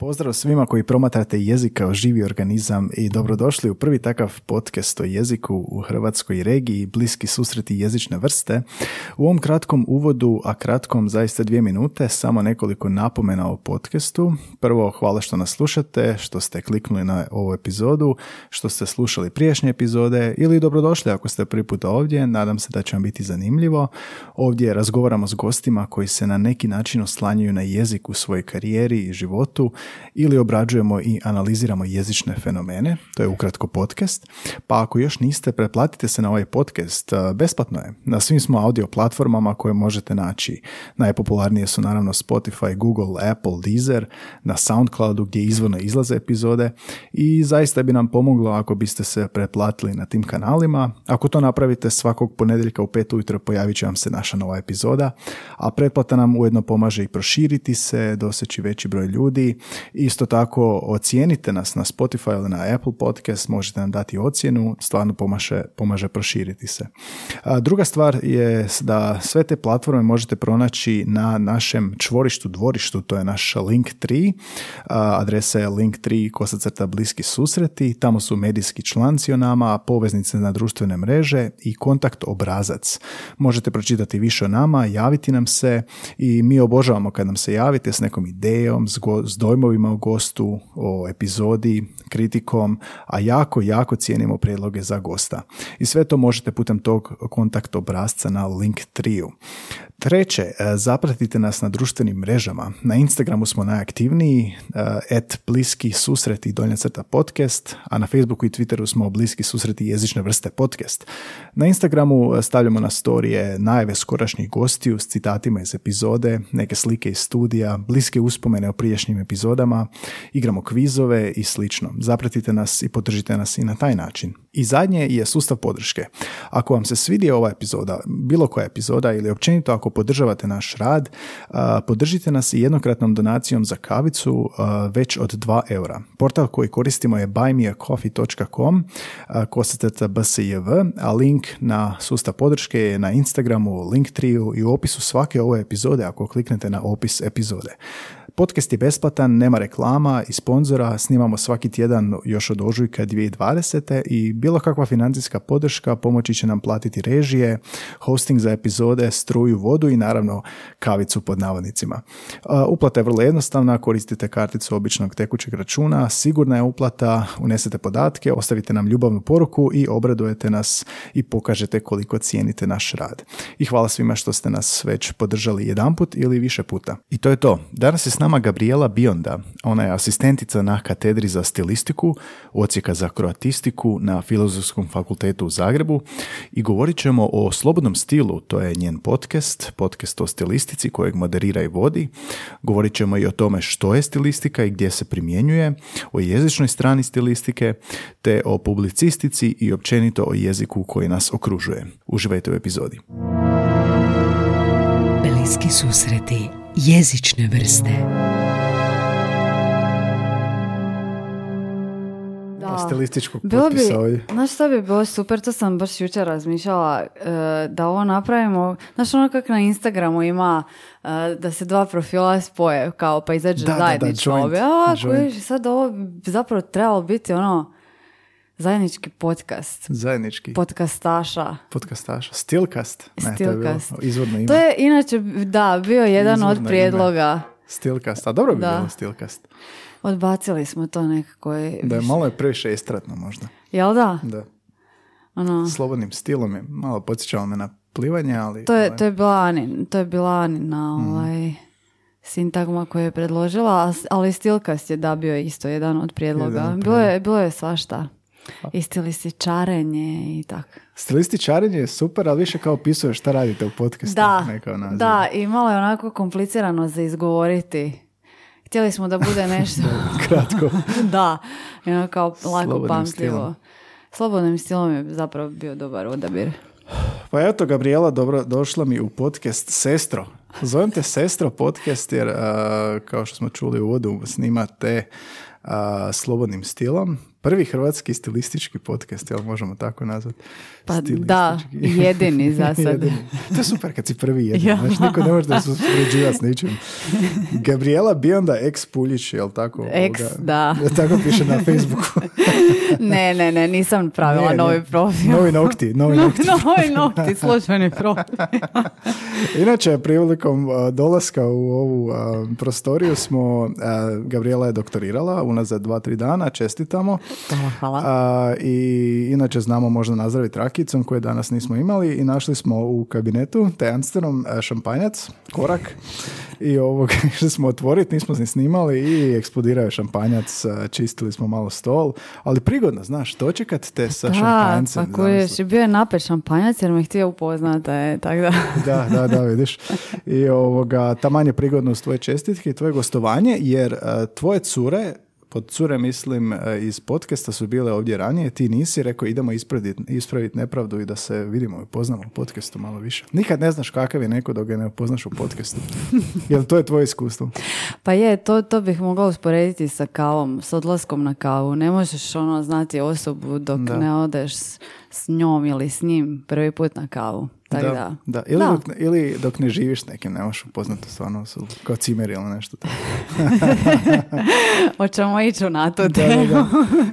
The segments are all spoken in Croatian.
Pozdrav svima koji promatrate jezik kao živi organizam i dobrodošli u prvi takav podcast o jeziku u hrvatskoj regiji Bliski susreti jezične vrste. U ovom kratkom uvodu, a kratkom zaista dvije minute, samo nekoliko napomena o podcastu. Prvo, hvala što nas slušate, što ste kliknuli na ovu epizodu, što ste slušali prijašnje epizode ili dobrodošli ako ste prvi puta ovdje. Nadam se da će vam biti zanimljivo. Ovdje razgovaramo s gostima koji se na neki način oslanjaju na jezik u svojoj karijeri i životu ili obrađujemo i analiziramo jezične fenomene, to je ukratko podcast, pa ako još niste, pretplatite se na ovaj podcast, besplatno je. Na svim smo audio platformama koje možete naći. Najpopularnije su naravno Spotify, Google, Apple, Deezer, na Soundcloudu gdje izvorno izlaze epizode i zaista bi nam pomoglo ako biste se pretplatili na tim kanalima. Ako to napravite svakog ponedjeljka u pet ujutro pojavit će vam se naša nova epizoda, a pretplata nam ujedno pomaže i proširiti se, doseći veći broj ljudi Isto tako ocijenite nas na Spotify ili na Apple Podcast, možete nam dati ocjenu, stvarno pomaže, pomaže proširiti se. A druga stvar je da sve te platforme možete pronaći na našem čvorištu, dvorištu, to je naš link 3, adresa je link 3 kosacrta bliski susreti, tamo su medijski članci o nama, poveznice na društvene mreže i kontakt obrazac. Možete pročitati više o nama, javiti nam se i mi obožavamo kad nam se javite s nekom idejom, s, go, dojmovima o gostu, o epizodi, kritikom, a jako, jako cijenimo prijedloge za gosta. I sve to možete putem tog kontakt obrazca na link 3. Treće, e, zapratite nas na društvenim mrežama. Na Instagramu smo najaktivniji, et bliski susreti donja crta podcast, a na Facebooku i Twitteru smo bliski susreti jezične vrste podcast. Na Instagramu e, stavljamo na storije najave skorašnjih gostiju s citatima iz epizode, neke slike iz studija, bliske uspomene o prijašnjim epizodama, igramo kvizove i slično. Zapratite nas i podržite nas i na taj način. I zadnje je sustav podrške. Ako vam se svidi ova epizoda, bilo koja epizoda ili općenito ako podržavate naš rad, podržite nas i jednokratnom donacijom za kavicu već od 2 eura. Portal koji koristimo je buymeacoffee.com kosacrta bsjv, a link na sustav podrške je na Instagramu, Linktree i u opisu svake ove epizode ako kliknete na opis epizode. Podcast je besplatan, nema reklama i sponzora, snimamo svaki tjedan još od ožujka 2020. i bilo kakva financijska podrška pomoći će nam platiti režije, hosting za epizode, struju, vodu i naravno kavicu pod navodnicima. Uplata je vrlo jednostavna, koristite karticu običnog tekućeg računa, sigurna je uplata, unesete podatke, ostavite nam ljubavnu poruku i obradujete nas i pokažete koliko cijenite naš rad. I hvala svima što ste nas već podržali jedanput ili više puta. I to je to. Danas je nama Gabriela Bionda. Ona je asistentica na katedri za stilistiku, ocijeka za kroatistiku na Filozofskom fakultetu u Zagrebu i govorit ćemo o slobodnom stilu, to je njen podcast, podcast o stilistici kojeg moderira i vodi. Govorit ćemo i o tome što je stilistika i gdje se primjenjuje, o jezičnoj strani stilistike, te o publicistici i općenito o jeziku koji nas okružuje. Uživajte u epizodi. Bliski susreti jezične vrste. Da. Stilističkog Bilo bi, ovdje. znaš što bi bilo super, to sam baš jučer razmišljala, e, da ovo napravimo, znaš ono kako na Instagramu ima e, da se dva profila spoje, kao pa izađe Da, da, da, zajedničko joint, sad ovo bi zapravo trebalo biti ono zajednički podcast, Zajednički podcastaša. podcastaša. Stilcast. Ne, to je bilo izvorno ime. To je inače, da, bio jedan Izvorno od ime. prijedloga. Stilcast. A dobro bi Da. bilo Stilcast. Odbacili smo to nekako. i Da je malo je previše estratno možda. Jel da? Da. Ono, Slobodnim stilom je malo podsjećalo me na plivanje, ali... to, je, ovaj, to je bila Anin, to je bila Anina Mhm. ovaj, sintagma koju je predložila, ali Stilkast je da bio isto jedan od prijedloga. Jedan bilo, je, bilo je svašta. I stilističarenje i tako. Stilističarenje je super, ali više kao opisuje šta radite u podcastu. Da, ne kao naziv. da, i malo je onako komplicirano za izgovoriti. Htjeli smo da bude nešto, Kratko. da, ono kao lako Slobodnim pamtljivo. stilom. Slobodnim stilom je zapravo bio dobar odabir. Pa eto, Gabriela, dobro, došla mi u podcast Sestro. Zovem te Sestro podcast jer, a, kao što smo čuli u uvodu, snimate a, slobodnim stilom. Prvi hrvatski stilistički podcast, jel možemo tako nazvati? Pa da, jedini za sad. Jedini. To je super kad si prvi jedini, Ja. znaš, niko ne može da se uspoređiva s ničim. Gabriela Bionda, ex Puljić, jel tako? Ex, da. Tako piše na Facebooku. ne, ne, ne, nisam pravila Ne, ne. novi profil. Novi nokti, novi nokti. novi nokti, službeni profil. Inače, prilikom uh, dolaska u ovu uh, prostoriju smo, uh, Gabriela je doktorirala unazad dva, tri dana, čestitamo. Hvala, hvala. A, I inače znamo možda nazdraviti rakicom koje danas nismo imali i našli smo u kabinetu tajanstvenom a, šampanjac, korak i ovog smo otvoriti, nismo ni snimali i eksplodirao je šampanjac, čistili smo malo stol, ali prigodno, znaš, dočekat te sa Da, šampanjcem. pa kuješ, i bio je napet šampanjac jer me htio upoznati, e, tako da... Da, da, da, vidiš. I ovoga, taman je prigodno uz tvoje čestitke i tvoje gostovanje, jer a, tvoje cure, pod cure mislim a, iz podcasta su bile ovdje ranije, ti nisi rekao idemo ispraviti ispravit nepravdu i da se vidimo i poznamo u podcastu malo više. Nikad ne znaš kakav je neko dok ga ne upoznaš u podcastu. Jel to je tvoje iskustvo? Pa je, to, to bih mogla usporediti sa kavom, s odlaskom na kavu. Ne možeš ono znati osobu dok Da. ne odeš s njom ili s njim prvi put na kavu. Tako da. da. Ili, Da. Dok, ne- ili dok ne živiš s nekim, ne možeš upoznati stvarno osobu, kao cimer ili nešto tako. Hoćemo ići na tu Da, da, da.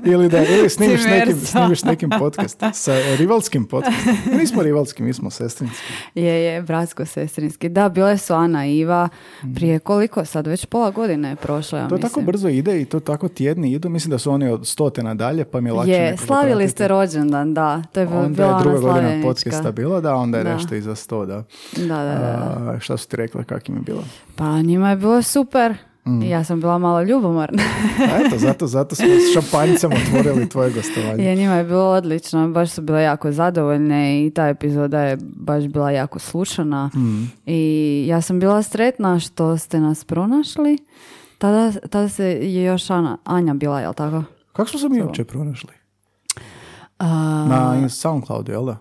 Ili da ili snimiš nekim, snimiš nekim podcast sa rivalskim podcastom. Mi nismo rivalski, mi smo sestrinski. Je, je, bratsko-sestrinski. Da, bile su Ana i Iva prije koliko sad, već pola godine je prošlo, ja Mm. To mislim. tako brzo ide i to tako tjedni idu. Mislim da su oni od stote nadalje, pa mi je lakše Je, slavili pratiti. ste rođendan, da. To je bila Onda je ona druga godina podcasta bila, da, onda je Da. Nešto iza sto, da. Da, da, da. A, šta su ti rekla, kak im je bilo? Pa njima je bilo super. Mm. Ja sam bila malo ljubomorna. A eto, zato, zato smo s šampanjicama otvorili tvoje gostovanje. Je, njima je bilo odlično, baš su bile jako zadovoljne i ta epizoda je baš bila jako slušana. Mm. I ja sam bila sretna što ste nas pronašli. Tada, tada se je još Ana, Anja bila, jel tako? Kako smo se mi uopće pronašli? A, Na Soundcloudu, jel da?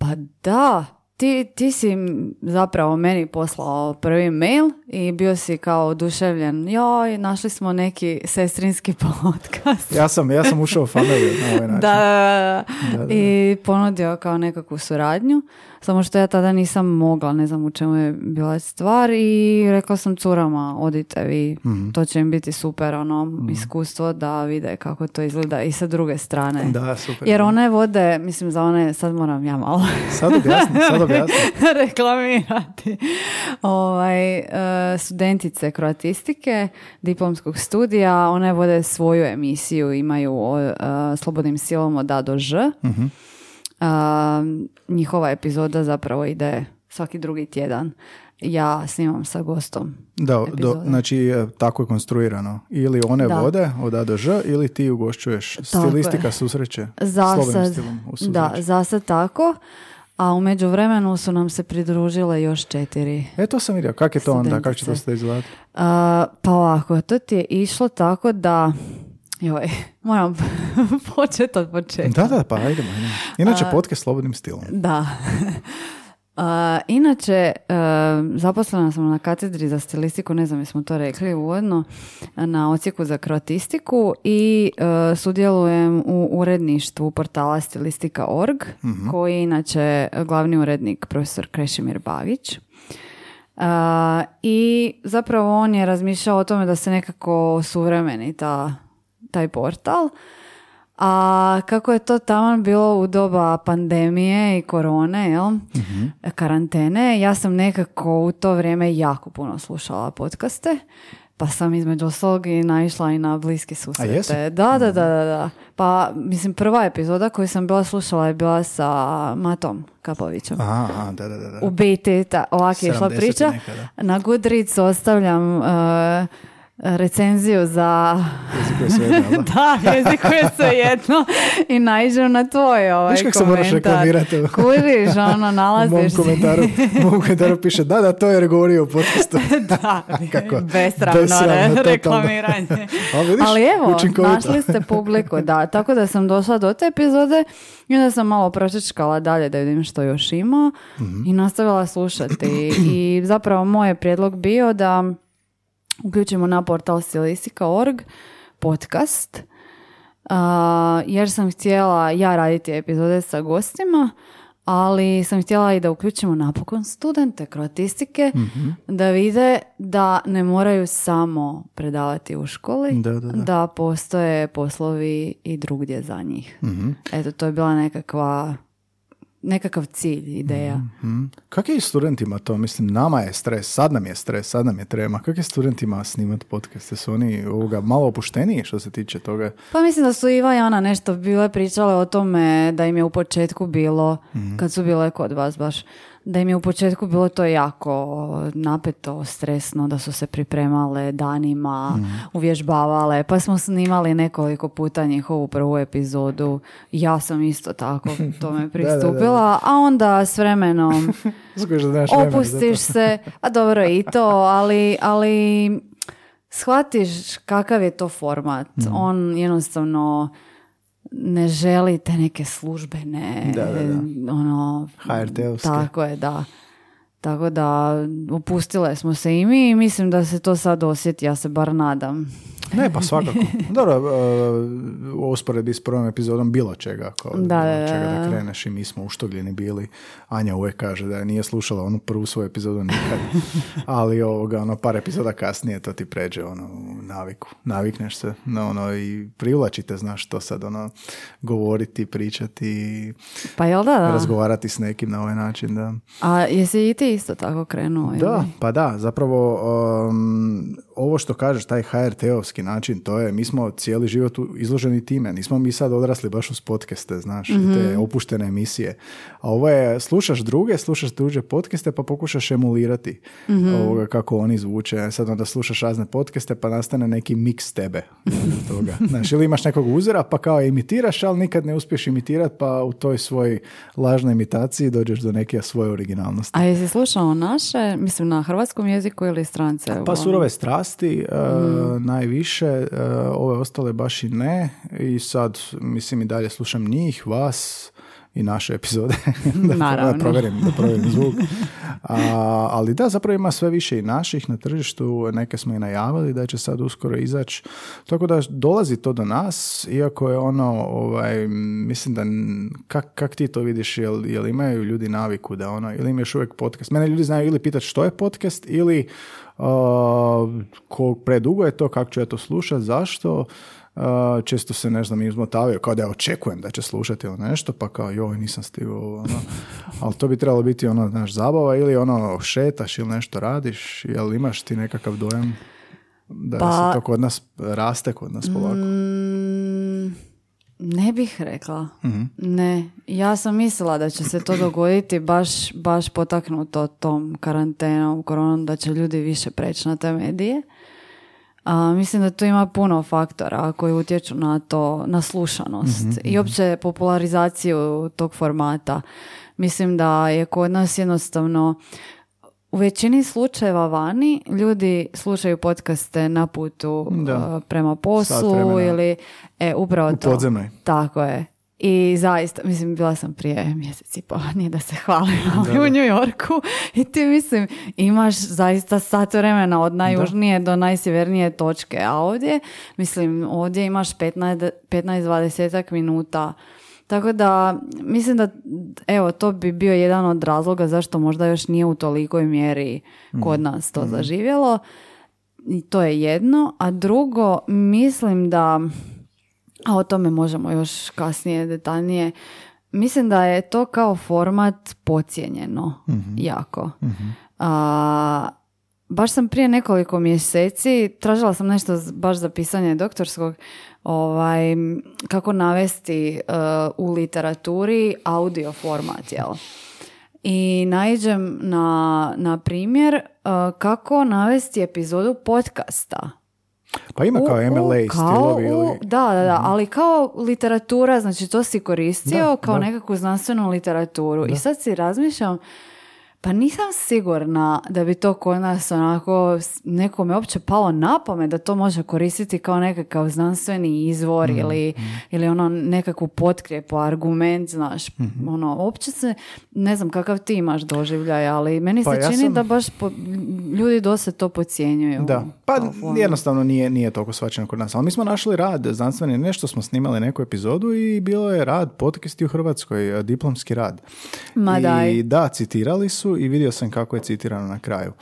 Pa da, ti, ti si zapravo meni poslao prvi mail i bio si kao oduševljen. Joj, našli smo neki sestrinski podcast. Ja sam, ja sam ušao u familiju na ovaj način. da, da. Da, da. I ponudio kao nekakvu suradnju. Samo što ja tada nisam mogla, ne znam u čemu je bila stvar i rekla sam curama, odite vi, Mhm. to će im biti super ono iskustvo da vide kako to izgleda i sa druge strane. Da, super. Jer one vode, mislim za one, sad moram ja malo Sad objasni, sad objasni. reklamirati. Ovaj, e, studentice kroatistike diplomskog studija, one vode svoju emisiju, imaju o e, slobodnim silom od A do Ž. Mhm. Njihova epizoda zapravo ide svaki drugi tjedan. Ja snimam sa gostom. Da, do, znači e, tako je konstruirano. Ili one Da. vode od A do Ž, ili ti ugošćuješ. je. Stilistika susreće. Za sad, stilom da, za sad tako. A u međuvremenu su nam se pridružile još četiri E, to sam vidio. Kako je to onda? Kako će to sve izgledati? A, pa ovako, to ti je išlo tako da... Joj, moram početi od početka. Da, da, pa ajdemo. ajdemo. Inače, podcast slobodnim stilom. Da. A, inače, e, zaposlena sam na katedri za stilistiku, ne znam jesmo to rekli uvodno, na ocijeku za kroatistiku i e, sudjelujem u uredništvu portala stilistika.org, koji je inače glavni urednik profesor Krešimir Bagić. A, I zapravo on je razmišljao o tome da se nekako suvremeni ta, taj portal. A kako je to taman bilo u doba pandemije i korone, jel? karantene, ja sam nekako u to vrijeme jako puno slušala podcaste. Pa sam između ostalog i naišla i na bliske susrete. Da, da, da, da, da. Pa, mislim, prva epizoda koju sam bila slušala je bila sa Matom Kapovićem. Aha, aha, da, da, da. U biti, ta, ovak je išla 70 priča. nekada. Na Goodreadsu ostavljam uh, recenziju za Jezik je jel da? jeziku je svejedno i naiđem na tvoj ovaj Viš kak se moraš reklamirati? Kuriš, ono, U mom nalaziš komentaru, u mom komentaru piše da, da, to je govorio u podcastu. da, Kako? re- totalno. reklamiranje. A vidiš, Ali evo, našli ste publiku, da. Tako da sam došla do te epizode i onda sam malo pročečkala dalje da vidim što još ima Mhm. i nastavila slušati. I zapravo moj je prijedlog bio da uključimo na portal stilistika.org podcast, a, jer sam htjela ja raditi epizode sa gostima, ali sam htjela i da uključimo napokon studente kroatistike, da vide da ne moraju samo predavati u školi, Da, da, da. postoje poslovi i drugdje za njih. Eto, to je bila nekakva nekakav cilj, ideja. Mhm. Kak je studentima to? Mislim, nama je stres, sad nam je stres, sad nam je trema. Kak je studentima snimati podcaste? Su oni ovoga malo opušteniji što se tiče toga? Pa mislim da su Iva i Ana nešto bile pričale o tome da im je u početku bilo, Mhm. kad su bile kod vas baš, da im je u početku bilo to jako napeto, stresno, da su se pripremale danima, Mhm. uvježbavale, pa smo snimali nekoliko puta njihovu prvu epizodu. Ja sam isto tako tome pristupila, a onda s vremenom Skužiš da nemaš vremena za to. opustiš se, a dobro i to, ali, ali shvatiš kakav je to format. Mhm. On jednostavno ne želi te neke službene, Da, da, da. ono, HRT-ovske. tako je, da. Tako da opustile smo se i mi i mislim da se to sad osjeti, ja se bar nadam. Ne, pa svakako. Dobro, uh, u usporedbi s prvom epizodom bilo čega. Kao, Da, da, čega da kreneš i mi smo uštogljeni bili. Anja uvijek kaže da je nije slušala onu prvu svoju epizodu nikad. Ali ovoga, ono, par epizoda kasnije to ti pređe ono, u naviku. Navikneš se na ono i privlačite, znaš to sad ono, govoriti, pričati, Pa jel da, da? razgovarati s nekim na ovaj način, da. A jesi i ti isto tako krenuo? Da, ili? pa da, zapravo um, ovo što kažeš, taj HRT-ovski način, to je, mi smo cijeli život izloženi time, nismo mi sad odrasli baš uz podcaste, znaš, i te Mhm. opuštene emisije. A ovo je, slušaš druge, slušaš druge podcaste, pa pokušaš emulirati Mhm. ovoga kako oni zvuče. Sad onda slušaš razne podcaste, pa nastane neki miks tebe toga. Znaš, ili imaš nekog uzora, pa kao imitiraš, ali nikad ne uspiješ imitirati, pa u toj svojoj lažnoj imitaciji dođeš do neke svoje originalnosti. A jesi slušao naše, mislim na hrvatskom jeziku ili strance? Pa surove strasti e, Mhm. najviše, e, ove ostale baš i ne. I sad mislim i dalje slušam njih, vas i naše epizode. Da, Naravno. da provjerim, da provjerim zvuk. A, ali da, zapravo ima sve više i naših na tržištu, neke smo i najavili da će sad uskoro izaći, tako da dolazi to do nas, iako je ono, ovaj, mislim da, kak, kak ti to vidiš, jel, jel imaju ljudi naviku da ono, ili im još uvijek podcast, mene ljudi znaju ili pitati što je podcast, ili ko predugo je to, kako ću ja to slušati, zašto, Uh, često se ne znam izmotavaju kao da ja očekujem da će slušati ili nešto pa kao joj nisam stigao ono. ali to bi trebalo biti ono znaš zabava ili ono šetaš ili nešto radiš jel imaš ti nekakav dojam da Pa- se to kod nas raste kod nas polako Mm, ne bih rekla. Mhm. Ne. Ja sam mislila da će se to dogoditi baš, baš potaknuto tom karantenom, koronom, da će ljudi više preći na te medije. A, mislim da tu ima puno faktora koji utječu na to, na slušanost i opće popularizaciju tog formata. Mislim da je kod nas jednostavno u većini slučajeva vani ljudi slušaju podcaste na putu Da. uh, prema poslu ili e, upravo u to. podzemnoj Tako je. I zaista, mislim, bila sam prije mjesec i pol, nije da se hvalim, ali u New Yorku i ti, mislim, imaš zaista sat vremena od najjužnije do najsjevernije točke, a ovdje, mislim, ovdje imaš 15 15-20 minuta tako da, mislim da, evo, to bi bio jedan od razloga zašto možda još nije u tolikoj mjeri kod nas to zaživjelo. I to je jedno. A drugo, mislim da, a o tome možemo još kasnije detaljnije, mislim da je to kao format pocijenjeno jako. A, baš sam prije nekoliko mjeseci tražila sam nešto baš za pisanje doktorskog ovaj, kako navesti uh, u literaturi audio format, jel? I naiđem na, na primjer uh, kako navesti epizodu podcasta. pa ima U- kao u- MLA kao stilovi u- ili Mhm. Da, da, da, ali kao literatura, znači to si koristio Da, kao da. nekakvu znanstvenu literaturu. I sad si razmišljam, Pa nisam sigurna da bi to kod nas onako nekome uopće palo na pamet da to može koristiti kao nekakav znanstveni izvor ili, ili ono nekakvu potkrijepu, argument, znaš, ono, uopće se, ne znam kakav ti imaš doživljaj, ali meni Pa se ja čini sam- da baš po- ljudi dosta to podcjenjuju. Da, pa ono. jednostavno nije, nije toliko svačano kod nas. Ali mi smo našli rad znanstveni, nešto smo snimali neku epizodu i bilo je rad podcasti u Hrvatskoj, e, diplomski rad. Ma I daj. da, citirali su i vidio sam kako je citirano na kraju.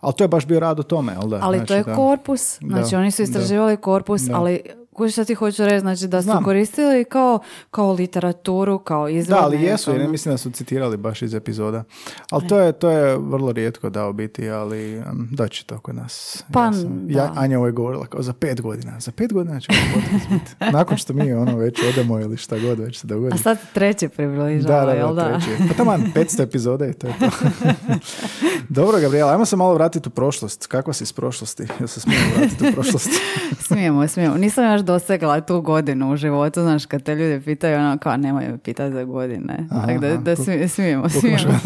Ali to je baš bio rad o tome, jel da? Ali to je Znači, da. korpus, znači Da, oni su da. istraživali korpus, Da. ali kuži šta ti hoću reći, znači da su Znam. koristili kao, kao literaturu, kao izvor. Da, ali jesu, jer mislim da su citirali baš iz epizoda. Ali to je, to je vrlo rijetko da u biti, ali doći to kod nas. Pa, ja sam, da. ja, Anja ovo je govorila kao za pet godina. Za pet godina će ovo podcast biti. Nakon što mi ono već odemo ili šta god već se dogodi. A sad treći približava, Da, da, jel da, treći. Pa taman, 500 epizode i to je to. Dobro, Gabriela, ajmo se malo vratiti u prošlost. Kako si iz prošlosti? Jel se smijemo vratiti u prošlost? smijemo, smijemo. Nisam još dosegla tu godinu u životu, znaš, kad te ljudi pitaju, ono, kao, nemoj me pitati za godine. Aha, Tako da, da smi- smijemo, smijemo.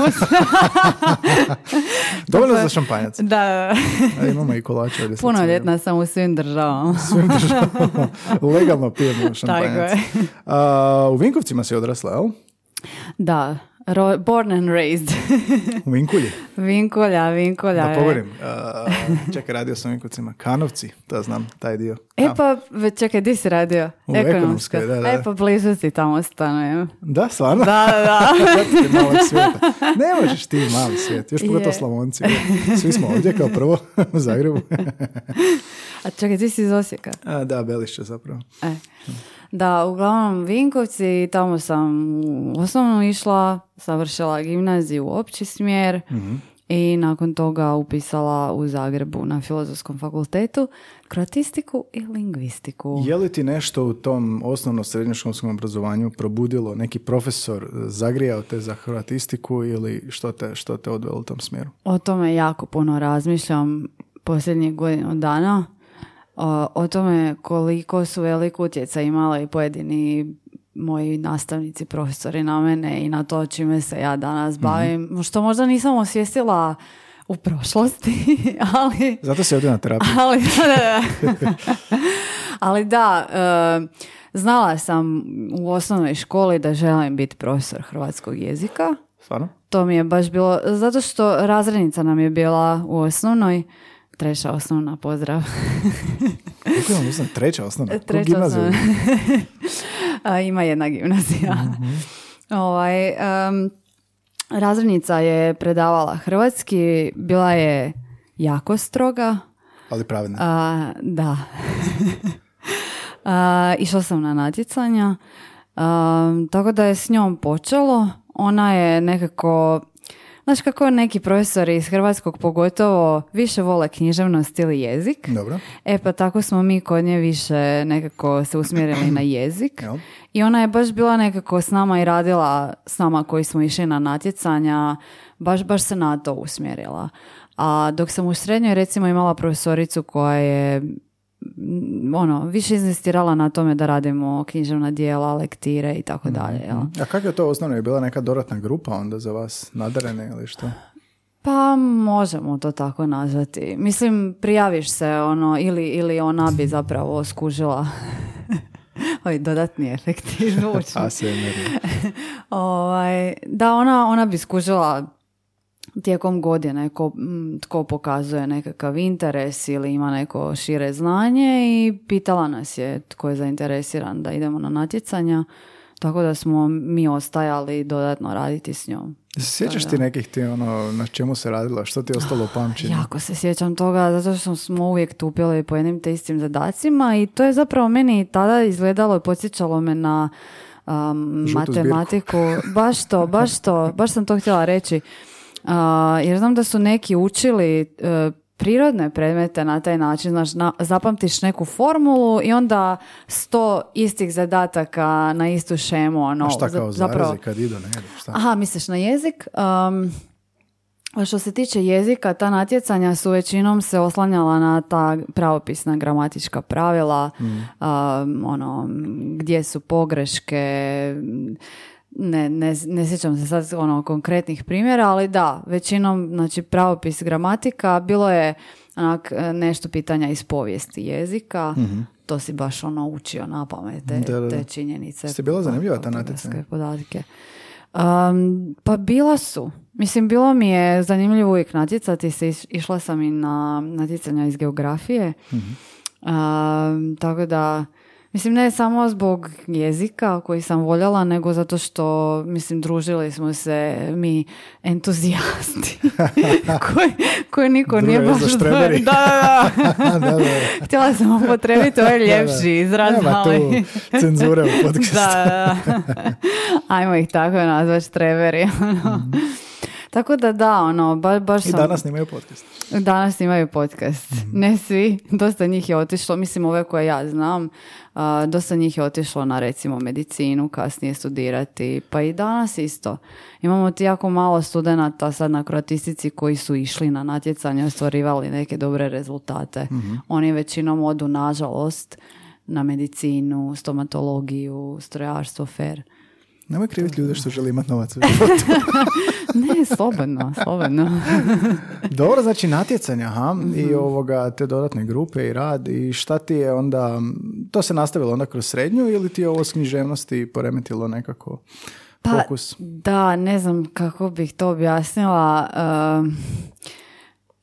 Dovoljno za šampanjac. da, A imamo i kolače ovdje. sa punoljetna sam u svim državama. Svim državama. Legalno pijemo šampanjac. Tako je. A, u Vinkovcima si odrasla, jel? Da, ro- born and raised. U Vinkulji. Vinkolja, Vinkolja. Da je. pogodim. A, čekaj, radio sam u Vinkovcima. Kanovci, to znam, taj dio. E pa, čekaj, di si radio? U ekonomskoj, da, da. E pa, blizu si tamo stanujem. Da, stvarno? Da, da, da. Malog svijeta. Ne možeš ti mali svijet. Još pogotovo. Slavonci. Svi smo ovdje kao prvo u Zagrebu. A čekaj, ti si iz Osijeka. A, da, Belišće zapravo. E. Da, uglavnom Vinkovci, tamo sam u osnovnu išla, završila gimnaziju opći smjer i nakon toga upisala u Zagrebu na Filozofskom fakultetu kroatistiku i lingvistiku. Je li ti nešto u tom osnovno srednjoškolskom obrazovanju probudilo neki profesor zagrijao te za hrvatistiku ili što te, što te odvelo u tom smjeru? O tome jako puno razmišljam posljednjih godinu dana. O, tome koliko su velik utjecaj imali pojedini moji nastavnici, profesori na mene i na to čime se ja danas bavim. Što možda nisam osvijestila u prošlosti, ali... Zato si ovdje na terapiji. Ali da, da, da. Ali da, e, znala sam u osnovnoj školi da želim biti profesor hrvatskog jezika. Stvarno? To mi je baš bilo, zato što razrednica nam je bila u osnovnoj, treća osnovna, pozdrav. Kako je on treća osnovna? Treća gimnaziju? osnovna. Ima jedna gimnazija. ovaj, em, razrednica je predavala hrvatski, bila je jako stroga, Ali pravedna. a, da. A, išla sam na natjecanja, a, tako da je s njom počelo. Ona je nekako, znaš kako neki profesori iz hrvatskog pogotovo više vole književnost ili jezik. Dobro. E pa tako smo mi kod nje više nekako se usmjerili na jezik. Jel? I ona je baš bila nekako s nama i radila s nama koji smo išli na natjecanja, baš, baš se na to usmjerila. A dok sam u srednjoj recimo imala profesoricu koja je ono, više inzistirala na tome da radimo književna dijela, lektire i tako dalje. jel? A kako je to osnovno? Je bila neka dodatna grupa onda za vas nadarene ili što? Pa možemo to tako nazvati. Mislim, prijaviš se ono, ili, ili ona bi zapravo skužila Ovi dodatni efekti zvučni. Ovaj, da, ona, ona bi skužila tijekom godine ko, tko pokazuje nekakav interes ili ima neko šire znanje i pitala nas je tko je zainteresiran da idemo na natjecanja. Tako da smo mi ostajali dodatno raditi s njom. Sjećaš ti nekih ti ono, na čemu se radilo? Što ti je ostalo u pamćenju? Jako se sjećam toga, zato što smo uvijek tupili po jednim te istim zadacima i to je zapravo meni tada izgledalo i podsjećalo me na um, matematiku. Baš to, baš to, baš sam to htjela reći. Jer znam da su neki učili uh, prirodne predmete na taj način, znaš, na- zapamtiš neku formulu i onda sto istih zadataka na istu šemu, ono, A šta za- kao zarazi kad idu, ne? ili Šta? Aha, misliš na jezik? Um, što se tiče jezika, ta natjecanja su većinom se oslanjala na ta pravopisna gramatička pravila, um, ono, gdje su pogreške, ne, ne, ne sjećam se sad ono konkretnih primjera, ali da, većinom, znači pravopis gramatika, bilo je onak, nešto pitanja iz povijesti jezika, to si baš ono učio na pamet, te, Da, da, da. te činjenice. Ste bila zanimljiva ta natjecanja? Podatke. Um, pa bila su. Mislim, bilo mi je zanimljivo uvijek natjecati se. Iš- Išla sam i na natjecanja iz geografije. Um, tako da, mislim, ne samo zbog jezika koji sam voljela, nego zato što, mislim, družili smo se mi entuzijasti koji, koji niko nije Druga baš... Da, da, da. da, da. Htjela sam upotrebiti ovaj ljepši izraz, Nema ali... tu cenzure u podcastu. da, da. Ajmo ih tako nazvati štreberi. ono. Tako da da, ono, ba, baš Mhm. I sam... danas snimaju podcast. Danas imaju podcast. Mhm. Ne svi, dosta njih je otišlo, mislim ove koje ja znam, a, dosta njih je otišlo na recimo medicinu, kasnije studirati, pa i danas isto. Imamo ti jako malo studenata sad na kroatistici koji su išli na natjecanje, ostvarivali neke dobre rezultate. Mhm. Oni većinom odu, nažalost, na medicinu, stomatologiju, strojarstvo, fer. Nemoj kriviti ljude što žele imati novac. Ne, slobodno, slobodno. Dobro, znači natjecanja, aha, i Mhm. ovoga, te dodatne grupe i rad i šta ti je onda, to se nastavilo onda kroz srednju ili ti je ovo s književnosti poremetilo nekako Pa, fokus? Da, ne znam kako bih to objasnila. Um,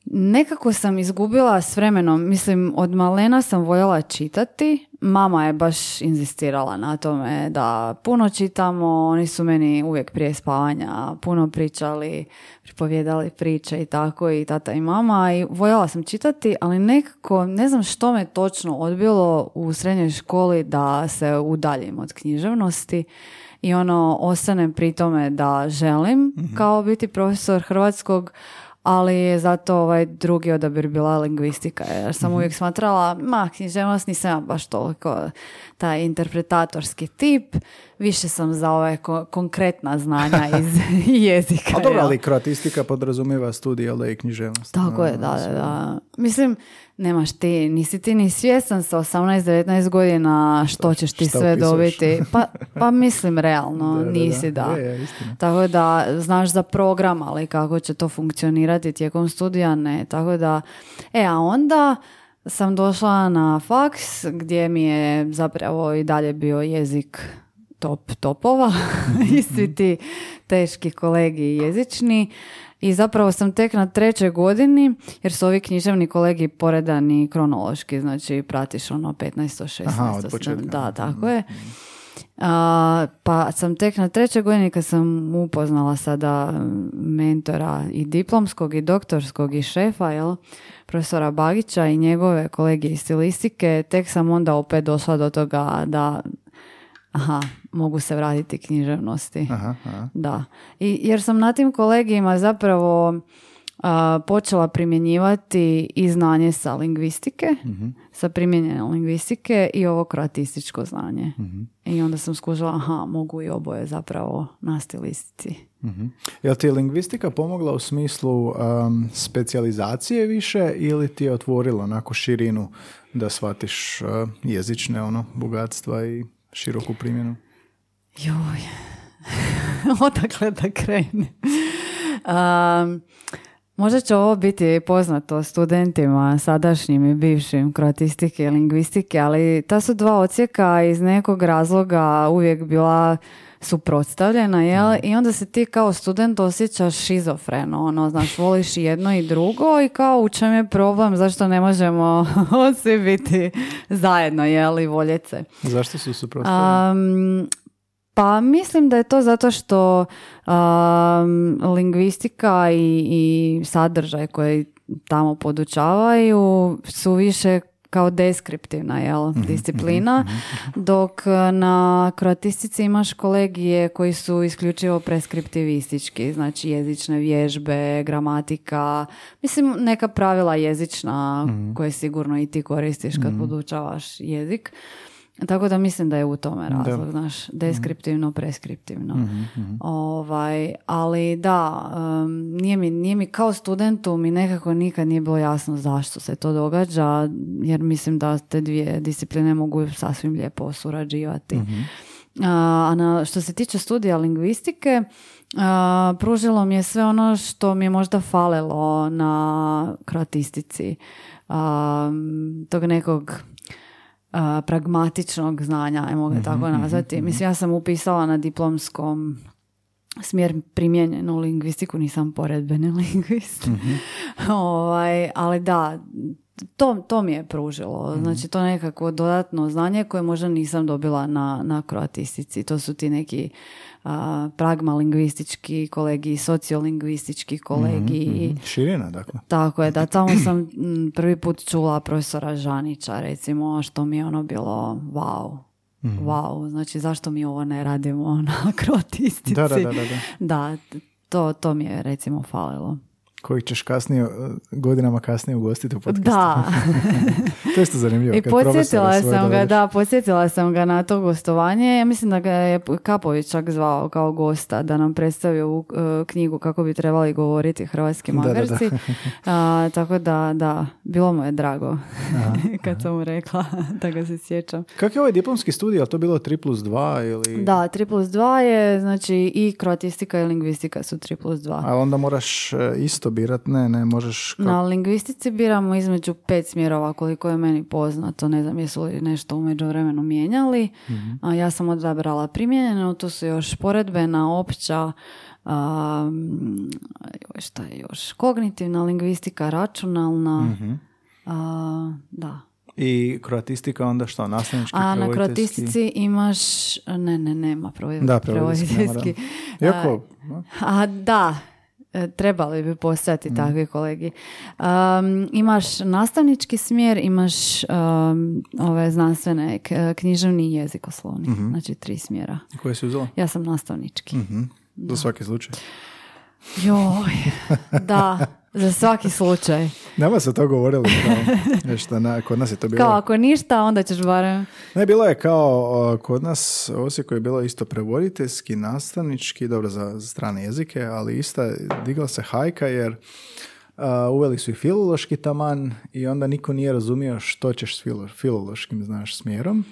nekako sam izgubila s vremenom. Mislim, od malena sam voljela čitati. Mama je baš inzistirala na tome da puno čitamo. Oni su meni uvijek prije spavanja puno pričali, pripovjedali priče i tako i tata i mama. I voljela sam čitati, ali nekako ne znam što me točno odbilo u srednjoj školi da se udaljim od književnosti i ono ostanem pri tome da želim kao biti profesor hrvatskog, ali je zato ovaj drugi odabir bila lingvistika, jer sam uvijek smatrala, ma, književnost nisam ja baš toliko taj interpretatorski tip, više sam za ove ko- konkretna znanja iz jezika. A dobro, ali kroatistika podrazumijeva studij, ali i književnost. Tako je, da, da, da. Mislim, nemaš ti, nisi ti ni svjestan sa 18-19 godina što ćeš ti Šta sve upisuješ? dobiti. Pa, pa mislim, realno, Da, da, da. nisi da. Je, je. Tako da, znaš za program, ali kako će to funkcionirati tijekom studija, ne. Tako da, e, a onda sam došla na faks gdje mi je zapravo i dalje bio jezik top topova i svi ti teški kolegi jezični. I zapravo sam tek na trećoj godini, jer su ovi književni kolegi poredani kronološki, znači pratiš ono 15. 16. Aha, od početka. Da, tako je. A, pa sam tek na trećoj godini kad sam upoznala sada mentora i diplomskog i doktorskog i šefa, jel, profesora Bagića i njegove kolegije iz stilistike, tek sam onda opet došla do toga da aha, mogu se vratiti književnosti. Aha, aha. Da. I, jer sam na tim kolegijima zapravo a, počela primjenjivati i znanje sa lingvistike, sa primjenjene lingvistike i ovo kroatističko znanje. I onda sam skužila, aha, mogu i oboje zapravo na stilistici. Mhm. Jel ti je lingvistika pomogla u smislu um, specijalizacije više ili ti je otvorilo onako širinu da shvatiš uh, jezične ono bogatstva i široku primjenu? Joj, odakle da krenem? Um, možda će ovo biti poznato studentima sadašnjim i bivšim kroatistike i lingvistike, ali ta su dva ocijeka iz nekog razloga uvijek bila suprotstavljena, jel? I onda se ti kao student osjećaš šizofreno, ono, znaš, voliš jedno i drugo i kao u čem je problem, zašto ne možemo svi biti zajedno, jel, i voljeti se. Zašto su suprotstavljeni? Um, pa mislim da je to zato što um, lingvistika i, i sadržaj koji tamo podučavaju su više kao deskriptivna jel, disciplina, dok uh, na kroatistici imaš kolegije koji su isključivo preskriptivistički, znači jezične vježbe, gramatika, mislim neka pravila jezična koje sigurno i ti koristiš kad podučavaš jezik. Tako da mislim da je u tome razlog, znaš, deskriptivno, preskriptivno. Ovaj, ali da, um, nije, mi, nije mi kao studentu mi nekako nikad nije bilo jasno zašto se to događa, jer mislim da te dvije discipline mogu sasvim lijepo surađivati. A na, što se tiče studija lingvistike, a, pružilo mi je sve ono što mi je možda falilo na kroatistici. A, tog nekog pragmatičnog znanja, ajmo ga tako nazvati. Mislim, ja sam upisala na diplomskom smjer primijenjenu lingvistiku, nisam poredbeni lingvist. ovaj, ali da, to, to mi je pružilo. Znači to nekako dodatno znanje koje možda nisam dobila na, na kroatistici. To su ti neki a, pragma lingvistički kolegi, sociolingvistički kolegi. Mhm, Širina, dakle. Tako je, da tamo sam prvi put čula profesora Žanića, recimo, što mi je ono bilo wow. Wow, znači zašto mi ovo ne radimo na kroatistici? Da, da, da, da, da. Da, to, to mi je recimo falilo. Koji ćeš kasnije, uh, godinama kasnije ugostiti u podcastu. Da. to je isto zanimljivo. I podsjetila sam ga, da, podsjetila sam ga na to gostovanje. Ja mislim da ga je Kapović čak zvao kao gosta da nam predstavi ovu e, knjigu kako bi trebali govoriti hrvatski Da, da, da. magarci. A, tako da, da, bilo mu je drago kad sam mu rekla da ga se sjećam. Kak je ovaj diplomski studij, je to bilo 3 plus 2 ili... Da, 3 plus 2 je, znači i kroatistika i lingvistika su 3 plus 2. Ali onda moraš e, isto birat, ne, ne, možeš... Kako... Na lingvistici biramo između pet smjerova koliko je meni poznato. Ne znam jesu li nešto u međuvremenu mijenjali. A ja sam odabrala primijenjeno, tu su još poredbena, opća, a, šta je još, kognitivna lingvistika, računalna. a, da. I kroatistika onda što, nastavnički, A na kroatistici imaš, ne, ne, nema prevod- Da, prevoditeljski da. prevoditeljski. Iako, A da, e, trebali bi postojati takvi kolegi. Um, imaš nastavnički smjer, imaš um, ove znanstvene, k- književni i jezikoslovni. Znači tri smjera. koje si uzela? Ja sam nastavnički. Mhm. Za svaki slučaj. Joj, da, za svaki slučaj. Nama se to govorili, kao, nešto, na, kod nas je to bilo... Kao ako ništa, onda ćeš barem... Ne, bilo je kao kod nas Osijeku je bilo isto prevoditeljski, nastavnički, dobro za, za strane jezike, ali ista digla se hajka jer a, uveli su i filološki taman i onda niko nije razumio što ćeš s filo- filološkim, znaš, smjerom.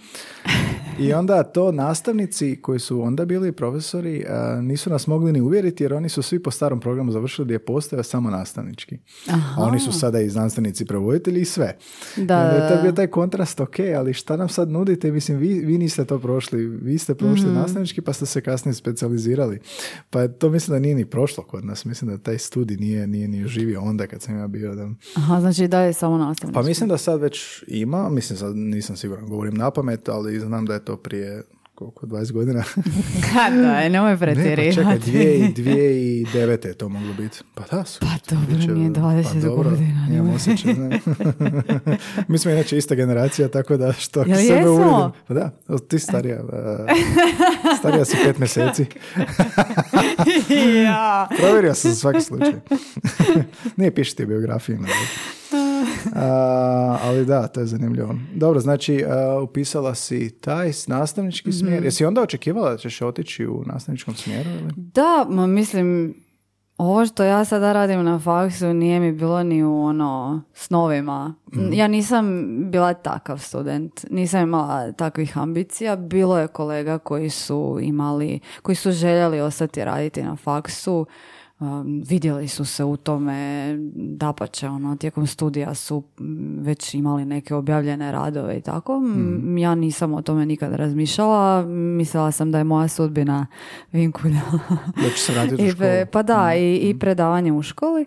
I onda to nastavnici koji su onda bili profesori a, nisu nas mogli ni uvjeriti jer oni su svi po starom programu završili gdje je postojao samo nastavnički. A oni su sada i znanstvenici, prevoditelji i sve. Da, I onda je to bio taj kontrast, ok, ali šta nam sad nudite? Mislim, vi, vi niste to prošli, vi ste prošli Mhm. nastavnički pa ste se kasnije specijalizirali. Pa to mislim da nije ni prošlo kod nas. Mislim da taj studij nije, nije ni živio onda kad sam ja bio. Da... Aha, znači da je samo nastavnički. Pa mislim da sad već ima, mislim sad nisam siguran, govorim na pamet, ali znam da je to prije koliko, 20 godina. Da, nemoj ne, pa čekaj, pretjerivati. 2009. je to moglo biti. Pa da, su. Pa dobro, Biće- nije 20 pa dobro, godina, Imam nemoj. osjećaj, ne. Mi smo inače ista generacija, tako da što Jel sebe jesmo? uvrijedim. Pa da, ti starija. starija si pet mjeseci. ja. Provjerio sam za svaki slučaj. Nije piši ti biografiju. A, ali da, to je zanimljivo. Dobro, znači a, upisala si taj nastavnički smjer. Jesi onda očekivala da ćeš otići u nastavničkom smjeru? Ili? Da, ma mislim, ovo što ja sada radim na faksu nije mi bilo ni u ono snovima. Ja nisam bila takav student, nisam imala takvih ambicija. Bilo je kolega koji su imali, koji su željeli ostati raditi na faksu. Um, vidjeli su se u tome, dapače, ono, tijekom studija su mm, već imali neke objavljene radove i tako. M, Ja nisam o tome nikad razmišljala. Mislila sam da je moja sudbina vinkulja. Da I, pa da, i, i predavanje u školi.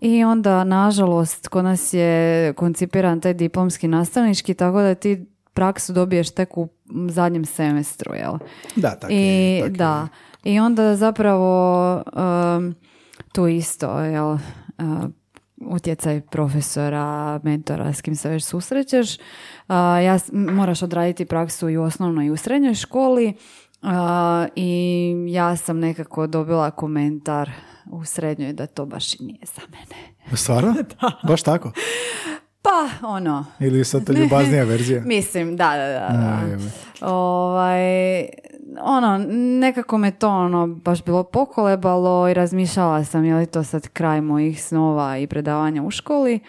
I onda, nažalost, kod nas je koncipiran taj diplomski nastavnički, tako da ti praksu dobiješ tek u zadnjem semestru, jel? Da, tako I, je, tako je. I onda zapravo um, tu isto, jel, uh, utjecaj profesora, mentora s kim se već susrećeš. Uh, ja, moraš odraditi praksu i u osnovnoj i u srednjoj školi uh, i ja sam nekako dobila komentar u srednjoj da to baš i nije za mene. Stvarno? Baš tako? Pa, ono, Ili sad to ljubaznija verzija? mislim, da, da, da. da. Ovaj, ono, nekako me to ono baš bilo pokolebalo i razmišljala sam je li to sad kraj mojih snova i predavanja u školi. E,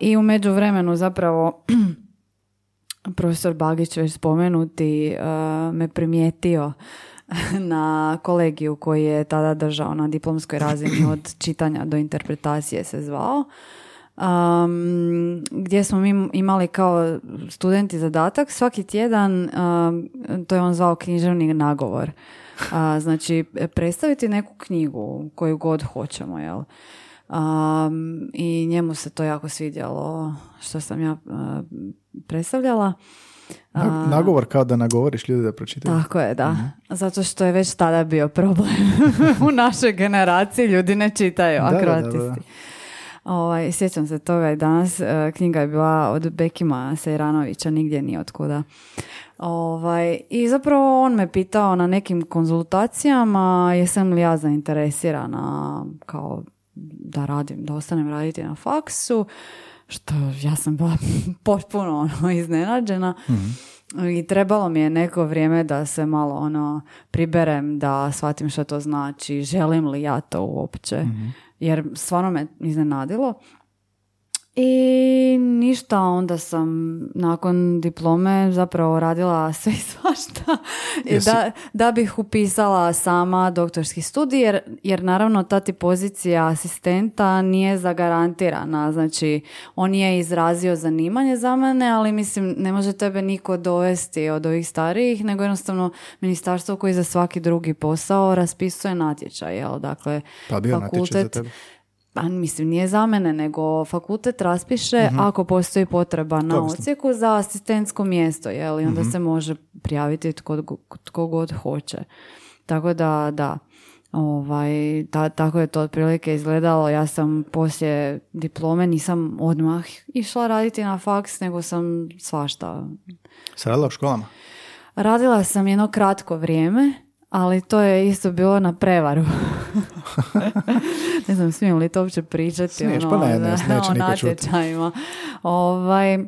I u međuvremenu zapravo profesor Bagić već spomenuti me primijetio na kolegiju koji je tada držao na diplomskoj razini od čitanja do interpretacije se zvao. Um, gdje smo mi imali kao studenti zadatak svaki tjedan, to je on zvao književni nagovor. znači, predstaviti neku knjigu koju god hoćemo, jel? Um, I njemu se to jako svidjelo što sam ja predstavljala. Nagovor kao da nagovoriš ljudi da pročitaju. Tako je, da. Mhm. Zato što je već tada bio problem. U našoj generaciji ljudi ne čitaju akratisti. Ovaj, sjećam se toga i danas e, knjiga je bila od Bekima Sejranovića, nigdje ni otkuda. Ovaj, I zapravo on me pitao na nekim konzultacijama jesam li ja zainteresirana kao da radim, da ostanem raditi na faksu što ja sam bila potpuno ono, iznenađena. Mhm. I trebalo mi je neko vrijeme da se malo ono priberem, da shvatim što to znači, želim li ja to uopće. Mhm. Jer stvarno me iznenadilo. I ništa, onda sam nakon diplome zapravo radila sve i svašta da, da bih upisala sama doktorski studij jer, jer naravno ta ti pozicija asistenta nije zagarantirana. Znači on je izrazio zanimanje za mene, ali mislim ne može tebe niko dovesti od ovih starijih, nego jednostavno ministarstvo koji za svaki drugi posao raspisuje natječaj. Jel? Dakle, pa bio fakultet, za tebe? Pa mislim nije za mene, nego fakultet raspiše mhm. ako postoji potreba na ocijeku za asistentsko mjesto, jel? I onda mhm. se može prijaviti tko, tko god hoće. Tako da, da. Ovaj, ta, tako je to otprilike izgledalo. Ja sam poslije diplome nisam odmah išla raditi na faks, nego sam svašta. Se radila u školama? Radila sam jedno kratko vrijeme ali to je isto bilo na prevaru. ne znam, smijem li to uopće pričati Smiješ, pa ono, ne, ne, da, o natječajima. Ovaj,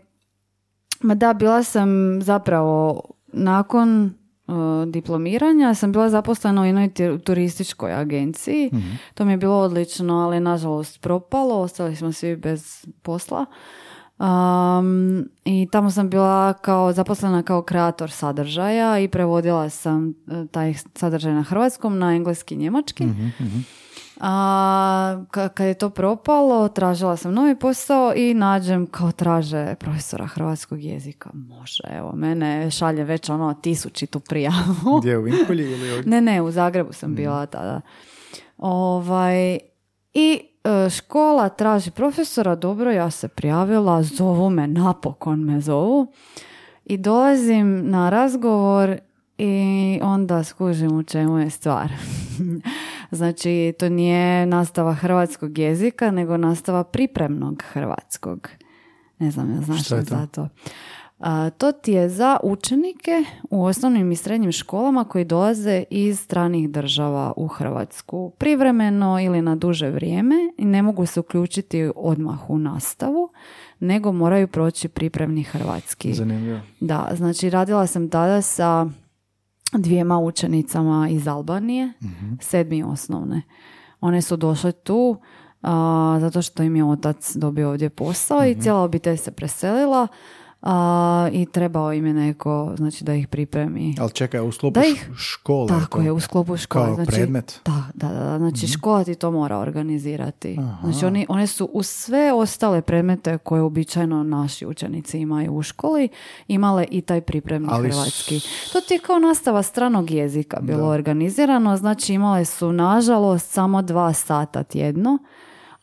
ma da, bila sam zapravo nakon uh, diplomiranja sam bila zaposlena u jednoj turističkoj agenciji. mm To mi je bilo odlično, ali nažalost propalo, ostali smo svi bez posla. Um, I tamo sam bila kao zaposlena kao kreator sadržaja i prevodila sam e, taj sadržaj na hrvatskom, na engleski i njemački. mm A, kad je to propalo, tražila sam novi posao i nađem kao traže profesora hrvatskog jezika. Može, evo, mene šalje već ono tisućitu prijavu. Gdje, u Vinkulji ili ovdje? Ne, ne, u Zagrebu sam mhm. bila tada. Ovaj, I škola traži profesora, dobro, ja se prijavila, zovu me, napokon me zovu i dolazim na razgovor i onda skužim u čemu je stvar. znači, to nije nastava hrvatskog jezika, nego nastava pripremnog hrvatskog. Ne znam, ja znaš Što je to? za to. To ti je za učenike u osnovnim i srednjim školama koji dolaze iz stranih država u Hrvatsku privremeno ili na duže vrijeme i ne mogu se uključiti odmah u nastavu, nego moraju proći pripremni hrvatski. Zanimljivo. Da, znači radila sam tada sa dvijema učenicama iz Albanije, uh sedmi osnovne. One su došle tu zato što im je otac dobio ovdje posao i mhm. cijela obitelj se preselila a, i trebao im je neko znači, da ih pripremi. Ali čekaj, u sklopu da ih, škole? Tako je, u sklopu škole. Kao znači, predmet? Da, da, da. Znači, mm škola ti to mora organizirati. Znači, oni, one su u sve ostale predmete koje običajno naši učenici imaju u školi, imale i taj pripremni Ali hrvatski. To ti je kao nastava stranog jezika bilo organizirano. Znači, imale su, nažalost, samo dva sata tjedno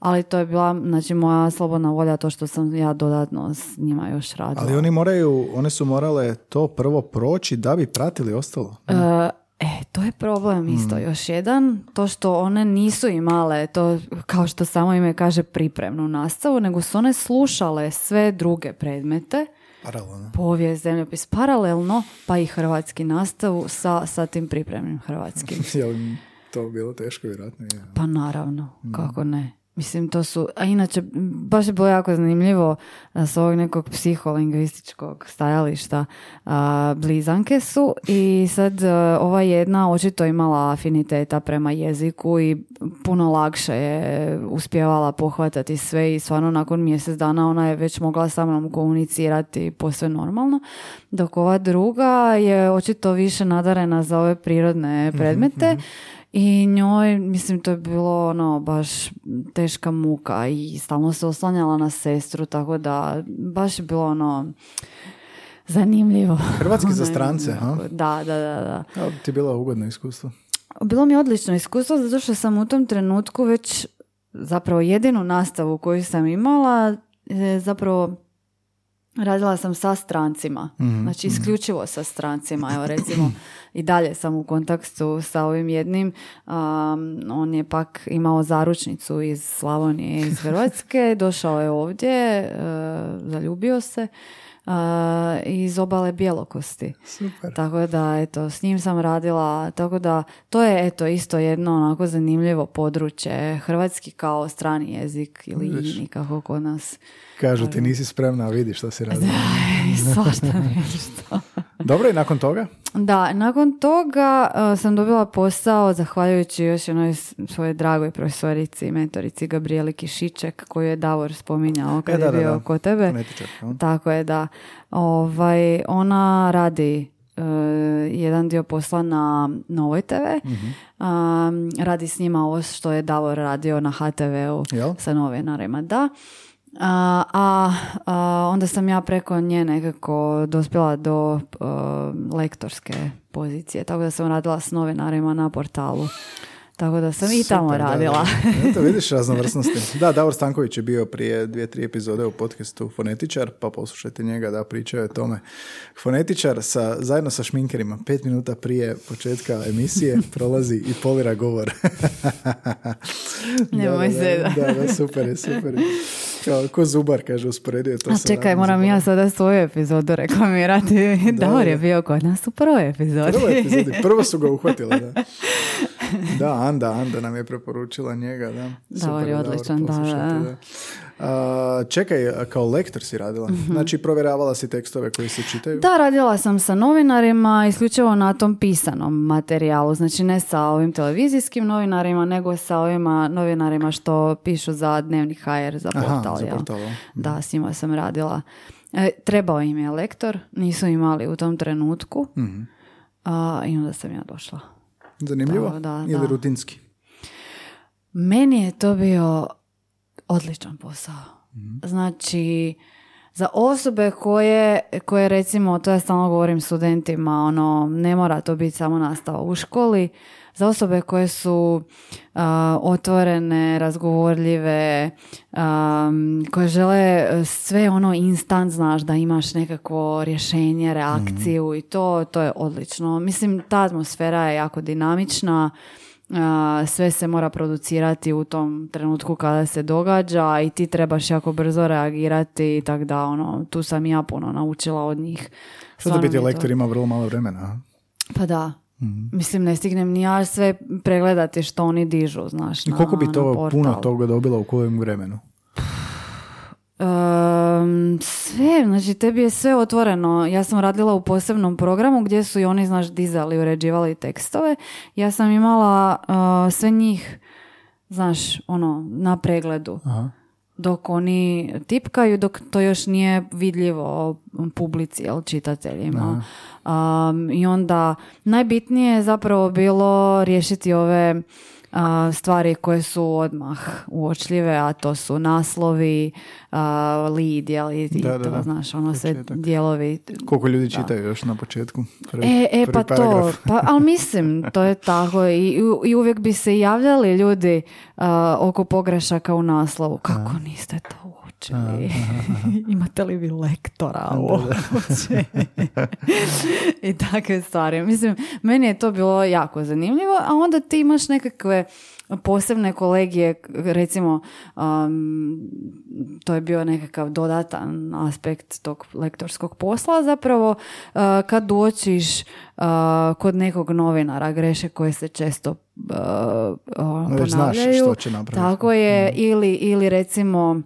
ali to je bila znači moja slobodna volja to što sam ja dodatno s njima još radila. Ali oni moraju, one su morale to prvo proći da bi pratili ostalo. E, e to je problem isto. Mm. Još jedan, to što one nisu imale to, kao što samo ime kaže, pripremnu nastavu, nego su one slušale sve druge predmete, Paralelno. povijest, zemljopis, paralelno, pa i hrvatski nastavu sa, sa tim pripremnim hrvatskim. je to bilo teško, vjerojatno? Pa naravno, mm. kako ne. Mislim, to su, a inače, baš je bilo jako zanimljivo a, s ovog nekog psiholingvističkog stajališta a, blizanke su i sad a, ova jedna očito imala afiniteta prema jeziku i puno lakše je uspjevala pohvatati sve i stvarno nakon mjesec dana ona je već mogla sa mnom komunicirati posve normalno, dok ova druga je očito više nadarena za ove prirodne predmete i njoj, mislim, to je bilo ono, baš teška muka i stalno se oslanjala na sestru, tako da baš je bilo ono zanimljivo. Hrvatski za Ono, strance, ha? Da, da, da, da. Evo, ti je bilo ugodno iskustvo. Bilo mi je odlično iskustvo zato što sam u tom trenutku već zapravo jedinu nastavu koju sam imala e, zapravo radila sam sa strancima. Znači isključivo sa strancima. Evo recimo i dalje sam u kontaktu sa ovim jednim. Um, on je pak imao zaručnicu iz Slavonije, iz Hrvatske. Došao je ovdje, e, zaljubio se uh, iz obale Bjelokosti. Super. Tako da, eto, s njim sam radila, tako da, to je, eto, isto jedno onako zanimljivo područje, hrvatski kao strani jezik ili ini, kako kod nas. Kažu ti nisi spremna, a vidi što si radila. I svašta nešto. Dobro i nakon toga? Da, nakon toga uh, sam dobila posao zahvaljujući još jednoj svojoj dragoj profesorici i mentorici Gabrieli Kišiček koju je Davor spominjao kad E, da, je da, bio da. kod tebe. Fonetičarka, jel? Tako je, da. Ovaj, ona radi e, jedan dio posla na Novoj TV. Mhm. Um, radi s njima ovo što je Davor radio na HTV-u Jel? sa novinarima, da. A, a, a, onda sam ja preko nje nekako dospjela do e, lektorske pozicije, tako da sam radila s novinarima na portalu. Tako da sam i tamo Super, da, radila. Da, Eto, vidiš raznovrsnosti. Da, Davor Stanković je bio prije dvije, tri epizode u podcastu Fonetičar, pa poslušajte njega da pričaju o tome. Fonetičar sa, zajedno sa šminkerima, pet minuta prije početka emisije prolazi i polira govor. Nemoj se, da, da, da, super je, super je. Kao, ko zubar, kaže, usporedio to A čekaj, moram zubarom. ja sada svoju epizodu reklamirati. Davor je da. bio kod nas u prvoj epizodi. Prvo epizodi, prvo su ga uhvatile, da. Da, Anda, Anda nam je preporučila njega, da. Davor je Super, odličan, da, da. A, čekaj, kao lektor si radila? Znači, provjeravala si tekstove koji se čitaju? Mhm. Da, radila sam sa novinarima isključivo na tom pisanom materijalu. Znači ne sa ovim televizijskim novinarima, nego sa ovima novinarima što pišu za Dnevnik HR, za Aha, portal. za jel? portal, jel? Da, s njima sam radila. E, trebao im je lektor, nisu imali u tom trenutku. Mhm. A, I onda sam ja došla. Zanimljivo? Da, da, Ili da. rutinski? Meni je to bio odličan posao. Znači, za osobe koje, koje recimo, to ja stalno govorim studentima, ono, ne mora to biti samo nastava u školi, za osobe koje su a, otvorene, razgovorljive, am, koje žele sve ono instant, znaš, da imaš nekakvo rješenje, reakciju i to, to je odlično. Mislim, ta atmosfera je jako dinamična, a, sve se mora producirati u tom trenutku kada se događa i ti trebaš jako brzo reagirati i tak da, ono, tu sam ja puno naučila od njih. Što da biti lektor ima vrlo malo vremena? Pa da. Mislim, ne stignem ni ja sve pregledati što oni dižu, znaš, I na, koliko bi to puno toga dobila u kojem vremenu? Ehm, sve, znači tebi je sve otvoreno. Ja sam radila u posebnom programu gdje su i oni, znaš, dizali, uređivali tekstove. Ja sam imala uh, sve njih, znaš, ono, na pregledu. Aha. Dok oni tipkaju, dok to još nije vidljivo publici, jel, čitateljima. Um, I onda najbitnije je zapravo bilo riješiti ove stvari koje su odmah uočljive, a to su naslovi, lead, jel, i, i Da, da, to, da. znaš, ono sve dijelovi. Koliko ljudi čitaju još na početku? Prvi, E, e prvi pa to, paragraf. pa, ali mislim, to je tako i, i uvijek bi se javljali ljudi oko pogrešaka u naslovu. Kako niste to uočili? Imate li vi lektora uopće? I takve stvari. Mislim, meni je to bilo jako zanimljivo, a onda ti imaš nekakve posebne kolegije, recimo um, to je bio nekakav dodatan aspekt tog lektorskog posla zapravo uh, kad doćiš uh, kod nekog novinara greše koje se često uh, Već znaš ponavljaju. što će napraviti. Tako je, ili, ili recimo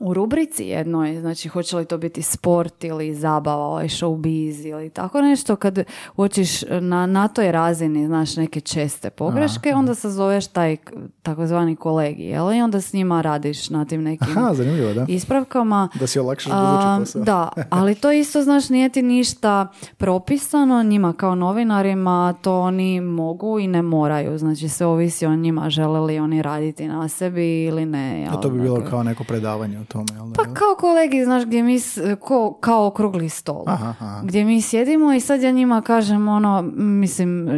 u rubrici jednoj, znači hoće li to biti sport ili zabava, ovaj showbiz ili tako nešto, kad uočiš na, na toj razini, znaš, neke česte pogreške, onda sazoveš taj takozvani kolegi, jel? I onda s njima radiš na tim nekim Aha, da. ispravkama. Da si olakšaš posao. Da, ali to isto, znaš, nije ti ništa propisano njima kao novinarima, to oni mogu i ne moraju, znači sve ovisi o njima, žele li oni raditi na sebi ili ne. Jel? A to bi bilo Dakle, kao neko predavanje tome, jel da? Pa kao kolegi, znaš, gdje mi, ko, kao okrugli stol. Aha, aha. Gdje mi sjedimo i sad ja njima kažem ono, mislim,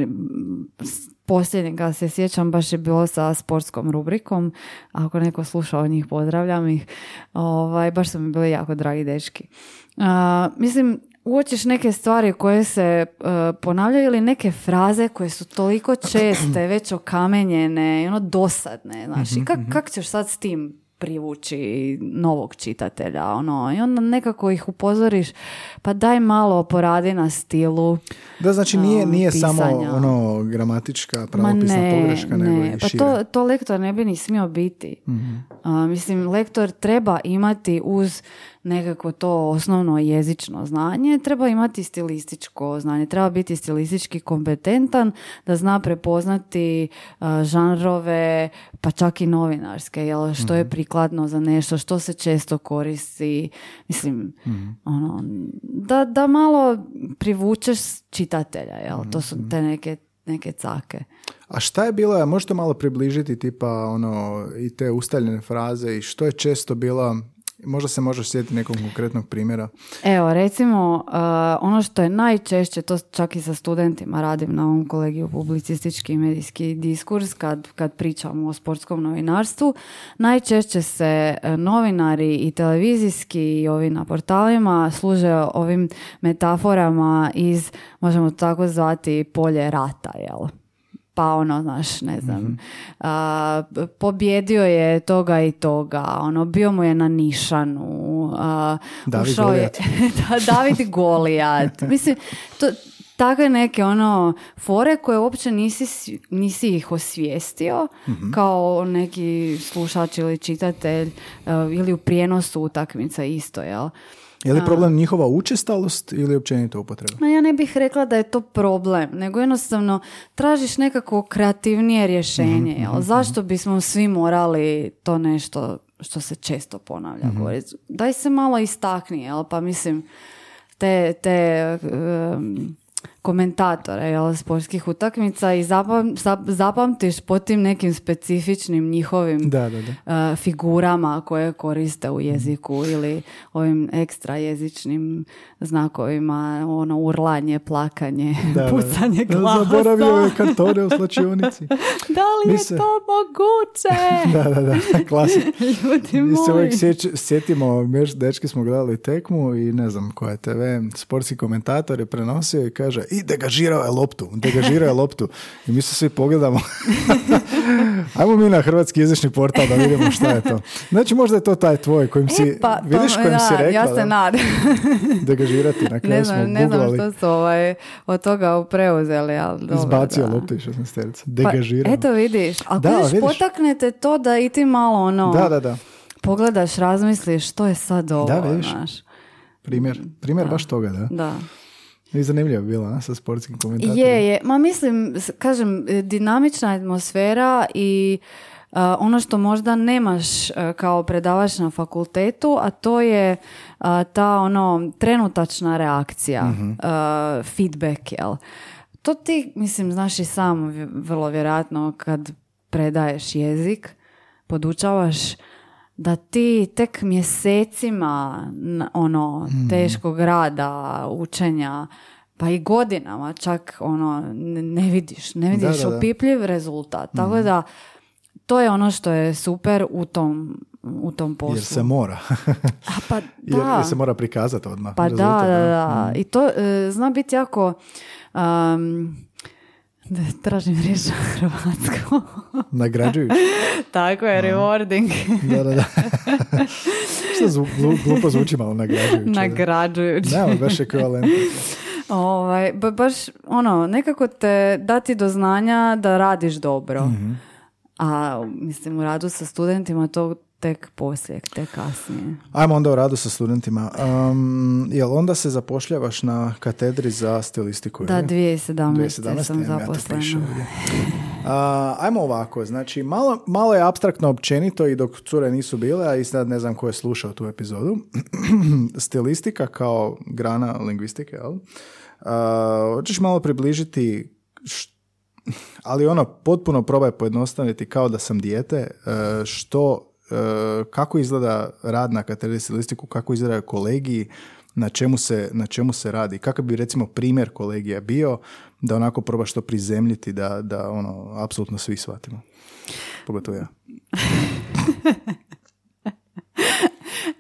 s- posljednjega se sjećam, baš je bilo sa sportskom rubrikom. Ako neko sluša od njih, pozdravljam ih. Ovaj, baš su mi bili jako dragi dečki. A, mislim, uočiš neke stvari koje se e, ponavljaju ili neke fraze koje su toliko česte, već okamenjene i ono dosadne, znaš. I kak, kak ćeš sad s tim privući novog čitatelja, ono, i onda nekako ih upozoriš, pa daj malo poradi na stilu. Da, znači nije, a, nije samo ono gramatička, Ma pravopisna ne, pogreška, nego ne, i pa šire. To, to lektor ne bi ni smio biti. A, mislim, lektor treba imati uz nekako to osnovno jezično znanje, treba imati stilističko znanje, treba biti stilistički kompetentan, da zna prepoznati a, žanrove, pa čak i novinarske, jel, što Mhm. je prikladno za nešto, što se često koristi, mislim, Mhm. ono, da, da malo privučeš čitatelja, jel, to Mhm. su te neke, neke cake. A šta je bilo, možete malo približiti tipa ono i te ustaljene fraze i što je često bila, možda se možeš sjetiti nekog konkretnog primjera. Evo, recimo, uh, ono što je najčešće, to čak i sa studentima radim na ovom kolegiju publicistički i medijski diskurs kad, kad pričamo o sportskom novinarstvu, najčešće se uh, novinari i televizijski i ovi na portalima služe ovim metaforama iz, možemo tako zvati, polje rata, jel? Pa ono, znaš, ne znam, a, pobjedio je toga i toga, ono, bio mu je na nišanu, a, David ušao je, Golijat. da, David Golijat, mislim, to, takve neke ono fore koje uopće nisi, nisi ih osvijestio kao neki slušač ili čitatelj e, ili u prijenosu utakmica isto, jel? Je li problem njihova učestalost ili općenito upotreba? Ma ja ne bih rekla da je to problem, nego jednostavno tražiš nekako kreativnije rješenje. jel? Zašto bismo svi morali to nešto što se često ponavlja govoriti? Daj se malo istakni, jel? pa mislim te, te um, komentatore jel, sportskih utakmica i zapam, zap- zapamtiš po tim nekim specifičnim njihovim Da, da, da. uh, figurama koje koriste u jeziku ili ovim ekstra jezičnim znakovima, ono urlanje, plakanje, Da, da, da. pucanje glasa. Zaboravio je kartone u slačionici. Da li Mi je se- to moguće? da, da, da, klasik. Ljudi Mi se uvijek sječ- sjetimo, mi dečki smo gledali tekmu i ne znam koja je TV, sportski komentator je prenosio i kaže i degažirao je loptu, degažirao je loptu. I mi se svi pogledamo. Ajmo mi na hrvatski jezični portal da vidimo šta je to. Znači možda je to taj tvoj kojim si, E, pa, vidiš kojim da, si rekla Ja se da, nadam. degažirati, na kraju ne smo znam, ne znam što su ovaj, od toga preuzeli, ali dobro. Izbacio da. loptu i 16 Pa, Degažirao. eto vidiš, ako Da, vidiš, potaknete to da i ti malo ono, Da, da, da. pogledaš, razmisliš što je sad ovo, Da, vidiš. znaš. Primjer, primjer baš toga, da. Da. I zanimljivo je bilo, a, sa sportskim komentatorima. Je, je. Ma mislim, kažem, e, dinamična atmosfera i a, ono što možda nemaš e, kao predavač na fakultetu, a to je a, ta ono trenutačna reakcija, a, feedback, jel? To ti, mislim, znaš i sam vrlo vjerojatno kad predaješ jezik, podučavaš da ti tek mjesecima ono teškog rada, učenja, pa i godinama čak ono ne, vidiš, ne vidiš da, da. opipljiv rezultat. Tako da to je ono što je super u tom u tom poslu. Jer se mora. A pa da. jer se mora prikazati odmah. Pa da, rezultat, da, da. I to e, zna biti jako um, Da tražim riječ na hrvatskom. Nagrađujući. Tako je, rewarding. Da, da, da. Što zvu, glu- glupo zvuči malo nagrađujuće. Nagrađujući. Nema baš ekvivalent. Ovaj, ba- baš ono, nekako te dati do znanja da radiš dobro. Mhm. A mislim u radu sa studentima to tek poslije, tek kasnije. Ajmo onda o radu sa studentima. Um, jel onda se zapošljavaš na katedri za stilistiku? Da, ili? 2017. 2017. sam ja zaposlena. piše ovdje. A, ajmo ovako, znači malo, malo je abstraktno općenito i dok cure nisu bile, a i sad ne znam ko je slušao tu epizodu, stilistika kao grana lingvistike, jel? A, hoćeš malo približiti ali ono, potpuno probaj pojednostaviti kao da sam dijete, e, što, kako izgleda rad na katedri stilistiku, kako izgledaju kolegiji, na čemu, se, na čemu se radi. Kakav bi recimo primjer kolegija bio da onako probaš to prizemljiti da, da ono, apsolutno svi shvatimo. Pogotovo ja.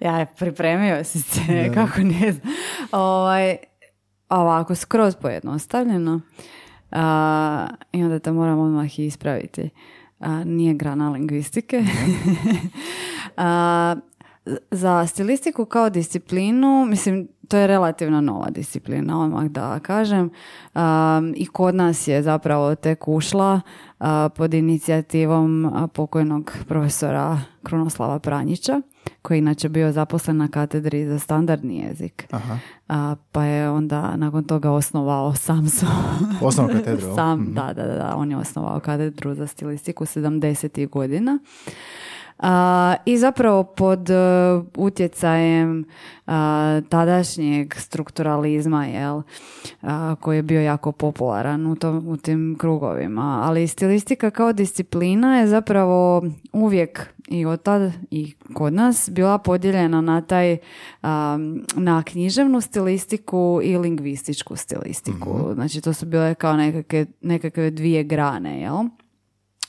Ja, pripremio si se, kako ne znam. Ovaj, ovako, skroz pojednostavljeno. A, I onda te moram odmah ispraviti. A, nije grana lingvistike. A, za stilistiku kao disciplinu, mislim, to je relativno nova disciplina, odmah da kažem. Um, I kod nas je zapravo tek ušla a, pod inicijativom a, pokojnog profesora Krunoslava Pranjića, koji je inače bio zaposlen na katedri za standardni jezik. Aha. A, pa je onda nakon toga osnovao sam so- Osnovnu katedru, sam, da, da, da, on je osnovao katedru za stilistiku 70. godina. A, I zapravo pod e, utjecajem tadašnjeg strukturalizma, jel, koji je bio jako popularan u, tom, u tim krugovima. Ali stilistika kao disciplina je zapravo uvijek i od tad i kod nas bila podijeljena na taj na književnu stilistiku i lingvističku stilistiku. Znači to su bile kao nekakve, nekakve dvije grane, jel?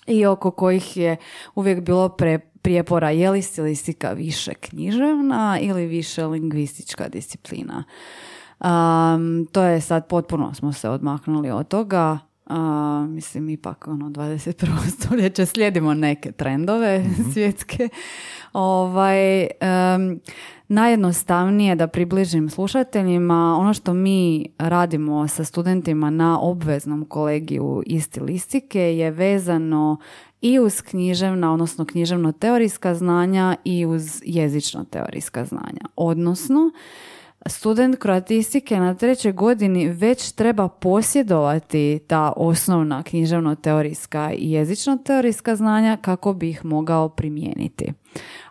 I oko kojih je uvijek bilo pre, prijepora je li stilistika više književna ili više lingvistička disciplina. Um, to je sad potpuno smo se odmaknuli od toga. A, mislim, ipak ono, 21. stoljeće slijedimo neke trendove svjetske. Ovaj, em, najjednostavnije da približim slušateljima ono što mi radimo sa studentima na obveznom kolegiju iz stilistike je vezano i uz književna, odnosno književno-teorijska znanja i uz jezično-teorijska znanja. Odnosno, student kroatistike na trećoj godini već treba posjedovati ta osnovna književno-teorijska i jezično-teorijska znanja kako bi ih mogao primijeniti.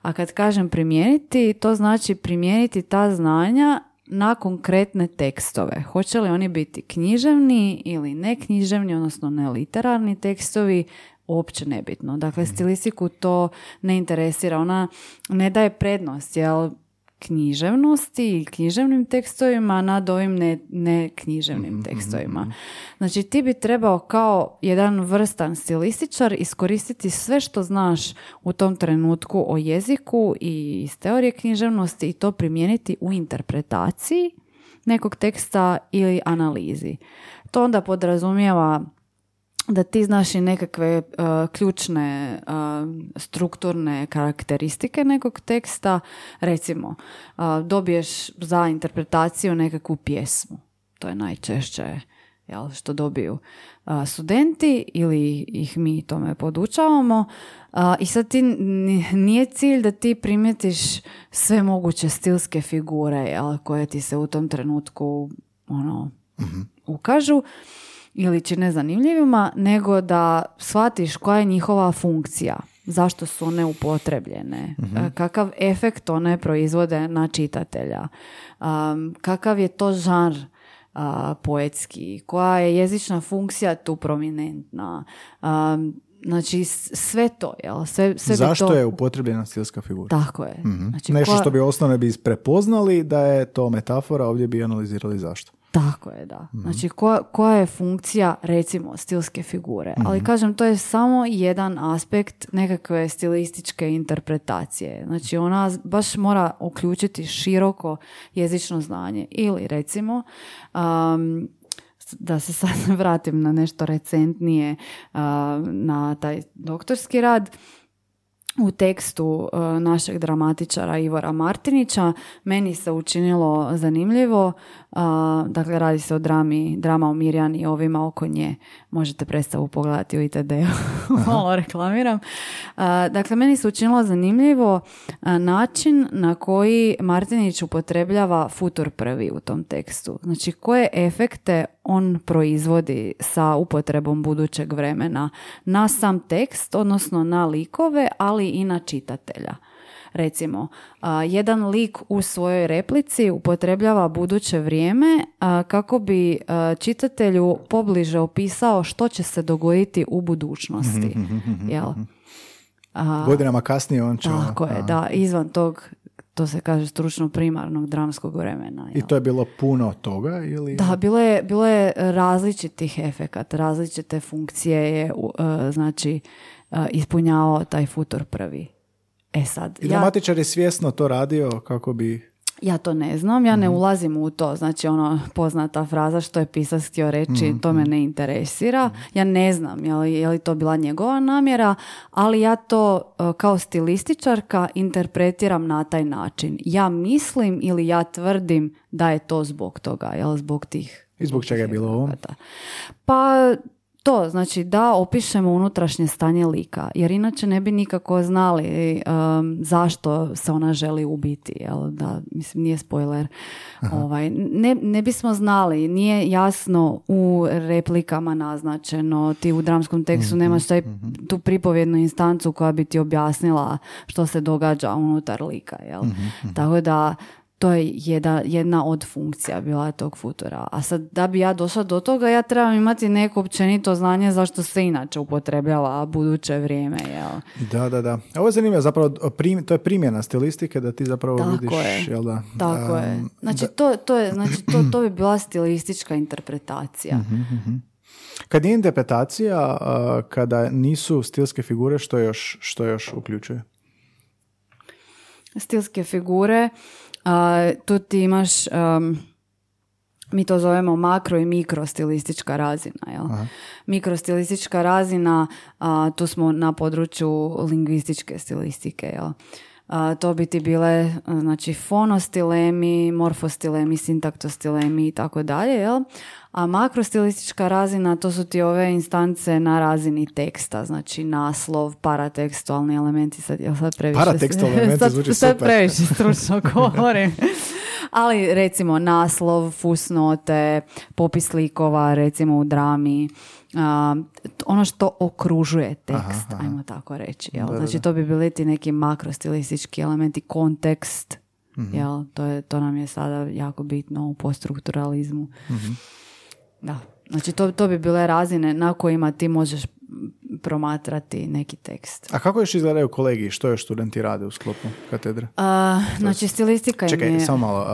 A kad kažem primijeniti, to znači primijeniti ta znanja na konkretne tekstove. Hoće li oni biti književni ili ne književni, odnosno ne literarni tekstovi, uopće nebitno. Dakle, stilistiku to ne interesira. Ona ne daje prednost, jel književnosti i književnim tekstovima nad ovim ne, ne književnim tekstovima. Znači ti bi trebao kao jedan vrstan stilističar iskoristiti sve što znaš u tom trenutku o jeziku i iz teorije književnosti i to primijeniti u interpretaciji nekog teksta ili analizi. To onda podrazumijeva da ti znaš i nekakve uh, ključne uh, strukturne karakteristike nekog teksta. Recimo, uh, dobiješ za interpretaciju nekakvu pjesmu. To je najčešće jel, što dobiju uh, studenti ili ih mi tome podučavamo. Uh, I sad ti nije cilj da ti primijetiš sve moguće stilske figure jel, koje ti se u tom trenutku ono, ukažu ili čine zanimljivima, nego da shvatiš koja je njihova funkcija, zašto su one upotrebljene, e, kakav efekt one proizvode na čitatelja, um, kakav je to žanr a, poetski, koja je jezična funkcija tu prominentna, um, znači sve to, jel? Sve, sve Zašto to... je upotrebljena stilska figura? Tako je. Znači, Nešto koja- što bi osnovno bi prepoznali da je to metafora, ovdje bi analizirali zašto. Tako je, da. Znači, koja, koja je funkcija, recimo, stilske figure. Ali kažem, to je samo jedan aspekt nekakve stilističke interpretacije. Znači, ona baš mora uključiti široko jezično znanje. Ili, recimo, um, da se sad vratim na nešto recentnije, na taj doktorski rad, u tekstu našeg dramatičara Ivora Martinića meni se učinilo zanimljivo dakle, radi se o drami, drama o Mirjani i ovima oko nje. Možete predstavu pogledati u ITD-u, malo reklamiram. dakle, meni se učinilo zanimljivo način na koji Martinić upotrebljava futur prvi u tom tekstu. Znači, koje efekte on proizvodi sa upotrebom budućeg vremena na sam tekst, odnosno na likove, ali i na čitatelja. Recimo, jedan lik u svojoj replici upotrebljava buduće vrijeme kako bi čitatelju pobliže opisao što će se dogoditi u budućnosti. Mhm, mhm, mhm, Jel? Godinama kasnije on će... Tako je, da, izvan tog to se kaže stručno primarnog dramskog vremena. I to je bilo puno toga? Ili... Da, bilo je, bilo je različitih efekata, različite funkcije je e, znači e, ispunjavao taj futur prvi. E sad, I dramatičar je svjesno to radio kako bi... Ja to ne znam, ja ne mhm. ulazim u to, znači ono poznata fraza što je pisac htio reći, mhm, to me mhm. ne interesira. Ja ne znam je li, je li to bila njegova namjera, ali ja to e, kao stilističarka interpretiram na taj način. Ja mislim ili ja tvrdim da je to zbog toga, jel zbog tih... I zbog čega je bilo ovo? Pa to, znači da opišemo unutrašnje stanje lika, jer inače ne bi nikako znali um, zašto se ona želi ubiti, jel? Da, mislim, nije spoiler. Ovaj, ne, ne bismo znali, nije jasno u replikama naznačeno, ti u dramskom tekstu mhm, nemaš taj, tu pripovjednu instancu koja bi ti objasnila što se događa unutar lika, jel? Mhm, Tako da to je jedna, jedna od funkcija bila tog futura. A sad da bi ja došla do toga, ja trebam imati neko općenito znanje zašto se inače upotrebljava buduće vrijeme. Jel? Da, da, da. Ovo je zanimljivo, zapravo to je primjena stilistike da ti zapravo Tako vidiš. Je. Jel da? Tako je. Znači, to, to, je, znači to, to bi bila stilistička interpretacija. Mhm, mhm. Kad je interpretacija, kada nisu stilske figure, što još, što još uključuje? Stilske figure, tu ti imaš, mi to zovemo makro i mikro stilistička razina. Jel? Mikrostilistička razina, tu smo na području lingvističke stilistike. Jel? To bi ti bile znači, fonostilemi, morfostilemi, sintaktostilemi i tako dalje. Jel? A makrostilistička razina, to su ti ove instance na razini teksta, znači naslov, paratekstualni elementi, sad, jel sad previše... Paratekstualni elementi zvuči sad, super. previše stručno govorim. Ali recimo naslov, fusnote, popis likova, recimo u drami, ono što okružuje tekst, ajmo tako reći. Jel? znači to bi bili ti neki makrostilistički elementi, kontekst, mm Jel? To, je, to nam je sada jako bitno u poststrukturalizmu. mm da, znači to, to bi bile razine na kojima ti možeš promatrati neki tekst. A kako još izgledaju kolegi? Što još studenti rade u sklopu katedre? znači, stilistika Čekaj, im je... samo malo.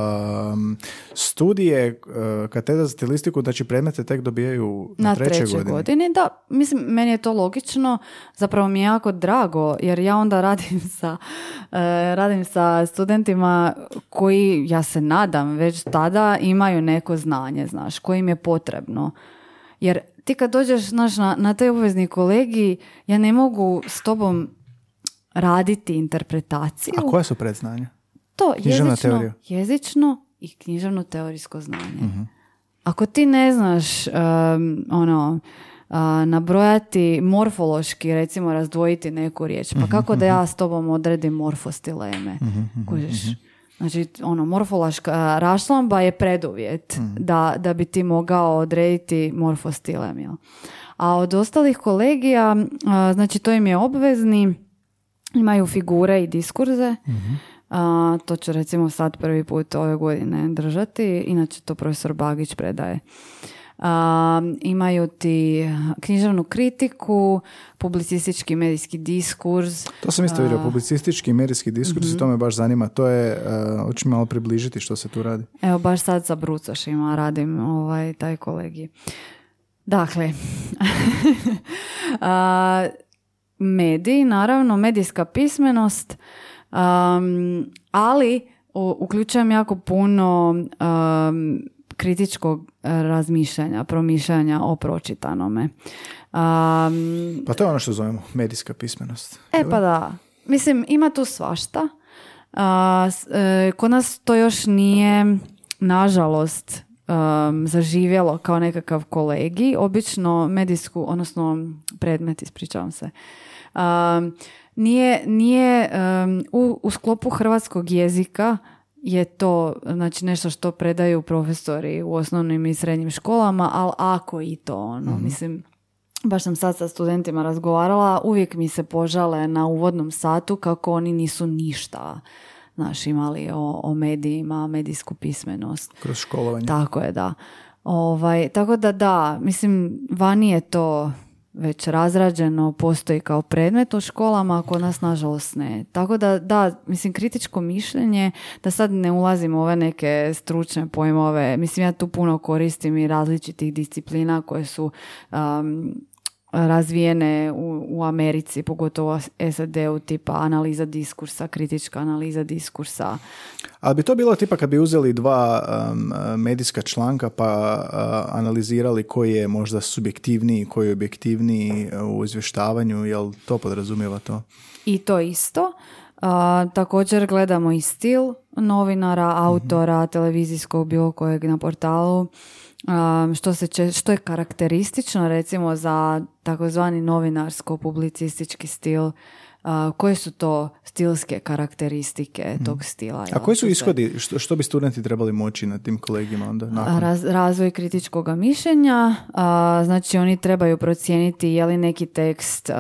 studije uh, katedra za stilistiku, znači predmete tek dobijaju na, na trećoj, godini. godini. Da, mislim, meni je to logično. Zapravo mi je jako drago, jer ja onda radim sa, uh, radim sa studentima koji, ja se nadam, već tada imaju neko znanje, znaš, koji im je potrebno. Jer ti kad dođeš znaš, na, na taj obvezni kolegiji, ja ne mogu s tobom raditi interpretaciju. A koje su predznanja? To, jezično, jezično i književno teorijsko znanje. uh Ako ti ne znaš um, ono, uh, nabrojati morfološki, recimo razdvojiti neku riječ, pa mhm, kako da ja mhm. s tobom odredim morfostileme? uh Znači, ono, morfološka rašlamba je preduvjet mm. da, da bi ti mogao odrediti morfostilem. Jel? A od ostalih kolegija, znači to im je obvezni, imaju figure i diskurze. mm to ću recimo sad prvi put ove godine držati, inače to profesor Bagić predaje imaju ti književnu kritiku, publicistički medijski diskurs. To sam isto vidio, publicistički medijski diskurs i mhm. to me baš zanima. To je, uh, hoću malo približiti što se tu radi. Evo, baš sad sa brucašima radim ovaj, taj kolegi. Dakle, mediji, naravno, medijska pismenost, um, ali uključujem jako puno um, kritičkog razmišljanja, promišljanja o pročitanome. Um, pa to je ono što zovemo medijska pismenost. E pa da. Mislim, ima tu svašta. E, kod nas to još nije, nažalost, um, zaživjelo kao nekakav kolegi. Obično medijsku, odnosno predmet, ispričavam se. Um, nije, nije u, u sklopu hrvatskog jezika je to znači nešto što predaju profesori u osnovnim i srednjim školama, ali ako i to ono, mhm. mislim, baš sam sad sa studentima razgovarala, uvijek mi se požale na uvodnom satu kako oni nisu ništa znaš, imali o, o medijima, medijsku pismenost. Kroz školovanje. Tako je, da. Ovaj, tako da da, mislim, vani je to već razrađeno, postoji kao predmet u školama, a kod nas nažalost ne. Tako da, da, mislim, kritičko mišljenje, da sad ne ulazim u ove neke stručne pojmove, mislim, ja tu puno koristim i različitih disciplina koje su um, razvijene u, u Americi, pogotovo SAD-u, tipa analiza diskursa, kritička analiza diskursa. Ali bi to bilo tipa kad bi uzeli dva um, medijska članka pa uh, analizirali koji je možda subjektivniji, koji je objektivniji u izvještavanju, jel to podrazumijeva to? I to isto. Uh, također gledamo i stil novinara, autora, mm televizijskog bilo kojeg na portalu što, se što je karakteristično recimo za takozvani novinarsko-publicistički stil, koje su to stilske karakteristike mhm. tog stila? A koji su ishodi, što, što bi studenti trebali moći na tim kolegima onda? Raz, razvoj kritičkog mišljenja, znači oni trebaju procijeniti je li neki tekst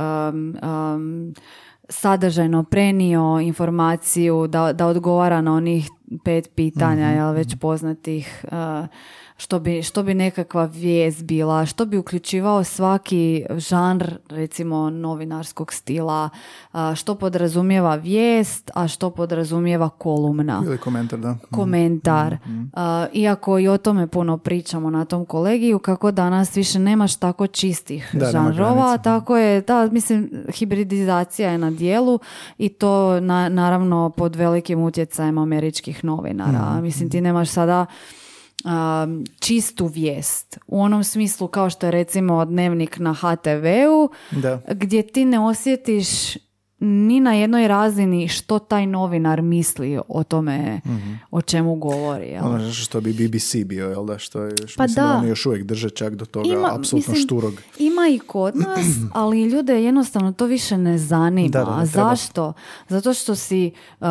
sadržajno prenio informaciju da, da odgovara na onih pet pitanja, mm već poznatih što bi, što bi nekakva vijest bila, što bi uključivao svaki žanr recimo novinarskog stila, što podrazumijeva vijest, a što podrazumijeva kolumna. Ili komentar, da. Komentar. mm Iako i o tome puno pričamo na tom kolegiju, kako danas više nemaš tako čistih da, žanrova, tako je, da, mislim, hibridizacija je na dijelu i to na, naravno pod velikim utjecajem američkih novinara. mm Mislim, ti nemaš sada um, čistu vijest u onom smislu kao što je recimo dnevnik na HTV-u gdje ti ne osjetiš ni na jednoj razini što taj novinar misli o tome mhm. o čemu govori. Jel? Ono što bi BBC bio, jel da? Što je, pa mislim da. oni još uvijek drže čak do toga ima, apsolutno šturog. Ima i kod nas, ali ljude jednostavno to više ne zanima. Da, A zašto? Zato što si uh,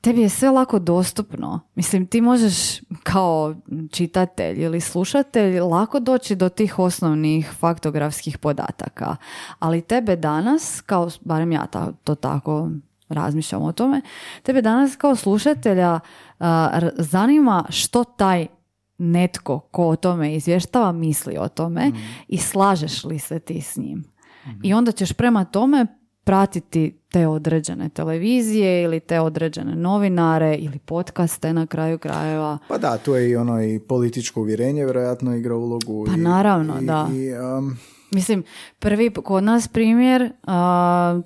tebi je sve lako dostupno. Mislim, ti možeš kao čitatelj ili slušatelj lako doći do tih osnovnih faktografskih podataka. Ali tebe danas, kao, barem ja to tako razmišljam o tome, tebe danas kao slušatelja zanima što taj netko ko o tome izvještava misli o tome mm. i slažeš li se ti s njim. Mm. I onda ćeš prema tome pratiti te određene televizije ili te određene novinare ili podcaste na kraju krajeva. Pa da, tu je i ono i političko uvjerenje vjerojatno igra ulogu. Pa naravno, da. I, um... Mislim, prvi kod nas primjer,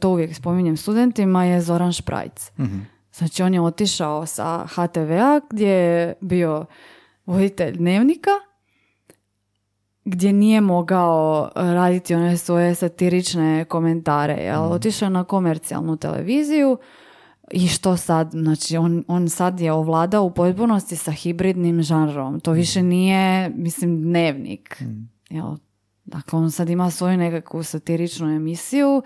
to uvijek spominjem studentima, je Zoran Šprajc. uh Znači on je otišao sa HTV-a gdje je bio voditelj dnevnika gdje nije mogao raditi one svoje satirične komentare. Jel? Mm. Otišao na komercijalnu televiziju i što sad? Znači, on, on sad je ovladao u potpunosti sa hibridnim žanrom. To više nije, mislim, dnevnik. Mm. Jel? Dakle, on sad ima svoju nekakvu satiričnu emisiju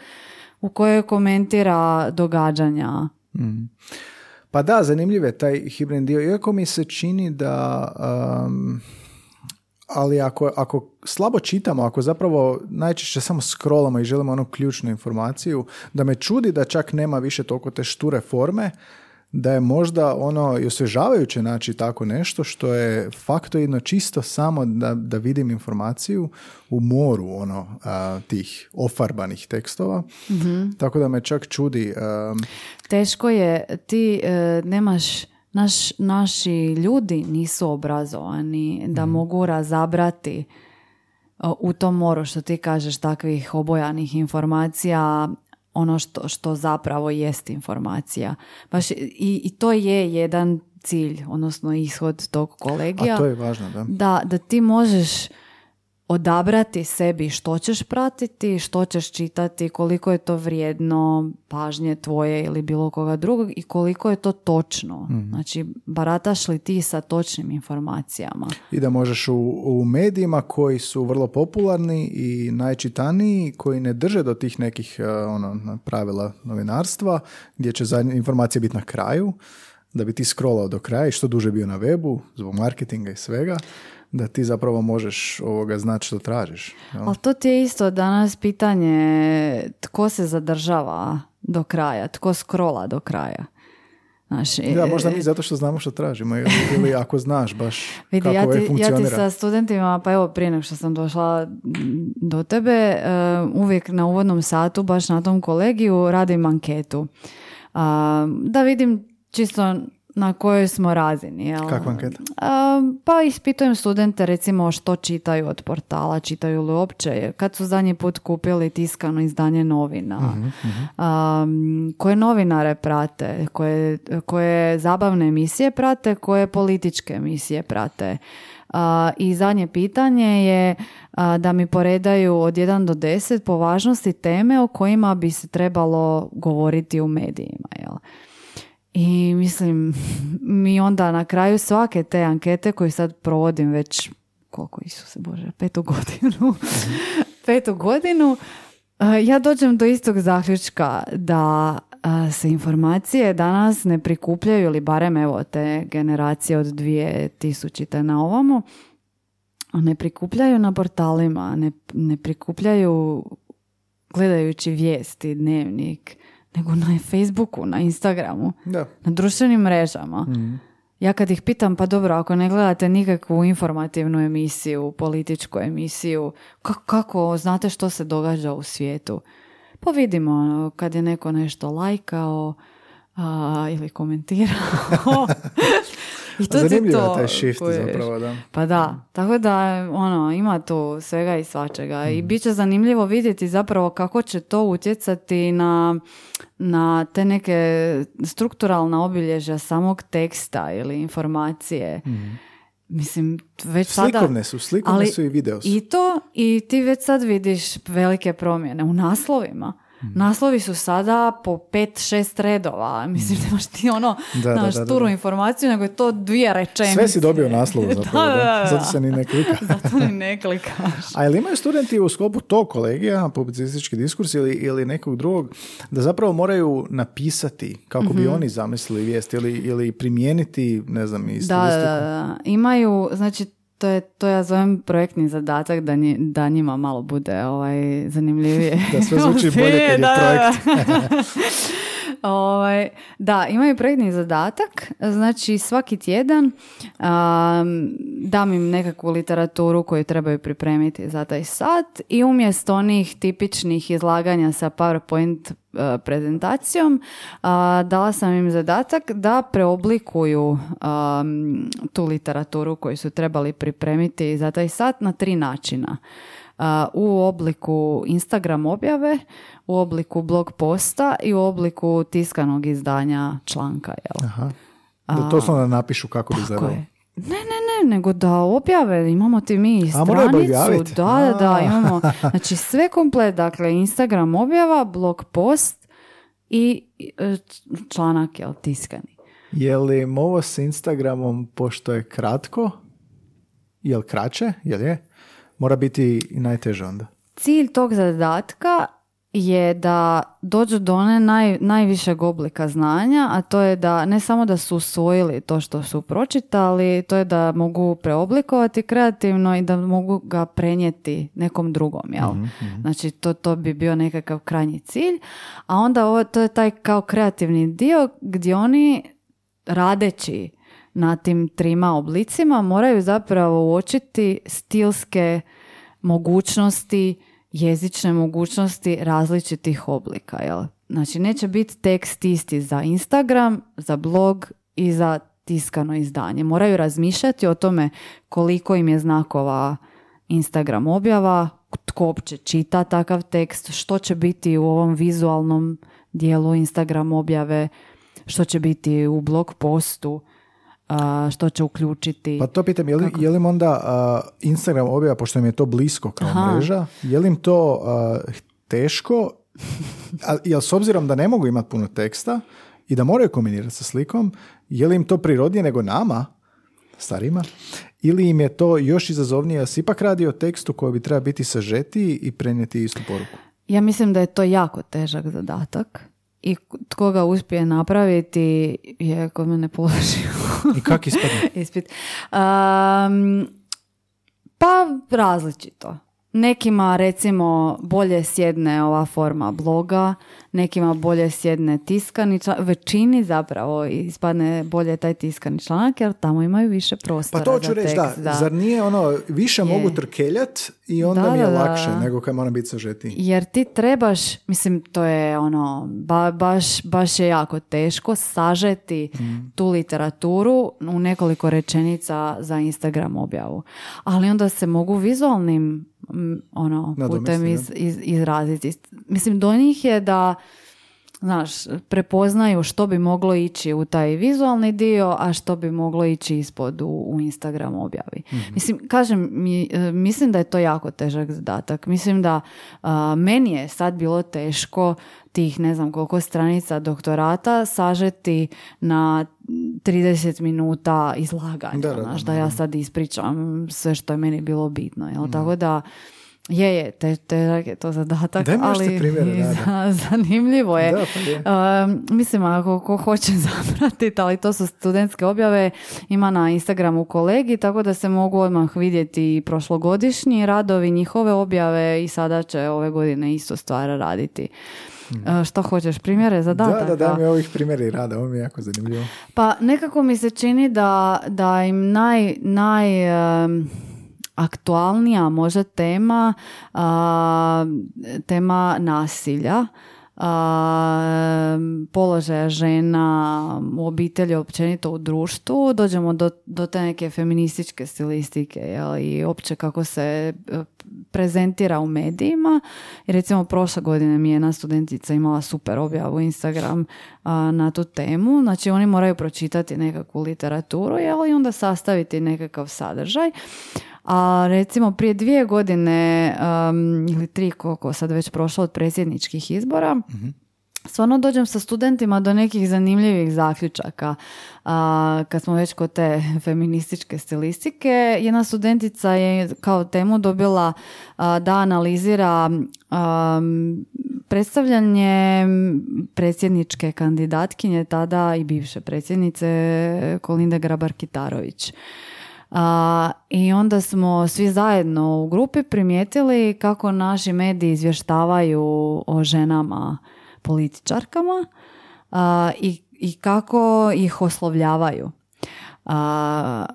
u kojoj komentira događanja. Mm. Pa da, zanimljiv je taj hibridni dio. Iako mi se čini da... Um ali ako, ako slabo čitamo, ako zapravo najčešće samo scrollamo i želimo onu ključnu informaciju, da me čudi da čak nema više toliko te šture forme, da je možda ono i osvježavajuće naći tako nešto što je faktoidno čisto samo da, da vidim informaciju u moru ono tih ofarbanih tekstova. mm Tako da me čak čudi. Teško je, ti uh, nemaš naš, naši ljudi nisu obrazovani da mhm. mogu razabrati u tom moru što ti kažeš takvih obojanih informacija ono što, što zapravo jest informacija. Baš i, i to je jedan cilj, odnosno ishod tog kolegija. A to je važno, da. Da, da ti možeš odabrati sebi što ćeš pratiti, što ćeš čitati, koliko je to vrijedno pažnje tvoje ili bilo koga drugog i koliko je to točno. Mhm. Znači, barataš li ti sa točnim informacijama? I da možeš u, u medijima koji su vrlo popularni i najčitaniji, koji ne drže do tih nekih uh, ono, pravila novinarstva, gdje će zadnja informacija biti na kraju, da bi ti scrollao do kraja i što duže bio na webu, zbog marketinga i svega, da ti zapravo možeš ovoga znati što tražiš. Ali to ti je isto danas pitanje tko se zadržava do kraja, tko scrolla do kraja. Znaš, da, možda mi zato što znamo što tražimo ili, ako znaš baš vidi, kako ja ti, ja ti sa studentima, pa evo prije nego što sam došla do tebe, uh, uvijek na uvodnom satu, baš na tom kolegiju, radim anketu. Da vidim čisto na kojoj smo razini. Jel? Kakva anketa? Pa ispitujem studente recimo što čitaju od portala, čitaju li uopće, kad su zadnji put kupili tiskano izdanje novina, uh koje novinare prate, koje, koje zabavne emisije prate, koje političke emisije prate. I zadnje pitanje je da mi poredaju od 1 do 10 po važnosti teme o kojima bi se trebalo govoriti u medijima. Jel? I mislim, mi onda na kraju svake te ankete koju sad provodim već, koliko se Bože, petu godinu, petu godinu, ja dođem do istog zaključka da se informacije danas ne prikupljaju ili barem evo te generacije od dvije tisućite na ovamo, ne prikupljaju na portalima, ne, ne prikupljaju gledajući vijesti, dnevnik, nego na Facebooku, na Instagramu, da. na društvenim mrežama. Mm. Ja kad ih pitam, pa dobro, ako ne gledate nikakvu informativnu emisiju, političku emisiju, kako, kako znate što se događa u svijetu? Pa vidimo, ono, kad je neko nešto lajkao a, ili komentirao, I to Zanimljivo to, taj shift zapravo, da. Pa da, tako da ono, ima tu svega i svačega i mm. bit će zanimljivo vidjeti zapravo kako će to utjecati na, na te neke strukturalna obilježja samog teksta ili informacije. Mm. Mislim, već slikovne su, slikovne su i video su. I to, i ti već sad vidiš velike promjene u naslovima. Mhm. Naslovi su sada po pet, šest redova. Mislim, nemaš ti ono da, naš da, turu informaciju, nego je to dvije rečenice. Sve si dobio naslov zapravo, da, zato se ni ne klika. zato ni ne klikaš. A ili imaju studenti u sklopu tog kolegija, publicistički diskurs ili, ili nekog drugog, da zapravo moraju napisati kako bi mhm. oni zamislili vijest ili, ili primijeniti, ne znam, i da, da, da. Imaju, znači, to je, to ja zovem projektni zadatak da, nji, da njima malo bude ovaj, zanimljivije. da sve zvuči bolje kad je projekt. ovaj, da, imaju projektni zadatak, znači svaki tjedan um, dam im nekakvu literaturu koju trebaju pripremiti za taj sat i umjesto onih tipičnih izlaganja sa PowerPoint prezentacijom dala sam im zadatak da preoblikuju tu literaturu koju su trebali pripremiti za taj sat na tri načina. u obliku Instagram objave, u obliku blog posta i u obliku tiskanog izdanja članka. Jel? Aha. Da to napišu kako bi izgledalo. Ne, ne, ne, nego da objave, imamo ti mi stranicu, da, da, da, imamo, znači sve komplet, dakle Instagram objava, blog post i e, članak je tiskani. Je li ovo s Instagramom, pošto je kratko, je li kraće, je li je? Mora biti i najteže onda. Cilj tog zadatka je da dođu do one naj, najvišeg oblika znanja, a to je da ne samo da su usvojili to što su pročitali, to je da mogu preoblikovati kreativno i da mogu ga prenijeti nekom drugom, jel? mm Znači to, to bi bio nekakav krajnji cilj, a onda ovo, to je taj kao kreativni dio gdje oni radeći na tim trima oblicima moraju zapravo uočiti stilske mogućnosti jezične mogućnosti različitih oblika. Jel? Znači, neće biti tekst isti za Instagram, za blog i za tiskano izdanje. Moraju razmišljati o tome koliko im je znakova Instagram objava, tko uopće čita takav tekst, što će biti u ovom vizualnom dijelu Instagram objave, što će biti u blog postu, a, što će uključiti. Pa to pitam, je li, je li im onda a, Instagram objava, pošto im je to blisko kao Aha. mreža, je li im to a, teško, a, jel s obzirom da ne mogu imati puno teksta i da moraju kombinirati sa slikom, je li im to prirodnije nego nama, starima, ili im je to još izazovnije, se ipak radi o tekstu koji bi treba biti sažetiji i prenijeti istu poruku. Ja mislim da je to jako težak zadatak i tko ga uspije napraviti je kod mene položio I kak ispadne? ispit. Um, pa različito. Nekima recimo bolje sjedne ova forma bloga, nekima bolje sjedne tiskani članak, većini zapravo ispadne bolje taj tiskani članak jer tamo imaju više prostora Pa to ću reći, da, zar nije ono, više mogu trkeljat i onda Da, mi je da, lakše nego kad moram biti sažetiji. Jer ti trebaš, mislim, to je ono, ba- baš, baš je jako teško sažeti Mm. tu literaturu u nekoliko rečenica za Instagram objavu. Ali onda se mogu vizualnim ono, putem iz, iz- izraziti. Mislim, do njih je da znaš, prepoznaju što bi moglo ići u taj vizualni dio, a što bi moglo ići ispod u, u Instagram objavi. Mislim, kažem, mi, e, mislim da je to jako težak zadatak. Mislim da a, meni je sad bilo teško tih ne znam koliko stranica doktorata sažeti na 30 minuta izlaganja, Da, da, da, znaš, da ja sad ispričam sve što je meni bilo bitno. Jel? Tako da je, je, te, težak je to zadatak, Daj ali primjere, da, za- zanimljivo je. Da, pa je. Um, mislim, ako ko hoće zapratiti, ali to su studentske objave, ima na Instagramu kolegi, tako da se mogu odmah vidjeti i prošlogodišnji radovi, njihove objave i sada će ove godine isto stvar raditi. Uh, što hoćeš, primjere zadataka? Hmm. Da, da, da mi ovih primjera i rada, ovo mi je jako zanimljivo. Pa nekako mi se čini da, da im naj, naj aktualnija možda tema a, tema nasilja. A, položaja žena u obitelji općenito u društvu. Dođemo do, do te neke feminističke stilistike jel, i opće kako se e, prezentira u medijima. I recimo prošle godine mi je jedna studentica imala super objavu Instagram a, na tu temu, znači oni moraju pročitati nekakvu literaturu jel, i onda sastaviti nekakav sadržaj a recimo prije dvije godine um, ili tri koliko sad već prošlo od predsjedničkih izbora stvarno dođem sa studentima do nekih zanimljivih zaključaka. A, kad smo već kod te feminističke stilistike, jedna studentica je kao temu dobila a, da analizira am, predstavljanje predsjedničke kandidatkinje tada i bivše predsjednice Kolinde Grabar-Kitarović. A, I onda smo svi zajedno u grupi primijetili kako naši mediji izvještavaju o ženama političarkama a, i, i kako ih oslovljavaju. A,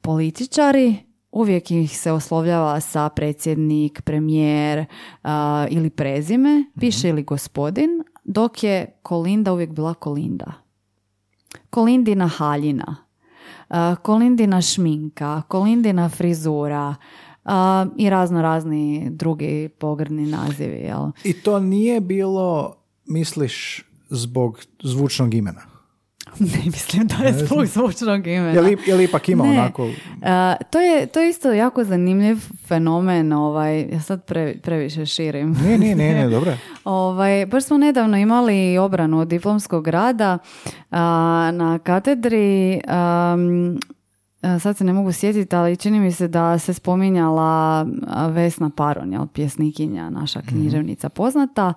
političari uvijek ih se oslovljava sa predsjednik, premijer a, ili prezime, piše ili gospodin, dok je Kolinda uvijek bila Kolinda. Kolindina haljina, Kolindina šminka, Kolindina frizura a, i razno razni drugi pogrdni nazivi. Jel? I to nije bilo, misliš, zbog zvučnog imena? Ne mislim da je zbog zvučnog imena. Je li, je li ipak ima Ne. onako... A, to, je, to je isto jako zanimljiv fenomen, ovaj, ja sad pre, previše širim. Ne, ne, ne, ne, dobro. Ovaj, baš smo nedavno imali obranu diplomskog rada a, na katedri. a, sad se ne mogu sjetiti, ali čini mi se da se spominjala Vesna Paron, jel, pjesnikinja, naša književnica poznata.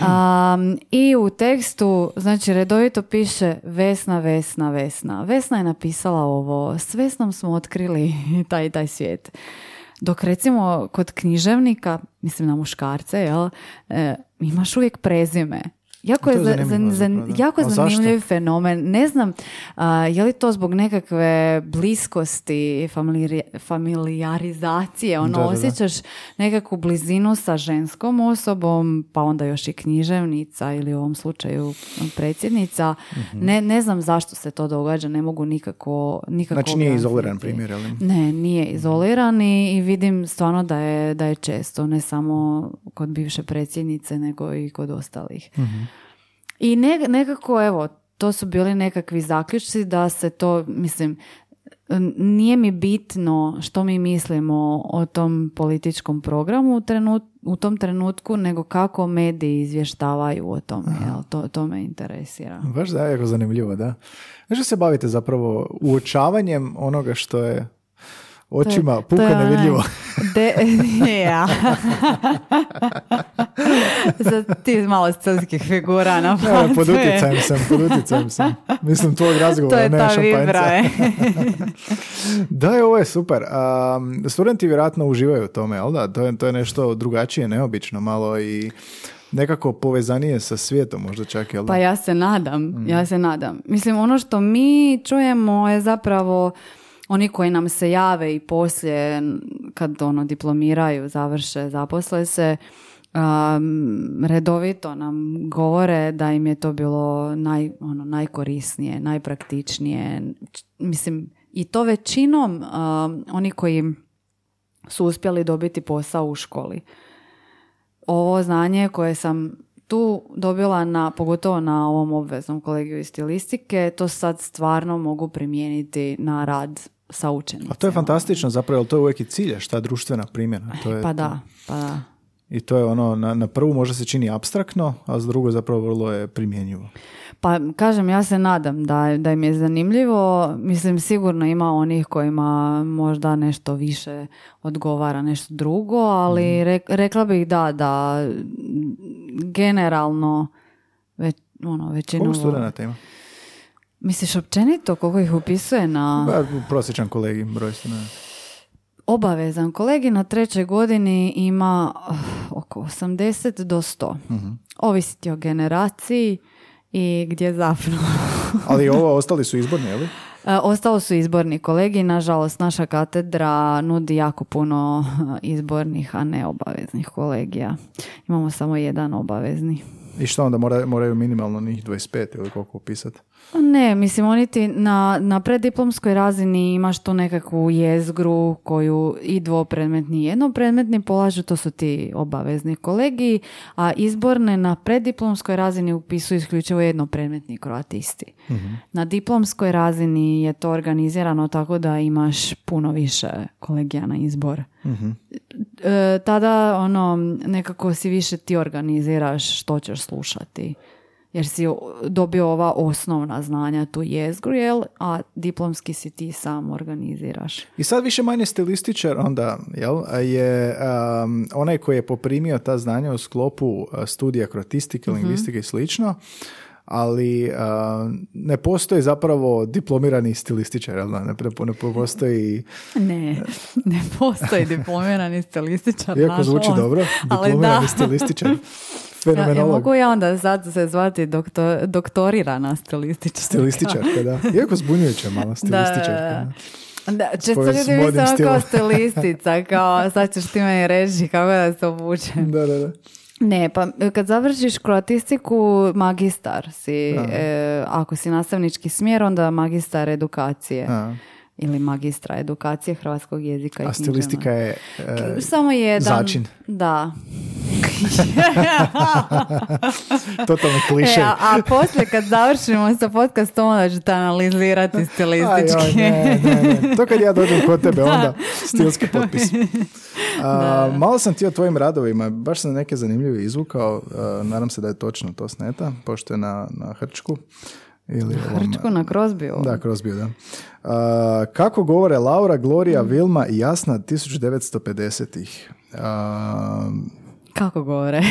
Am, I u tekstu, znači, redovito piše Vesna, Vesna, Vesna. Vesna je napisala ovo, s Vesnom smo otkrili taj taj svijet. Dok recimo kod književnika, mislim na muškarce, jel, e, imaš uvijek prezime. Jako je, je za- zanimljivo za- zapravo, da. jako zašto? zanimljiv fenomen. Ne znam, a, je li to zbog nekakve bliskosti, familiri- familijarizacije, ono, Da, da, da. osjećaš nekakvu blizinu sa ženskom osobom, pa onda još i književnica ili u ovom slučaju predsjednica. Mhm. ne, ne znam zašto se to događa, ne mogu nikako, nikako Znači nije izoliran primjer, ali... Ne, nije izoliran i, i vidim stvarno da je, da je često, ne samo kod bivše predsjednice, nego i kod ostalih. I ne, nekako, evo, to su bili nekakvi zaključci da se to, mislim, nije mi bitno što mi mislimo o tom političkom programu u, trenut, u tom trenutku, nego kako mediji izvještavaju o tome. Jel? To, to me interesira. Baš da, jako zanimljivo, da. Nešto se bavite zapravo uočavanjem onoga što je očima To puka onaj- nevidljivo. De, ja. Za ti malo stilskih figura na Ne, pod utjecajem sam, pod utjecajem sam. Mislim, tvojeg To razgovora, je ne šampanjca. e. Da, je, ovo je super. Um, studenti vjerojatno uživaju u tome, jel da? To je, to je nešto drugačije, neobično malo i nekako povezanije sa svijetom, možda čak, jel da? Pa ja se nadam, ja se nadam. Mislim, ono što mi čujemo je zapravo oni koji nam se jave i poslije kad ono diplomiraju, završe, zaposle se, um, redovito nam govore da im je to bilo naj, ono, najkorisnije, najpraktičnije. Mislim, i to većinom um, oni koji su uspjeli dobiti posao u školi. Ovo znanje koje sam tu dobila na, pogotovo na ovom obveznom kolegiju iz stilistike, to sad stvarno mogu primijeniti na rad sa učenicima. A to je fantastično zapravo, jer to je uvijek i cilj, šta društvena primjena. To je, Pa da, pa da. I to je ono, na, na prvu možda se čini abstraktno, a s drugo zapravo vrlo je primjenjivo. Pa kažem, ja se nadam da, da im je zanimljivo. Mislim, sigurno ima onih kojima možda nešto više odgovara, nešto drugo, ali rek- rekla bih da, da generalno već, ono, većinu... Koliko studenta ima? Misliš općenito koliko ih upisuje na Ba, prosječan kolegi, broj studenta. obavezan kolegi na trećoj godini ima uh, oko 80 do 100. Ovisiti o generaciji i gdje zapravo. Ali ovo ostali su izborni, je li? E, Ostalo su izborni kolegi, nažalost naša katedra nudi jako puno uh, izbornih, a ne obaveznih kolegija. Imamo samo jedan obavezni. I što onda mora, moraju minimalno njih 25 ili koliko upisati? Ne, mislim, oni ti na, na preddiplomskoj razini imaš tu nekakvu jezgru koju i dvopredmetni i jednopredmetni polažu, to su ti obavezni kolegiji, a izborne na preddiplomskoj razini upisuju isključivo jednopredmetni kroatisti. Na diplomskoj razini je to organizirano tako da imaš puno više kolegija na izbor. E, tada ono nekako si više ti organiziraš što ćeš slušati jer si dobio ova osnovna znanja tu jezgru, jel? a diplomski si ti sam organiziraš. I sad više manje stilističar onda, jel, je um, onaj koji je poprimio ta znanja u sklopu uh, studija kroatistike, lingvistike i slično, ali uh, ne postoji zapravo diplomirani stilističar, jel da? Ne, ne, ne postoji, Ne, ne postoji diplomirani stilističar. iako zvuči dobro, diplomirani da. stilističar, Ja, ja fenomenolog. mogu ja onda sad se zvati doktor, doktorirana stilističarka. Stilističarka, da. Iako zbunjujuće malo stilističarka. Da, da. Da, često ljudi misle ono kao stilistica, kao sad ćeš ti meni reći kako da se obučem. Da, da, da. Ne, pa kad završiš kroatistiku, magistar si. E, ako si nastavnički smjer, onda magistar edukacije. A, Ili magistra edukacije hrvatskog jezika i a stilistika je... e, Samo jedan. začin. Da. totalni kliše. E, a, a poslije kad završimo sa podcastom, onda ću te analizirati Aj, stilistički. joj, ne, ne, ne. To kad ja dođem kod tebe, onda stilski potpis. A, malo sam ti o tvojim radovima, baš sam neke zanimljive izvukao, a, nadam se da je točno to sneta, pošto je na, na Hrčku. Ili ovom- Hrčku na Krozbiju. Da, Crosby, da. A, kako govore Laura, Gloria, Vilma i Jasna 1950-ih? A, Kako govore?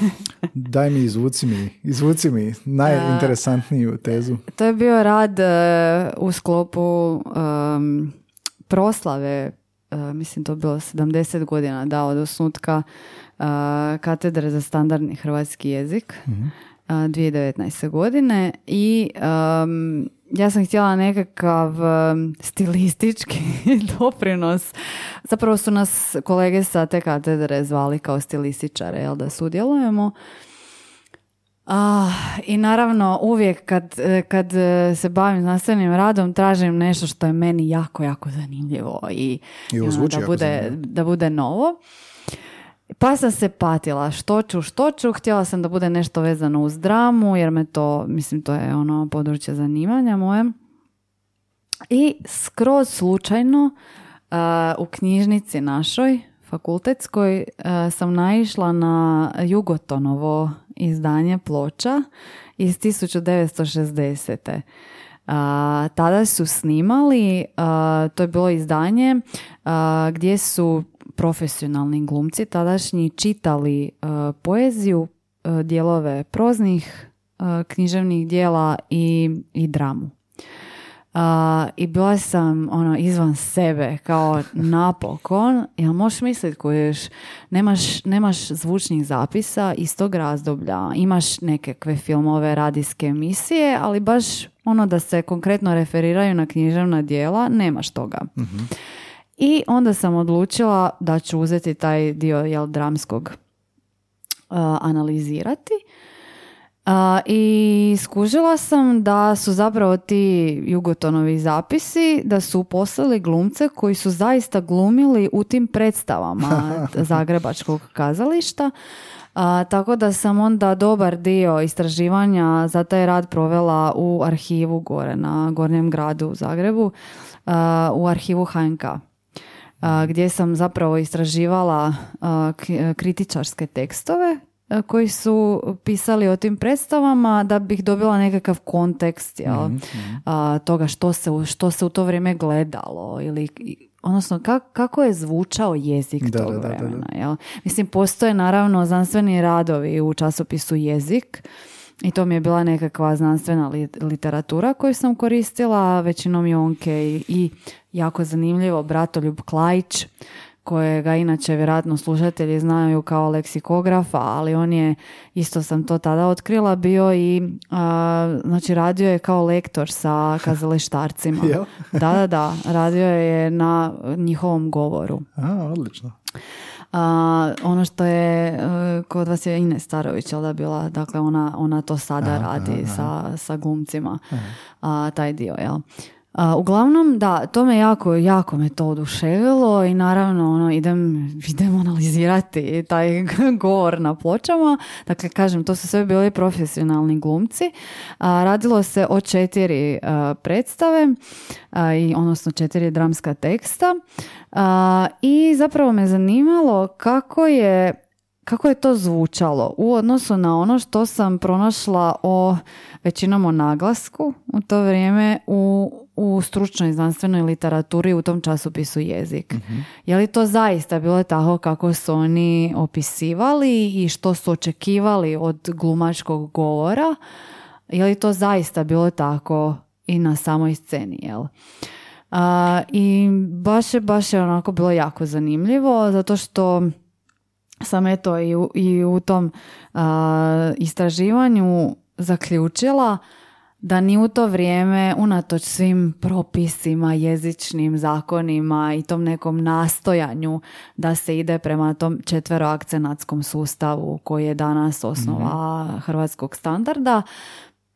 daj mi, izvuci mi, izvuci mi najinteresantniju tezu. To je bio rad e, u sklopu em, proslave, e, mislim to je bilo 70 godina da od osnutka e, katedre za standardni hrvatski jezik. 2019. godine i um, ja sam htjela nekakav um, stilistički doprinos. Zapravo su nas kolege sa te katedre zvali kao stilističare, jel da sudjelujemo. Ah, I naravno uvijek kad, kad se bavim znanstvenim radom tražim nešto što je meni jako, jako zanimljivo i, I ono, da, bude, zanimljivo. da bude novo. Pa sam se patila što ću, što ću. Htjela sam da bude nešto vezano uz dramu jer me to, mislim, to je ono područje zanimanja moje. I skroz slučajno uh, u knjižnici našoj, fakultetskoj, uh, sam naišla na Jugotonovo izdanje ploča iz 1960. A, tada su snimali, a, to je bilo izdanje gdje su profesionalni glumci tadašnji čitali a, poeziju, a, dijelove proznih a, književnih dijela i, i dramu. A, I bila sam ono izvan sebe kao napokon, jel možeš misliti koješ, nemaš, nemaš zvučnih zapisa iz tog razdoblja, imaš nekakve filmove, radijske emisije, ali baš ono da se konkretno referiraju na književna dijela, nemaš toga. I onda sam odlučila da ću uzeti taj dio jel, dramskog a, analizirati. A, I skužila sam da su zapravo ti Jugotonovi zapisi, da su poslali glumce koji su zaista glumili u tim predstavama Zagrebačkog kazališta. A, tako da sam onda dobar dio istraživanja za taj rad provela u arhivu gore na Gornjem gradu u Zagrebu, a, u arhivu HNK gdje sam zapravo istraživala k- kritičarske tekstove a, koji su pisali o tim predstavama da bih dobila nekakav kontekst jel, a, toga što se, u- što se u to vrijeme gledalo ili odnosno kak- kako je zvučao jezik Da, tog da, da, da, da. vremena. Jel? Mislim, postoje naravno znanstveni radovi u časopisu jezik i to mi je bila nekakva znanstvena li- literatura koju sam koristila, većinom Jonke i, i jako zanimljivo Bratoljub Klajić, kojega inače vjerojatno slušatelji znaju kao leksikografa, ali on je, isto sam to tada otkrila, bio i, a, znači radio je kao lektor sa kazalištarcima. Da, da, da, radio je na njihovom govoru. A, odlično. A, ono što je e, kod vas je Ines Starović, jel da bila, dakle ona, ona to sada Aha, radi aha, sa, sa glumcima, a, taj dio, jel? Uglavnom, da, to me jako, jako me to oduševilo i naravno ono, idem, idem analizirati taj govor na pločama. Dakle, kažem, to su sve bili profesionalni glumci. A, radilo se o četiri a, predstave, a, i, odnosno četiri dramska teksta. I zapravo me zanimalo kako je kako je to zvučalo u odnosu na ono što sam pronašla o većinom o naglasku u to vrijeme u, u stručnoj znanstvenoj literaturi u tom časopisu jezik. Je li to zaista bilo tako kako su oni opisivali i što su očekivali od glumačkog govora? Je li to zaista bilo tako i na samoj sceni, jel? A, I baš je, baš je onako bilo jako zanimljivo zato što sam eto i u, i u tom a, istraživanju zaključila da ni u to vrijeme, unatoč svim propisima, jezičnim zakonima i tom nekom nastojanju da se ide prema tom četveroakcenatskom sustavu koji je danas osnova hrvatskog standarda,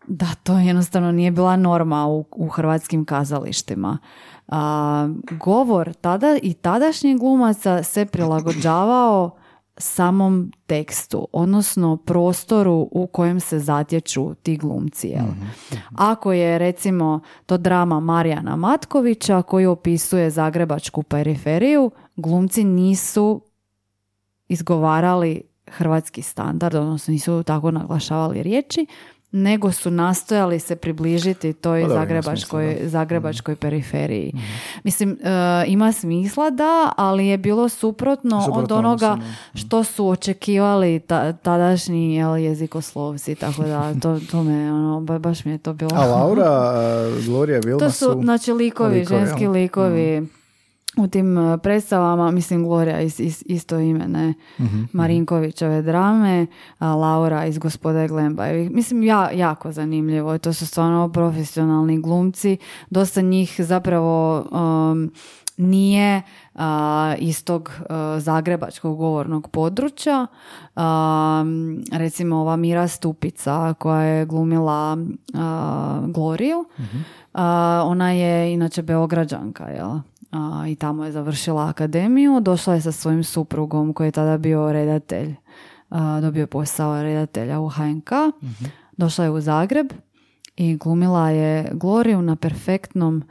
da to jednostavno nije bila norma u, u hrvatskim kazalištima. A, govor tada i tadašnjih glumaca se prilagođavao samom tekstu, odnosno prostoru u kojem se zatječu ti glumci. Jel? Ako je recimo to drama Marijana Matkovića koji opisuje zagrebačku periferiju, glumci nisu izgovarali hrvatski standard, odnosno nisu tako naglašavali riječi, nego su nastojali se približiti toj Pa dobro, ima zagrebačkoj, smisla, da. zagrebačkoj periferiji. Mislim, e, ima smisla da, ali je bilo suprotno, od Suprotno onoga odnosno, što su očekivali ta, tadašnji jel, jezikoslovci, tako da to, to me, ono, ba- baš mi je to bilo... A Laura, a, Gloria Vilma to su, znači, likovi, likovi, ženski likovi. U tim e, predstavama, mislim Gloria iz, iz isto ime, ne, Marinkovićeve drame, a Laura iz Gospode Glembajevih. Mislim, ja, jako zanimljivo. To su stvarno profesionalni glumci. Dosta njih zapravo um, nije a, iz tog a, zagrebačkog govornog područja. A, recimo ova Mira Stupica koja je glumila Gloriju. A, ona je inače Beograđanka, jel? A, i tamo je završila akademiju. Došla je sa svojim suprugom koji je tada bio redatelj. A, dobio je posao redatelja u HNK. Došla je u Zagreb i glumila je Gloriju na perfektnom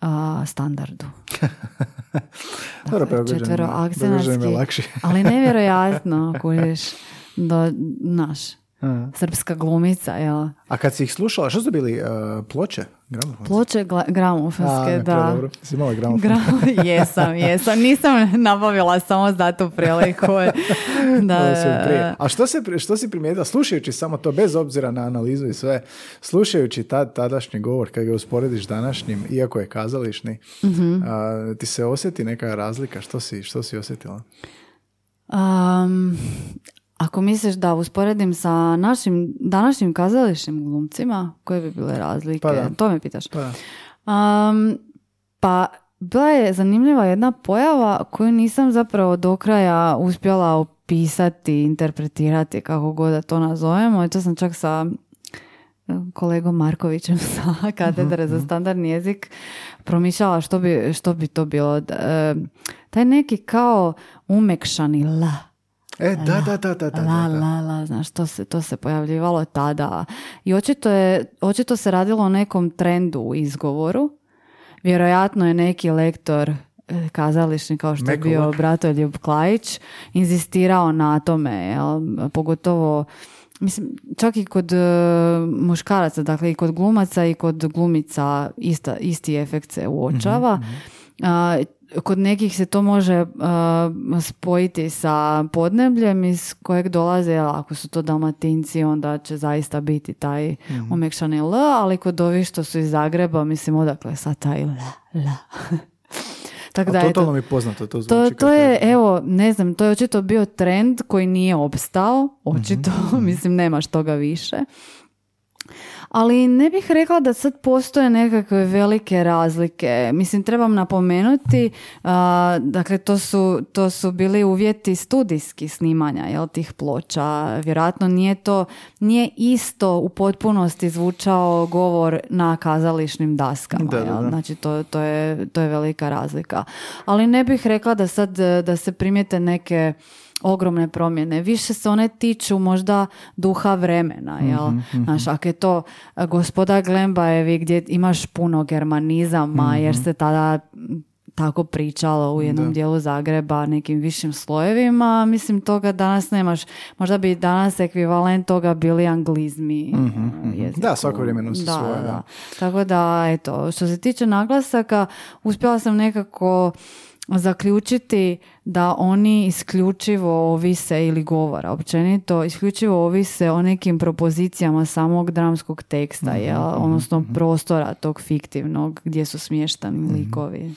a, standardu. Dobro, Dakle, četvero akcenatski, ali nevjerojatno, kužiš, do, naš, A. srpska glumica, jel? A kad si ih slušala, što su bili uh, ploče? Gramofonske? Ploče gla- gramofonske, A, ne, da. dobro. Si imala gramofon? Gra- jesam, jesam. Nisam nabavila samo za tu priliku. Da, prije. A što, se, što si primijetila, slušajući samo to, bez obzira na analizu i sve, slušajući tad, tadašnji govor, kad ga usporediš današnjim, iako je kazališni, Mhm. a, ti se osjeti neka razlika? Što si, što si osjetila? Um, ako misliš da usporedim sa našim današnjim kazališnim glumcima, koje bi bile razlike? Pa da. To me pitaš. Pa, Um, pa bila je zanimljiva jedna pojava koju nisam zapravo do kraja uspjela opisati, interpretirati, kako god da to nazovemo. I to sam čak sa kolegom Markovićem sa katedre za standardni jezik promišljala što bi, što bi to bilo. E, taj neki kao umekšani la. E, da, da, da, da, da. La, da, da. la, la, znaš, to se, to se pojavljivalo tada. I očito, je, očito se radilo o nekom trendu u izgovoru. Vjerojatno je neki lektor e, kazališni kao što je bio. Bratoljub Klajić inzistirao na tome, jel? pogotovo Mislim, čak i kod e, muškaraca, dakle i kod glumaca i kod glumica ista, isti efekt se uočava. A, kod nekih se to može a, spojiti sa podnebljem iz kojeg dolaze, ako su to dalmatinci, onda će zaista biti taj omekšani L, ali kod ovih što su iz Zagreba, mislim, odakle sad taj L, L. Tako da, totalno mi poznato to zvuči. to, to je, kažeš. evo, ne znam, to je očito bio trend koji nije opstao, očito, mislim, nemaš toga više. Ali ne bih rekla da sad postoje nekakve velike razlike. Mislim, trebam napomenuti, a, dakle, to su, to su bili uvjeti studijskih snimanja, jel, tih ploča. Vjerojatno nije to, nije isto u potpunosti zvučao govor na kazališnim daskama, Da, da, jel? da. Znači, to, to, je, to je velika razlika. Ali ne bih rekla da sad, da se primijete neke ogromne promjene. Više se one tiču možda duha vremena, jel? Znaš, ako je to e, gospoda Glembajevi gdje imaš puno germanizama, jer se tada tako pričalo u jednom Da. dijelu Zagreba, nekim višim slojevima, mislim toga danas nemaš. Možda bi danas ekvivalent toga bili anglizmi. e, jeziku. Da, svako vrijeme nosi Da, svoje, da, da. da. Tako da, eto, što se tiče naglasaka, uspjela sam nekako zaključiti da oni isključivo ovise ili govora općenito, isključivo ovise o nekim propozicijama samog dramskog teksta, Mhm, jel? odnosno prostora tog fiktivnog gdje su smještani Mhm. likovi.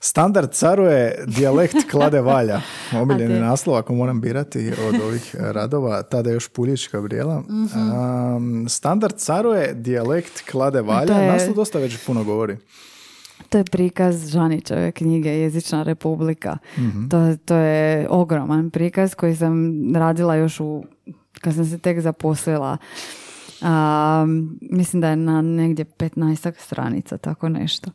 Standard caruje, dijalekt klade valja. Omiljeni naslov, ako moram birati od ovih radova, tada još Puljić Gabriela. Um, standard caruje, dijalekt klade valja. Je- Naslov dosta već puno govori. To je prikaz Žanićeve knjige Jezična republika. To, to je ogroman prikaz koji sam radila još u, kad sam se tek zaposlila. A, mislim da je na negdje 15 stranica, tako nešto.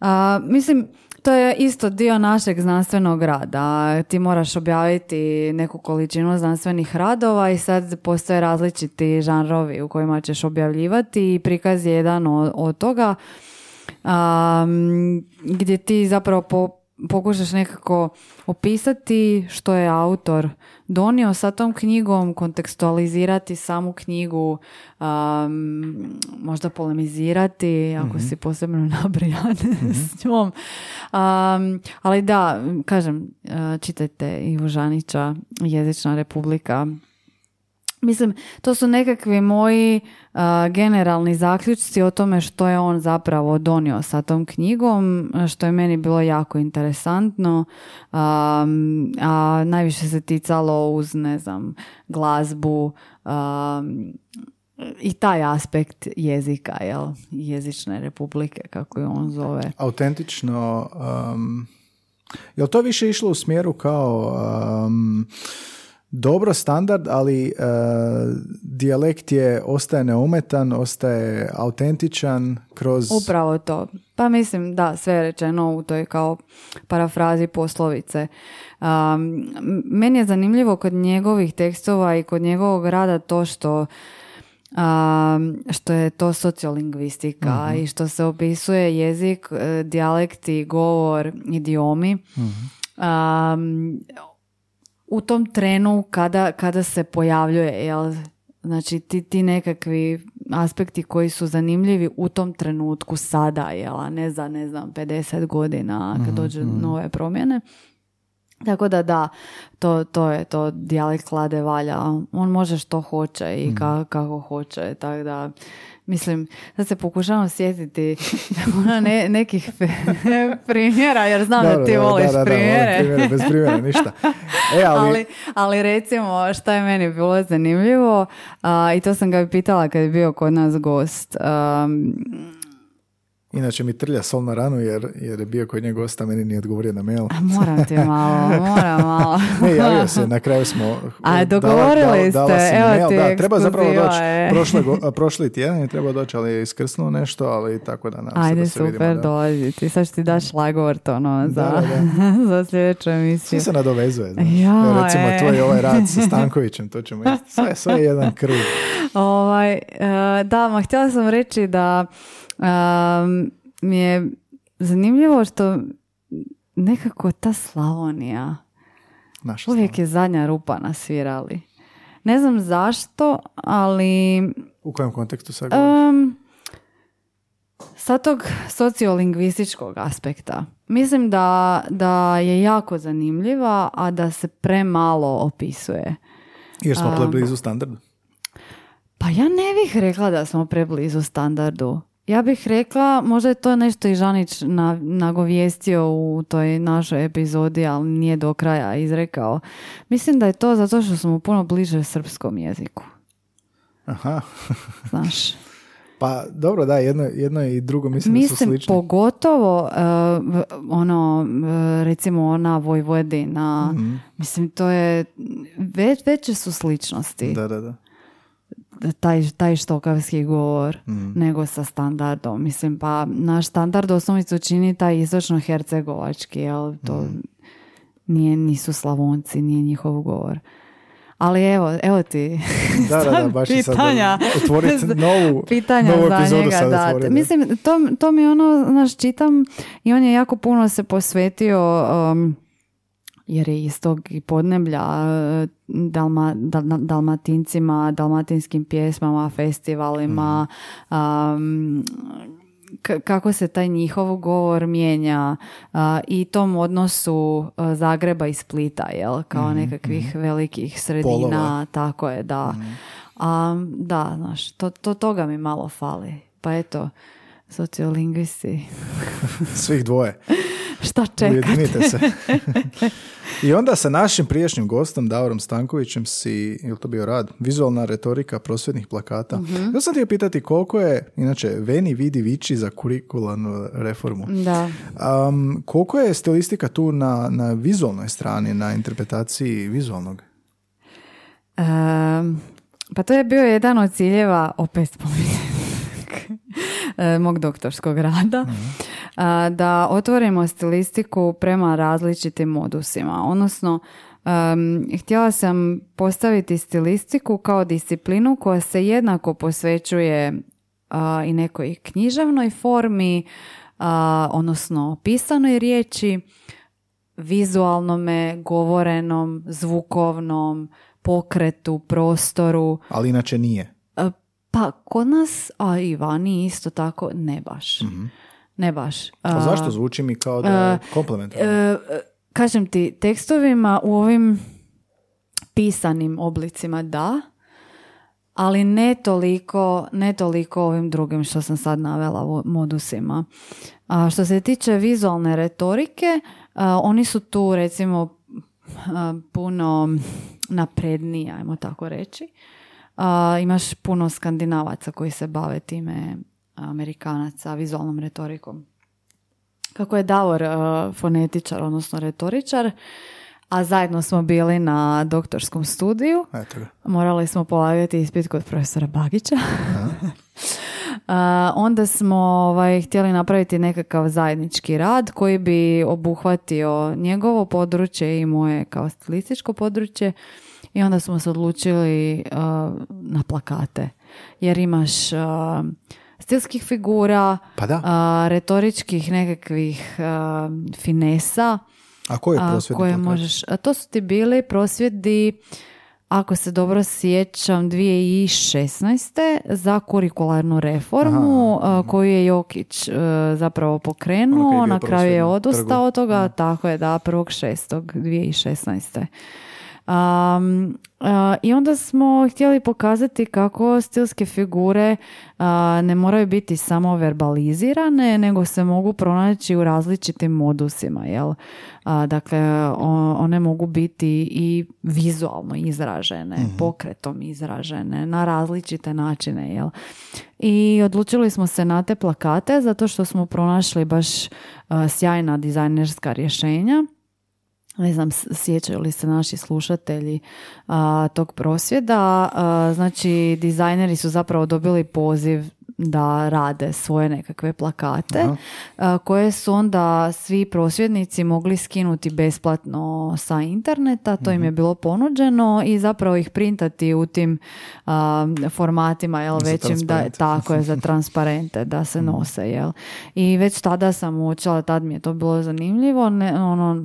A, mislim, to je isto dio našeg znanstvenog rada. Ti moraš objaviti neku količinu znanstvenih radova i sad postoje različiti žanrovi u kojima ćeš objavljivati i prikaz je jedan od, od toga um, gdje ti zapravo po, pokušaš nekako opisati što je autor donio sa tom knjigom, kontekstualizirati samu knjigu, um, možda polemizirati ako si posebno nabrijan s njom. Um, ali da, kažem, uh, čitajte Ivo Žanića, Jezična republika, Mislim, to su nekakvi moji a, generalni zaključci o tome što je on zapravo donio sa tom knjigom, što je meni bilo jako interesantno, a, a najviše se ticalo uz, ne znam, glazbu i taj aspekt jezika, jel? jezične republike, kako je on zove. Autentično, um, je to više išlo u smjeru kao... Dobro standard, ali uh, dijalekt je ostaje neumetan, ostaje autentičan kroz... Upravo to. Pa mislim da, sve je rečeno u toj kao parafrazi poslovice. Um, meni je zanimljivo kod njegovih tekstova i kod njegovog rada to što Um, što je to sociolingvistika uh i što se opisuje jezik, e, dijalekti, govor, idiomi. Um, u tom trenu kada, kada se pojavljuje, jel? Znači ti, ti nekakvi aspekti koji su zanimljivi u tom trenutku sada, jel? A ne za, ne znam, 50 godina kad mm dođe mhm. nove promjene. Tako da da, to, to je to dijalekt klade valja. On može što hoće i mhm. kako hoće. Tako da Mislim, sad se pokušavam sjetiti ono ne, nekih primjera, jer znam da, ti voliš da, primjere. bez primjera, ništa. E, ali... ali... recimo, šta je meni bilo zanimljivo, i to sam ga pitala kad je bio kod nas gost, Inače mi trlja sol na ranu jer, jer je bio kod njega gosta, meni nije odgovorio na mail. A moram ti malo, moram malo. ne, javio se, na kraju smo... A dogovorili dala, ste, evo mail. ti da, treba zapravo doći, prošle, prošli tjedan je trebao doći, ali je iskrsnulo nešto, ali tako da nam Ajde, se da super, vidimo, dolazi ti. Sad ti daš lagort ono, za, za sljedeću emisiju. Sve se nadovezuje, znaš. Ja, Recimo, e. tvoj ovaj rad sa Stankovićem, to ćemo isti. Sve, sve je jedan krug. Ovaj, uh, da, ma htjela sam reći da um, mi je zanimljivo što nekako ta Slavonija Naša uvijek je zadnja rupa na svirali. Ne znam zašto, ali... U kojem kontekstu sad um, Sa tog sociolingvističkog aspekta. Mislim da, da je jako zanimljiva, a da se premalo opisuje. Jer smo preblizu standardu? Pa ja ne bih rekla da smo preblizu standardu. Ja bih rekla, možda je to nešto i Žanić na, nagovijestio u toj našoj epizodi, ali nije do kraja izrekao. Mislim da je to zato što smo puno bliže srpskom jeziku. Aha. Znaš. Pa dobro, da, jedno, jedno i drugo mislim, mislim da su slični. pogotovo uh, ono, uh, recimo ona Vojvodina, mm mislim to je, već, veće su sličnosti. Da, da, da taj, taj štokavski govor mm. nego sa standardom. Mislim, pa naš standard osnovicu čini taj istočno-hercegovački, jel? To mm. nije, nisu slavonci, nije njihov govor. Ali evo, evo ti da, da, da, baš pitanja, otvoriti novu, pitanja novu za njega. Da. Mislim, to, to mi ono, znaš, čitam i on je jako puno se posvetio um, jer je iz tog podneblja e, dalma, dalmatincima, dalmatinskim pjesmama, festivalima, um, kako se taj njihov govor mijenja i tom odnosu Zagreba i Splita, jel? kao mhm, nekakvih mhm. velikih sredina, tako je, da. Mhm. A, da, znaš, to, to, toga mi malo fali. Pa eto, sociolingvisti. Svih dvoje. Šta čekate? se. I onda sa našim priješnjim gostom, Davorom Stankovićem, si, ili to bio rad, vizualna retorika prosvjetnih plakata. uh Ja sam ti pitati koliko je, inače, Veni vidi viči za kurikularnu reformu. Da. Um, koliko je stilistika tu na, na vizualnoj strani, na interpretaciji vizualnog? Um, pa to je bio jedan od ciljeva, opet spominjem, mog doktorskog rada. Mhm da otvorimo stilistiku prema različitim modusima. Odnosno, htjela sam postaviti stilistiku kao disciplinu koja se jednako posvećuje i nekoj književnoj formi, odnosno pisanoj riječi, vizualnome, govorenom, zvukovnom, pokretu, prostoru. Ali inače nije. Pa kod nas, a i vani isto tako, ne baš. mm ne baš. A zašto zvuči mi kao da je komplementarno? kažem ti, tekstovima u ovim pisanim oblicima da, ali ne toliko, ne toliko ovim drugim što sam sad navela u modusima. A što se tiče vizualne retorike, oni su tu recimo puno napredniji, ajmo tako reći. Imaš puno skandinavaca koji se bave time, amerikanaca, vizualnom retorikom. Kako je Davor fonetičar, odnosno retoričar, a zajedno smo bili na doktorskom studiju. Eto Morali smo polagati ispit kod profesora Bagića. onda smo ovaj, htjeli napraviti nekakav zajednički rad koji bi obuhvatio njegovo područje i moje kao stilističko područje i onda smo se odlučili na plakate jer imaš stilskih figura, pa retoričkih nekakvih finesa a koje prosvjedi? koje možeš, a to su ti bili prosvjedi ako se dobro sjećam, 2016. za kurikularnu reformu koju je Jokić zapravo pokrenuo, ono na kraju je odustao od toga, tako je da, 1.6.2016. Um, I onda smo htjeli pokazati kako stilske figure ne moraju biti samo verbalizirane, nego se mogu pronaći u različitim modusima. Jel? dakle, one mogu biti i vizualno izražene, mhm. pokretom izražene, na različite načine. Jel? I odlučili smo se na te plakate zato što smo pronašli baš sjajna dizajnerska rješenja ne znam, sjećaju li se naši slušatelji tog prosvjeda. znači, dizajneri su zapravo dobili poziv da rade svoje nekakve plakate koje su onda svi prosvjednici mogli skinuti besplatno sa interneta, to im je mhm. bilo ponuđeno i zapravo ih printati u tim formatima jel, većim da, tako je za transparente da se mhm. nose jel. i već tada sam uočila, tad mi je to bilo zanimljivo ne, ono,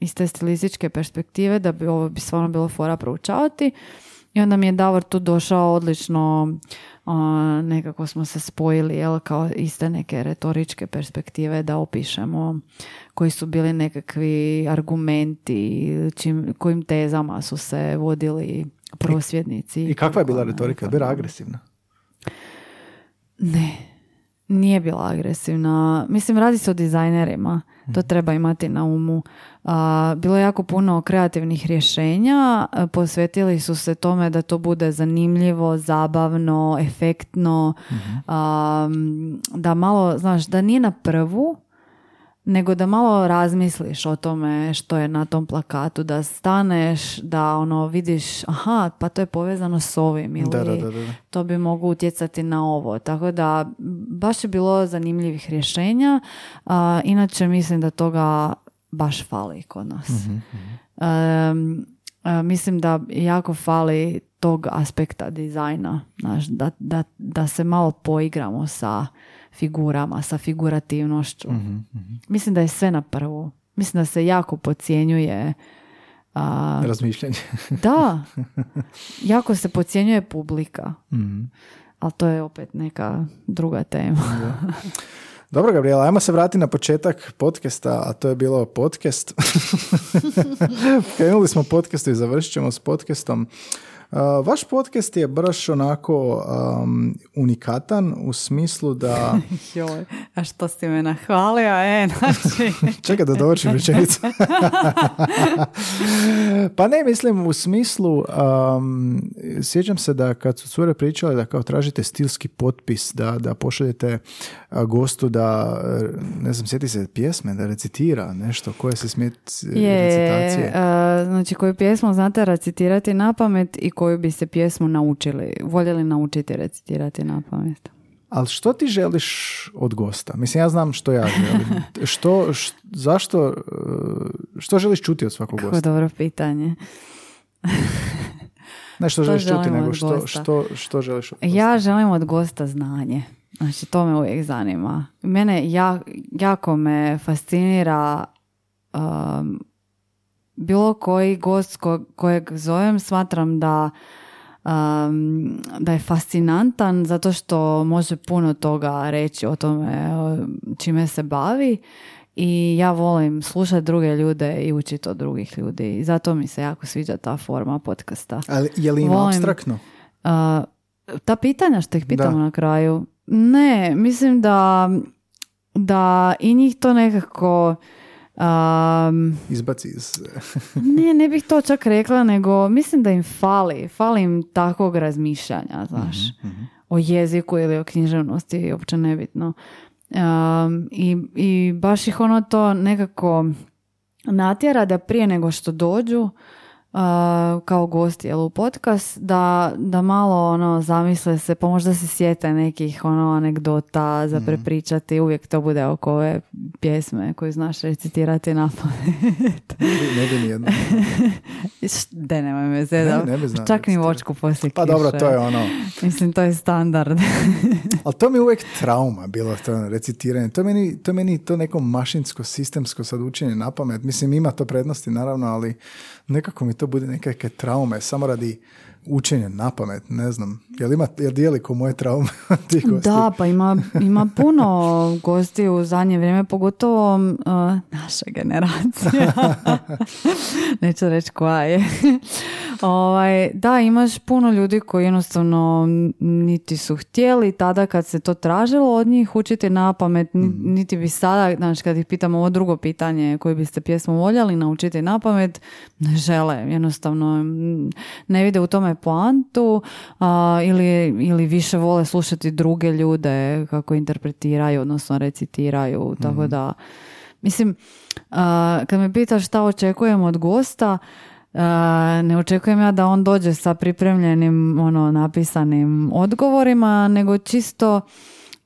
iz te stilističke perspektive da bi ovo bi stvarno bilo fora proučavati i onda mi je Davor tu došao odlično nekako smo se spojili jel, kao iste neke retoričke perspektive da opišemo koji su bili nekakvi argumenti, čim, kojim tezama su se vodili prosvjednici. I, kakva je bila retorika? Bila agresivna? Ne, nije bila agresivna. Mislim, radi se o dizajnerima. To mhm. treba imati na umu. Bilo je jako puno kreativnih rješenja, posvetili su se tome da to bude zanimljivo, zabavno, efektno, mhm. da malo, znaš, da nije na prvu, nego da malo razmisliš o tome što je na tom plakatu, da staneš, da ono vidiš, aha, pa to je povezano s ovim ili to bi mogu utjecati na ovo. Tako da baš je bilo zanimljivih rješenja. inače mislim da toga baš fali kod nas. Um, mislim da jako fali tog aspekta dizajna, znaš, da, da, da se malo poigramo sa figurama, sa figurativnošću. Mhm, mhm. Mislim da je sve na prvu. Mislim da se jako podcjenjuje a, razmišljanje. da, jako se podcjenjuje publika. mm Ali to je opet neka druga tema. Dobro, Gabriela, ajmo se vratiti na početak podcasta, a to je bilo podcast. Krenuli smo podcastu i završit ćemo s podcastom. Vaš podcast je baš onako unikatan u smislu da... Joj, a što si me nahvalio, e, znači... Čekaj da dovršim rečenicu. pa ne, mislim u smislu, sjećam se da kad su cure pričale da kao tražite stilski potpis, da, da pošaljete gostu da, ne znam, sjeti se pjesme, da recitira nešto, koje se smije recitacije. znači koju pjesmu znate recitirati na pamet i koju bi se pjesmu naučili, voljeli naučiti recitirati na pamet? Ali što ti želiš od gosta? Mislim, ja znam što ja želim. Što, zašto, e, što želiš čuti od svakog gosta? Kako dobro pitanje. ne što želiš čuti, nego što, što, što želiš od gosta? Ja želim od gosta znanje. Znači, to me uvijek zanima. Mene ja, jako me fascinira um, bilo koji gost kojeg zovem smatram da um, da je fascinantan zato što može puno toga reći o tome čime se bavi i ja volim slušati druge ljude i učiti od drugih ljudi i zato mi se jako sviđa ta forma podcasta. Ali je li im abstraktno? A, ta pitanja što ih pitamo Da. na kraju, ne, mislim da, da i njih to nekako... um, Izbaci iz... ne, ne bih to čak rekla, nego mislim da im fali, fali im takvog razmišljanja, znaš, o jeziku ili o književnosti, uopće nebitno. Um, i, I baš ih ono to nekako natjera da prije nego što dođu uh, kao gosti jel, u podcast, da, da malo ono zamisle se, pa možda se sjete nekih ono anegdota za prepričati, uvijek to bude oko ove pjesme koju znaš recitirati na pamet. ne bi- nijedno. De, nemoj me. Ne, ne bi znao Čak ni vočku poslije Pa dobro, to je ono... Mislim, to je standard. Ali to mi je uvijek trauma bilo to ono, recitiranje. To meni, to meni to neko mašinsko, sistemsko sad učenje na pamet. Mislim, ima to prednosti naravno, ali nekako mi to bude nekakve traume, samo radi učenja na pamet, ne znam. Jel ima, jel dijeli ko moje traume gosti? Da, pa ima, ima puno gosti u zadnje vrijeme, pogotovo uh, naša generacija. Neću reći koja je. ovaj, da, imaš puno ljudi koji jednostavno niti su htjeli tada kad se to tražilo od njih učiti na pamet, ni- niti bi sada, znači kad ih pitamo ovo drugo pitanje koju biste pjesmu voljeli naučiti na pamet, ne žele, jednostavno mm, ne vide u tome poantu a, ili, ili više vole slušati druge ljude kako interpretiraju, odnosno recitiraju, tako da mislim, a, kad me pitaš šta očekujem od gosta, a, ne očekujem ja da on dođe sa pripremljenim ono napisanim odgovorima, nego čisto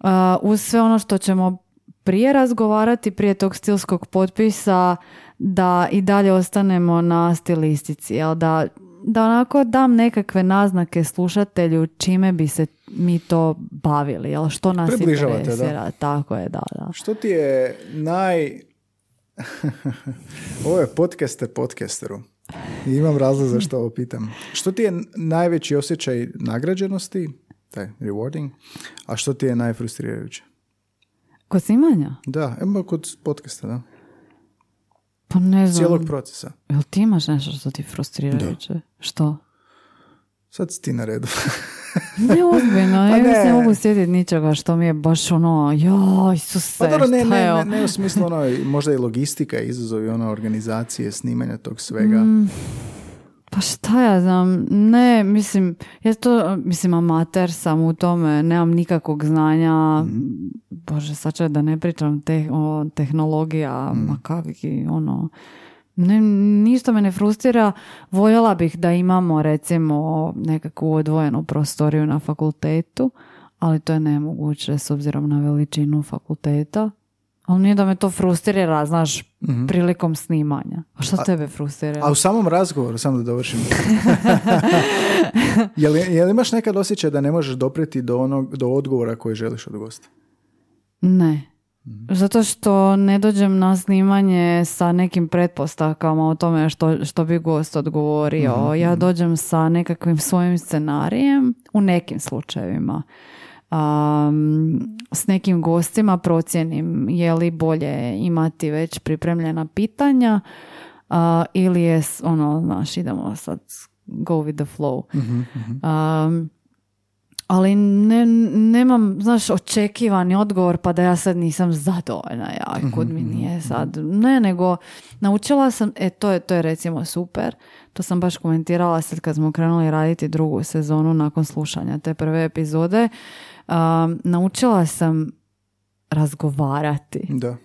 a, uz sve ono što ćemo prije razgovarati, prije tog stilskog potpisa, da i dalje ostanemo na stilistici, jel da, da onako dam nekakve naznake slušatelju čime bi se mi to bavili, jel što nas Približavate, da. interesira. Tako je, da, da. Što ti je naj... ovo je podcaster podcasteru. I imam razlog zašto ovo pitam. Što ti je najveći osjećaj nagrađenosti, taj rewarding, a što ti je najfrustrirajuće? Kod snimanja? Da, kod podcasta, da. Pa ne znam. Cijelog procesa. Jel ti imaš nešto što ti frustrirajuće? Što? Sad si ti na redu. Ne ozbiljno, Pa ja ne. ne mogu sjetiti ničega što mi je baš ono, joj, Isuse, Pa dobro, ne, šta ne, je ne, ne u smislu ono, možda i logistika, izazovi ono, organizacije, snimanja tog svega. Mm, Pa šta ja znam, ne, mislim, ja to, mislim, amater sam u tome, nemam nikakvog znanja, Mhm. bože, sad ću da ne pričam te, o tehnologija, Mhm. ma kakvi, ono, ne, ništa me ne frustrira, voljela bih da imamo, recimo, nekakvu odvojenu prostoriju na fakultetu, ali to je nemoguće s obzirom na veličinu fakulteta. Ali nije da me to frustrira, znaš, prilikom snimanja. A što tebe frustrira? Mhm. A u samom razgovoru, samo da dovršim. jel, jel imaš nekad osjećaj da ne možeš dopreti do, onog, do odgovora koji želiš od gosta? Ne. Zato što ne dođem na snimanje sa nekim pretpostavkama o tome što, što bi gost odgovorio. Ja dođem sa nekakvim svojim scenarijem u nekim slučajevima. Um, s nekim gostima procjenim je li bolje imati već pripremljena pitanja a, ili je ono, znaš, idemo sad go with the flow. Um, ali ne, nemam, znaš, očekivani odgovor pa da ja sad nisam zadovoljna. Ja, kud mi nije sad. Ne, nego naučila sam, e, to je, to je recimo super. To sam baš komentirala sad kad smo krenuli raditi drugu sezonu nakon slušanja te prve epizode. Um, naučila sam razgovarati. Da.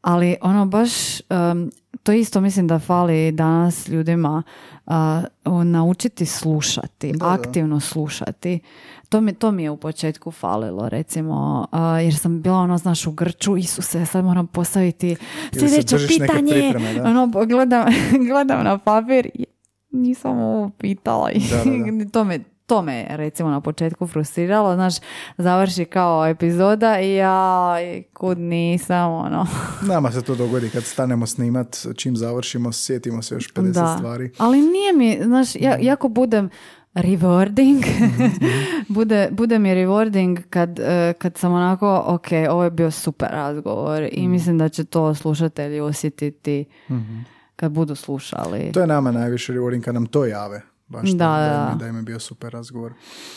Ali ono baš, um, to isto mislim da fali danas ljudima uh, naučiti slušati, Da, da. aktivno slušati. To mi, to mi je u početku falilo recimo, uh, jer sam bila ono, znaš, u grču, Isuse, sad moram postaviti sljedeće pitanje. pripreme, da. Ono, gledam, gledam na papir, i nisam ovo pitala. i Da, da, to me to me recimo na početku frustriralo, znaš, završi kao epizoda i ja kud nisam, ono. Nama se to dogodi kad stanemo snimat, čim završimo, sjetimo se još 50 da. stvari. Ali nije mi, znaš, ja, jako budem rewarding, bude, bude mi rewarding kad, eh, kad sam onako, ok, ovo je bio super razgovor i mislim da će to slušatelji osjetiti kad budu slušali. To je nama najviše rewarding kad nam to jave. Baš Da, da, da, im je- bio super razgovor.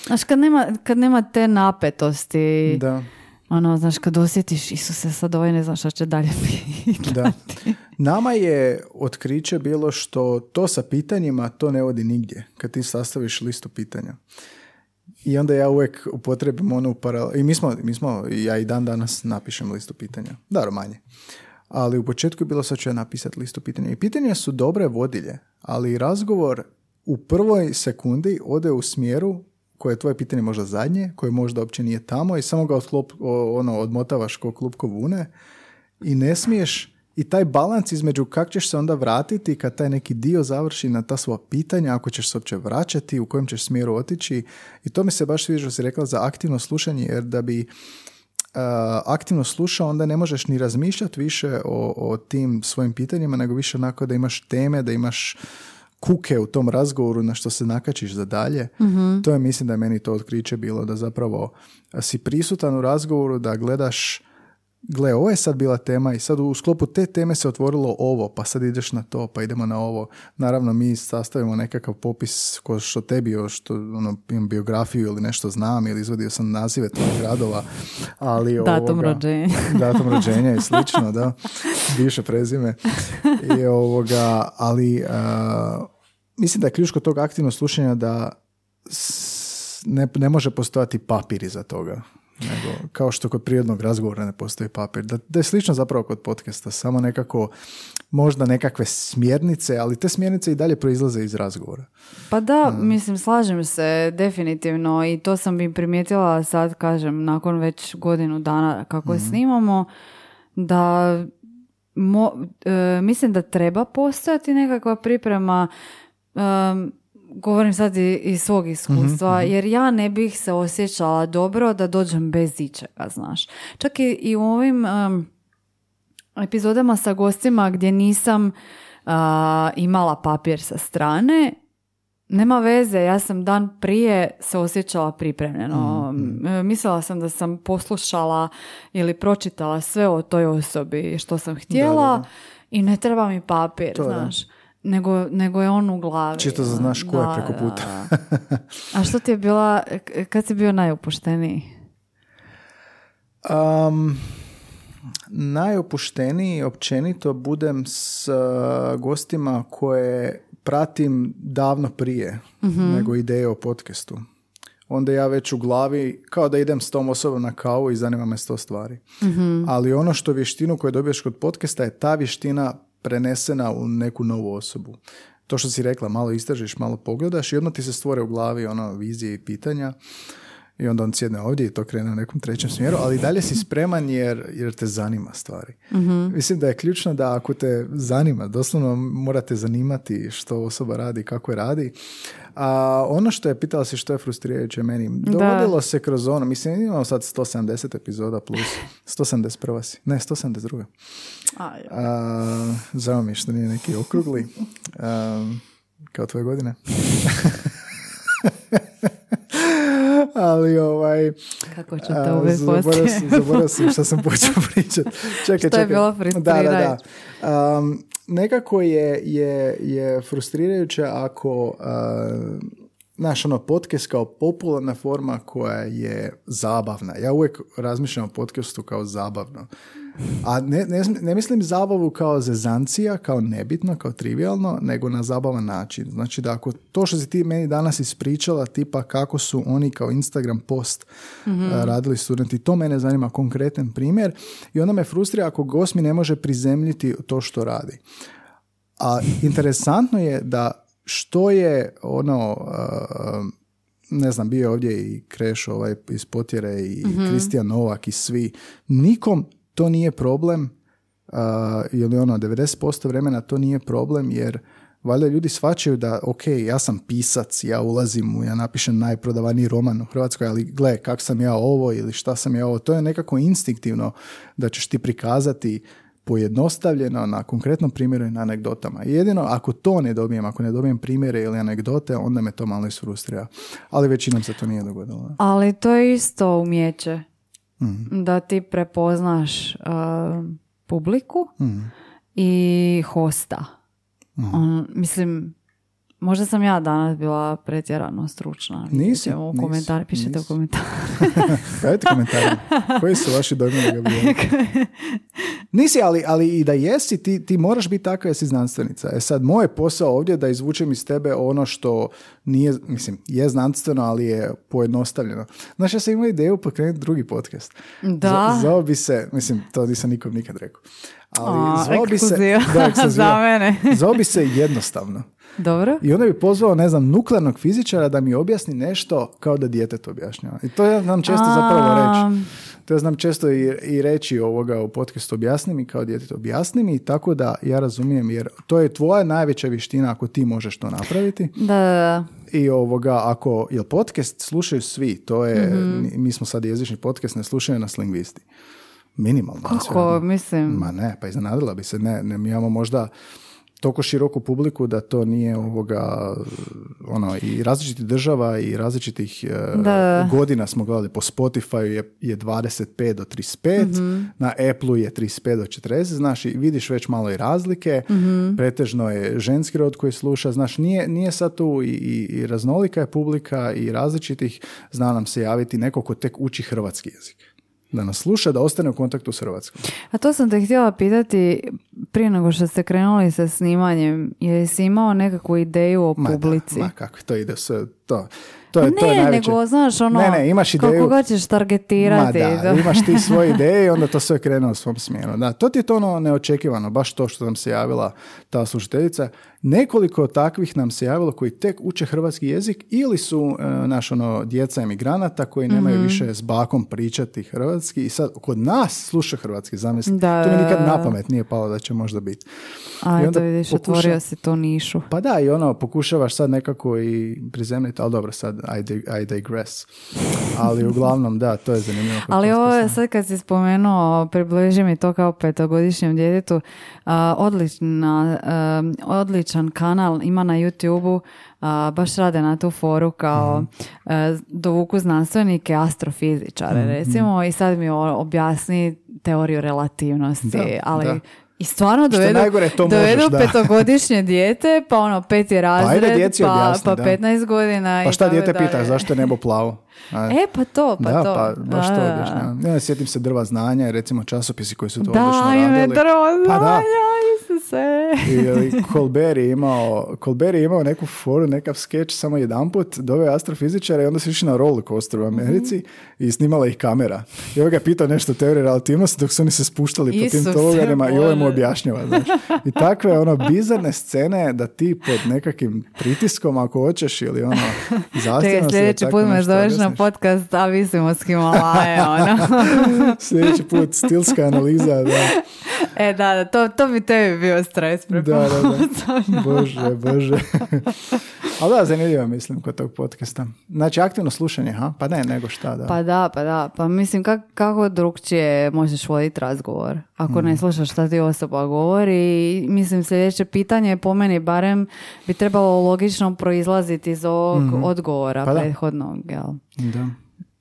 Znaš, kad nema, kad nema te napetosti, Da, ono, znaš, kad osjetiš, Isuse, sad ovaj ne znam šta će dalje biti. da. Nama je otkriće bilo što to sa pitanjima to ne vodi nigdje. Kad ti sastaviš listu pitanja. I onda ja uvijek upotrebim onu u paral- I mi smo, mi smo, ja i dan danas napišem listu pitanja. Da, manje. Ali u početku je bilo sad ću ja napisati listu pitanja. I pitanja su dobre vodilje, ali razgovor u prvoj sekundi ode u smjeru koje je tvoje pitanje možda zadnje, koje možda uopće nije tamo i samo ga otklop, o- ono, odmotavaš ko klupko vune i ne smiješ i taj balans između kako ćeš se onda vratiti kad taj neki dio završi na ta svoja pitanja, ako ćeš se uopće vraćati, u kojem ćeš smjeru otići. I to mi se baš sviđa što si rekla za aktivno slušanje, jer da bi uh, aktivno slušao, onda ne možeš ni razmišljati više o, o tim svojim pitanjima, nego više onako da imaš teme, da imaš kuke u tom razgovoru na što se nakačiš za dalje. To je, mislim da je meni to otkriće bilo, da zapravo si prisutan u razgovoru, da gledaš gle, ovo je sad bila tema i sad u sklopu te teme se otvorilo ovo, pa sad ideš na to, pa idemo na ovo. Naravno, mi sastavimo nekakav popis ko što tebi, što ono, imam biografiju ili nešto znam, ili izvodio sam nazive tvojih gradova, ali Datum ovoga, rođenja. datum rođenja i slično, da, bivše prezime. I ovoga, ali a, mislim da je ključ kod tog aktivnog slušanja da ne, ne može postojati papir iza toga. Nego, kao što kod prirodnog razgovora ne postoji papir. Da, da je slično zapravo kod podcasta, samo nekako možda nekakve smjernice, ali te smjernice i dalje proizlaze iz razgovora. Pa da, Mm. mislim, slažem se definitivno i to sam bi primijetila sad, kažem, nakon već godinu dana kako Mm. snimamo, da mo- e, mislim da treba postojati nekakva priprema em, govorim sad i- iz svog iskustva, Mhm, jer ja ne bih se osjećala dobro da dođem bez ičega, znaš. Čak i, i u ovim em, epizodama sa gostima gdje nisam a, imala papir sa strane, nema veze, ja sam dan prije se osjećala pripremljeno. Mm, E, Mislila sam da sam poslušala ili pročitala sve o toj osobi što sam htjela da. i ne treba mi papir, To da. znaš. Nego, nego je on u glavi. Čisto da znaš ko je preko puta. da. A što ti je bila, kad si bio najupušteniji? Um, najopušteniji općenito budem s uh, gostima koje pratim davno prije nego ideje o podcastu. Onda ja već u glavi, kao da idem s tom osobom na kavu i zanima me sto stvari. Ali ono što vještinu koju dobiješ kod podcasta je ta vještina prenesena u neku novu osobu. To što si rekla, malo istražiš, malo pogledaš i odmah ti se stvore u glavi ono vizije i pitanja i onda on sjedne ovdje i to krene u nekom trećem smjeru, ali dalje si spreman jer, jer te zanima stvari. Mislim da je ključno da ako te zanima, doslovno morate zanimati što osoba radi, kako je radi. A ono što je, pitala si što je frustrirajuće meni, dogodilo se kroz ono, mislim imamo sad 170 epizoda plus, 171 si, ne 172. Aj, A, žao mi što nije neki okrugli, a, kao tvoje godine. Ali ovaj... kako ću uvesti zaboravio poslije? sam, zaboravio sam što sam počeo pričati. Čekaj, Što je čekaj. bilo Da, frustrirajuće? da, da. Um, nekako je, je, je frustrirajuće ako uh, znaš, ono, podcast kao popularna forma koja je zabavna. Ja uvijek razmišljam o podcastu kao zabavno. A ne, ne, ne mislim zabavu kao zezancija, kao nebitno, kao trivialno, nego na zabavan način. Znači da ako to što si ti meni danas ispričala, tipa kako su oni kao Instagram post uh, radili studenti, to mene zanima konkretan primjer i onda me frustrira ako gost mi ne može prizemljiti to što radi. A interesantno je da što je ono, uh, ne znam, bio je ovdje i Kreš ovaj iz Potjere i Kristijan Novak i svi. Nikom to nije problem, uh, ili ono, 90% vremena to nije problem, jer valjda ljudi shvaćaju da, ok, ja sam pisac, ja ulazim, u, ja napišem najprodavaniji roman u Hrvatskoj, ali gle, kak sam ja ovo ili šta sam ja ovo, to je nekako instinktivno da ćeš ti prikazati pojednostavljeno na konkretnom primjeru i na anegdotama. Jedino ako to ne dobijem, ako ne dobijem primjere ili anegdote, onda me to malo isfrustrira. Ali većinom se to nije dogodilo. Ali to je isto umjeće. Mhm. Da ti prepoznaš uh, publiku Mhm. i hosta. Mhm. On, mislim, možda sam ja danas bila pretjerano stručna. Nisi, u nisi, komentari, pišite u nisi. komentari. Dajte komentare. Koji su vaši dojmovi? Nisi, ali, ali i da jesi, ti, ti moraš biti takva jer si znanstvenica. E sad, moj je posao ovdje da izvučem iz tebe ono što nije, mislim, je znanstveno, ali je pojednostavljeno. Znaš, ja sam imao ideju pokrenuti drugi podcast. Da. Z- zvao bi se, mislim, to nisam nikom nikad rekao. Ali A, zvao bi se... Da. Za mene. Zvao bi se jednostavno. Dobro. I onda bi pozvao, ne znam, nuklearnog fizičara da mi objasni nešto kao da dijete to objašnjava. I to ja znam često zapravo A. reći. To ja znam često i, i reći ovoga u podcastu objasni mi kao dijete objasni mi tako da ja razumijem jer to je tvoja najveća vještina ako ti možeš to napraviti. Da, da, da. I ovoga, ako, jel podcast slušaju svi, to je, Mhm. mi smo sad jezični podcast, ne slušaju nas lingvisti. Minimalno. Kako, mislim, Ma ne, pa iznenadila bi se. Ne, ne, mi imamo možda toliko široku publiku da to nije ovoga, ono, i različitih država i različitih e, Da. godina smo gledali. Po Spotify je, je 25 do 35, Mhm. na Apple je 35 do 40, znaš, i vidiš već malo i razlike, Mhm. pretežno je ženski rod koji sluša, znaš, nije, nije sad tu i, i, i raznolika je publika i različitih, zna nam se javiti neko ko tek uči hrvatski jezik. Da nas sluša, da ostane u kontaktu s Hrvatskom. A to sam te htjela pitati prije nego što ste krenuli sa snimanjem. Jesi imao nekakvu ideju o Ma da, publici? ma kako to ide sve, to, to je, ne, to je najveće. nego, znaš, ono, Ne, ne, imaš ideju- kako ga ćeš targetirati. Ma da, imaš ti svoje ideje i onda to sve krene u svom smjeru. Da, to ti je to ono neočekivano, baš to što nam se javila ta slušateljica. Nekoliko takvih nam se javilo koji tek uče hrvatski jezik ili su e, naš ono djeca emigranata koji nemaju Mhm. više s bakom pričati hrvatski i sad kod nas sluša hrvatski, zamisli. Da, to mi nikad na pamet nije palo da će možda biti. Aj, I onda to vidiš, pokuša- otvorio si tu nišu. Pa da, i ono, pokušavaš sad nekako i prizemljiti, ali dobro, sad I, di- I digress. Ali uglavnom, da, to je zanimljivo. Ali ovo je sad kad si spomenuo, približi mi to kao petogodišnjem djetetu, a, odlična, a, odličan kanal ima na YouTube-u, a, baš rade na tu foru kao Mhm. a, dovuku znanstvenike, astrofizičare Mhm, recimo i sad mi objasni teoriju relativnosti, Da, ali da. i stvarno Što dovedu, najgore, to dovedu možeš, da. petogodišnje dijete, pa ono peti razred, ajde djeci pa, objasni, pa da. 15 godina Pa šta dijete dalje. pita, zašto je nebo plavo? A, E, pa to, pa da, to. pa baš to objašnjavam. Ja sjetim se drva znanja, recimo časopisi koji su to Da, odlično ime radili. drvo Pa da. znanja, Isuse. I Colbert je imao, Colbert je imao neku foru, nekav skeč samo jedanput, doveo astrofizičara i onda su išli na roller coaster u Americi i snimala ih kamera. I ovaj ga pitao nešto o teoriji relativnosti dok su oni se spuštali po tim Isuse togarima i ovaj mu objašnjava. Znaš. I takve ono bizarne scene da ti pod nekakvim pritiskom ako hoćeš ili ono zastavno se sljedeći put me zoveš na podcast, a visimo s Himalaje, ono. Sljedeći put stilska analiza, da. E, da, da, to, to bi tebi bio stres. Da, da, da. Bože, bože. Ali da, zanimljivo mislim kod tog podcasta. Znači, aktivno slušanje, ha? Pa ne, nego šta, da. Pa da, pa da. Pa mislim, kak, kako drugčije možeš voditi razgovor ako Mm. ne slušaš šta ti osoba govori. Mislim, sljedeće pitanje po meni barem bi trebalo logično proizlaziti iz ovog odgovora Pa prethodnog, jel? Da.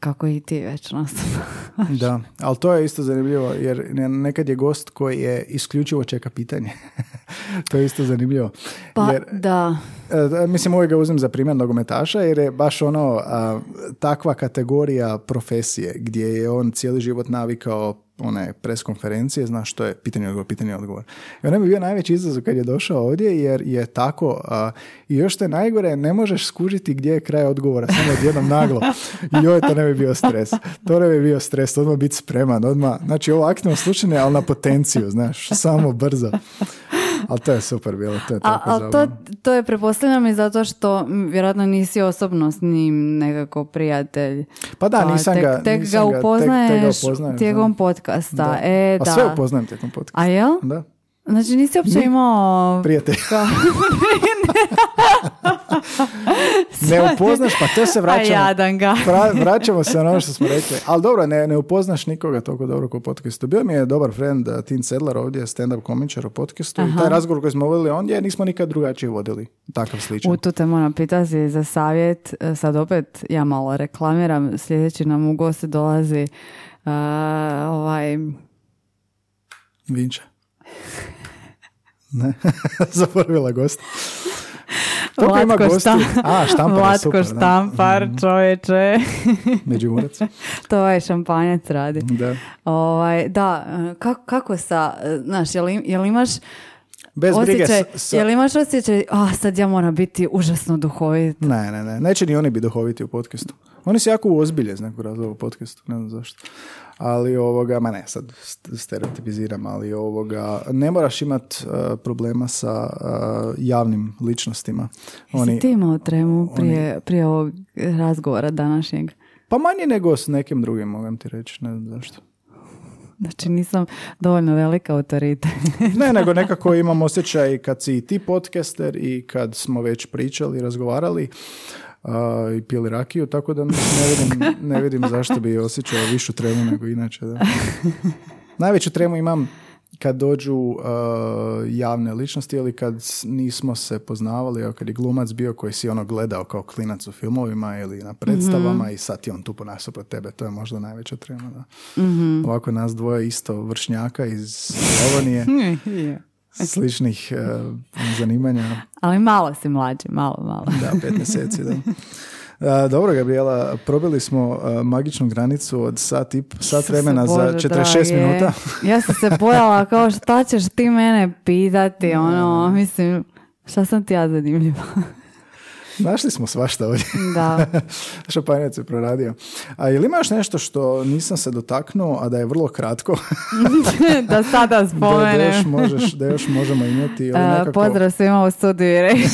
Kako i ti već nas. Da, ali to je isto zanimljivo jer ne- nekad je gost koji je isključivo čeka pitanje. to je isto zanimljivo. Pa Jer, da. e, mislim, uvijek ga uzmem za primjer nogometaša jer je baš ono a, takva kategorija profesije gdje je on cijeli život navikao one pres konferencije, znaš što je pitanje odgovor, pitanje odgovor. I on je bio najveći izazov kad je došao ovdje jer je tako a, i još što je najgore, ne možeš skužiti gdje je kraj odgovora, samo odjednom naglo. I joj, to ne bi bio stres. To ne bi bio stres, odmah biti spreman, odmah, znači ovo aktivno slušanje, ali na potenciju, znaš, samo brzo. Ali to je super bilo, to je A, tako ali to, zabavno. to je pretpostavljam i zato što vjerojatno nisi osobno s njim nekako prijatelj. Pa da, nisam tek, ga- tek nisam ga ga- tek- tek ga upoznaješ upoznajem, tijekom da. podcasta. Da. E, A da. sve upoznajem tijekom podcasta. A jel? Da, Znači nisi uopće imao... prijatelj. Ne upoznaš, pa to se A vraćamo. jadan ga. Vra- vraćamo se na ono što smo rekli. Ali dobro, ne, ne upoznaš nikoga toliko dobro kao podcastu. Bio mi je dobar friend uh, Tin Sedler ovdje, stand-up komičar u podcastu. I taj razgovor koji smo vodili ondje, nismo nikad drugačije vodili. Takav sličan. U tu te moram pitati za savjet. E, Sad opet ja malo reklamiram. Sljedeći nam u goste dolazi uh, ovaj... Vinča. Ne, zaboravila gost. Toliko ima Vlatko gostiju. Štam- A, štampar je Vlatko super, da. štampar, čovječe. Međimurac. to ovaj šampanjac radi. Da. Ovaj, da, kako, kako sa, znaš, jel, jel imaš Bez brige. osjećaj, s- sa- jel imaš osjećaj, a sad ja moram biti užasno duhovit. Ne, ne, ne. Neće ni oni biti duhoviti u podcastu. Oni se jako uozbilje nekog razloga u podcastu, ne znam zašto. Ali ovoga, ma ne, sad st- stereotipiziram, ali ovoga, ne moraš imat uh, problema sa uh, javnim ličnostima. Jesi ti imao tremu prije, prije ovog razgovora današnjeg? Pa manje nego s nekim drugim, mogu ti reći, ne znam zašto. Znači nisam dovoljno velika autoritet. Ne, nego nekako imam osjećaj kad si i ti podcaster i kad smo već pričali, razgovarali uh, i pili rakiju, tako da ne vidim, ne vidim zašto bi osjećao višu tremu nego inače. Da. Najveću tremu imam kad dođu uh, javne ličnosti ili kad nismo se poznavali, a kad je glumac bio koji si ono gledao kao klinac u filmovima ili na predstavama i sad je on tu nasuprot tebe, to je možda najveća trema. Da. Ovako nas dvoje isto vršnjaka iz Slavonije, sličnih uh, zanimanja. Ali malo si mlađi, malo, malo. Da, pet mjeseci, da. A, dobro, Gabriela, probili smo a, magičnu granicu od sat, i, sat vremena za Bože 46 dragi. minuta. Ja sam se bojala kao šta ćeš ti mene pitati, ono, mislim, šta sam ti ja zanimljiva. Našli smo svašta ovdje. da. Šampanjac je proradio. A ili ima još nešto što nisam se dotaknuo, a da je vrlo kratko, da sada da, da, spomenem. još možeš, da još možemo imati? Ili nekako... pozdrav svima u studiju i reći.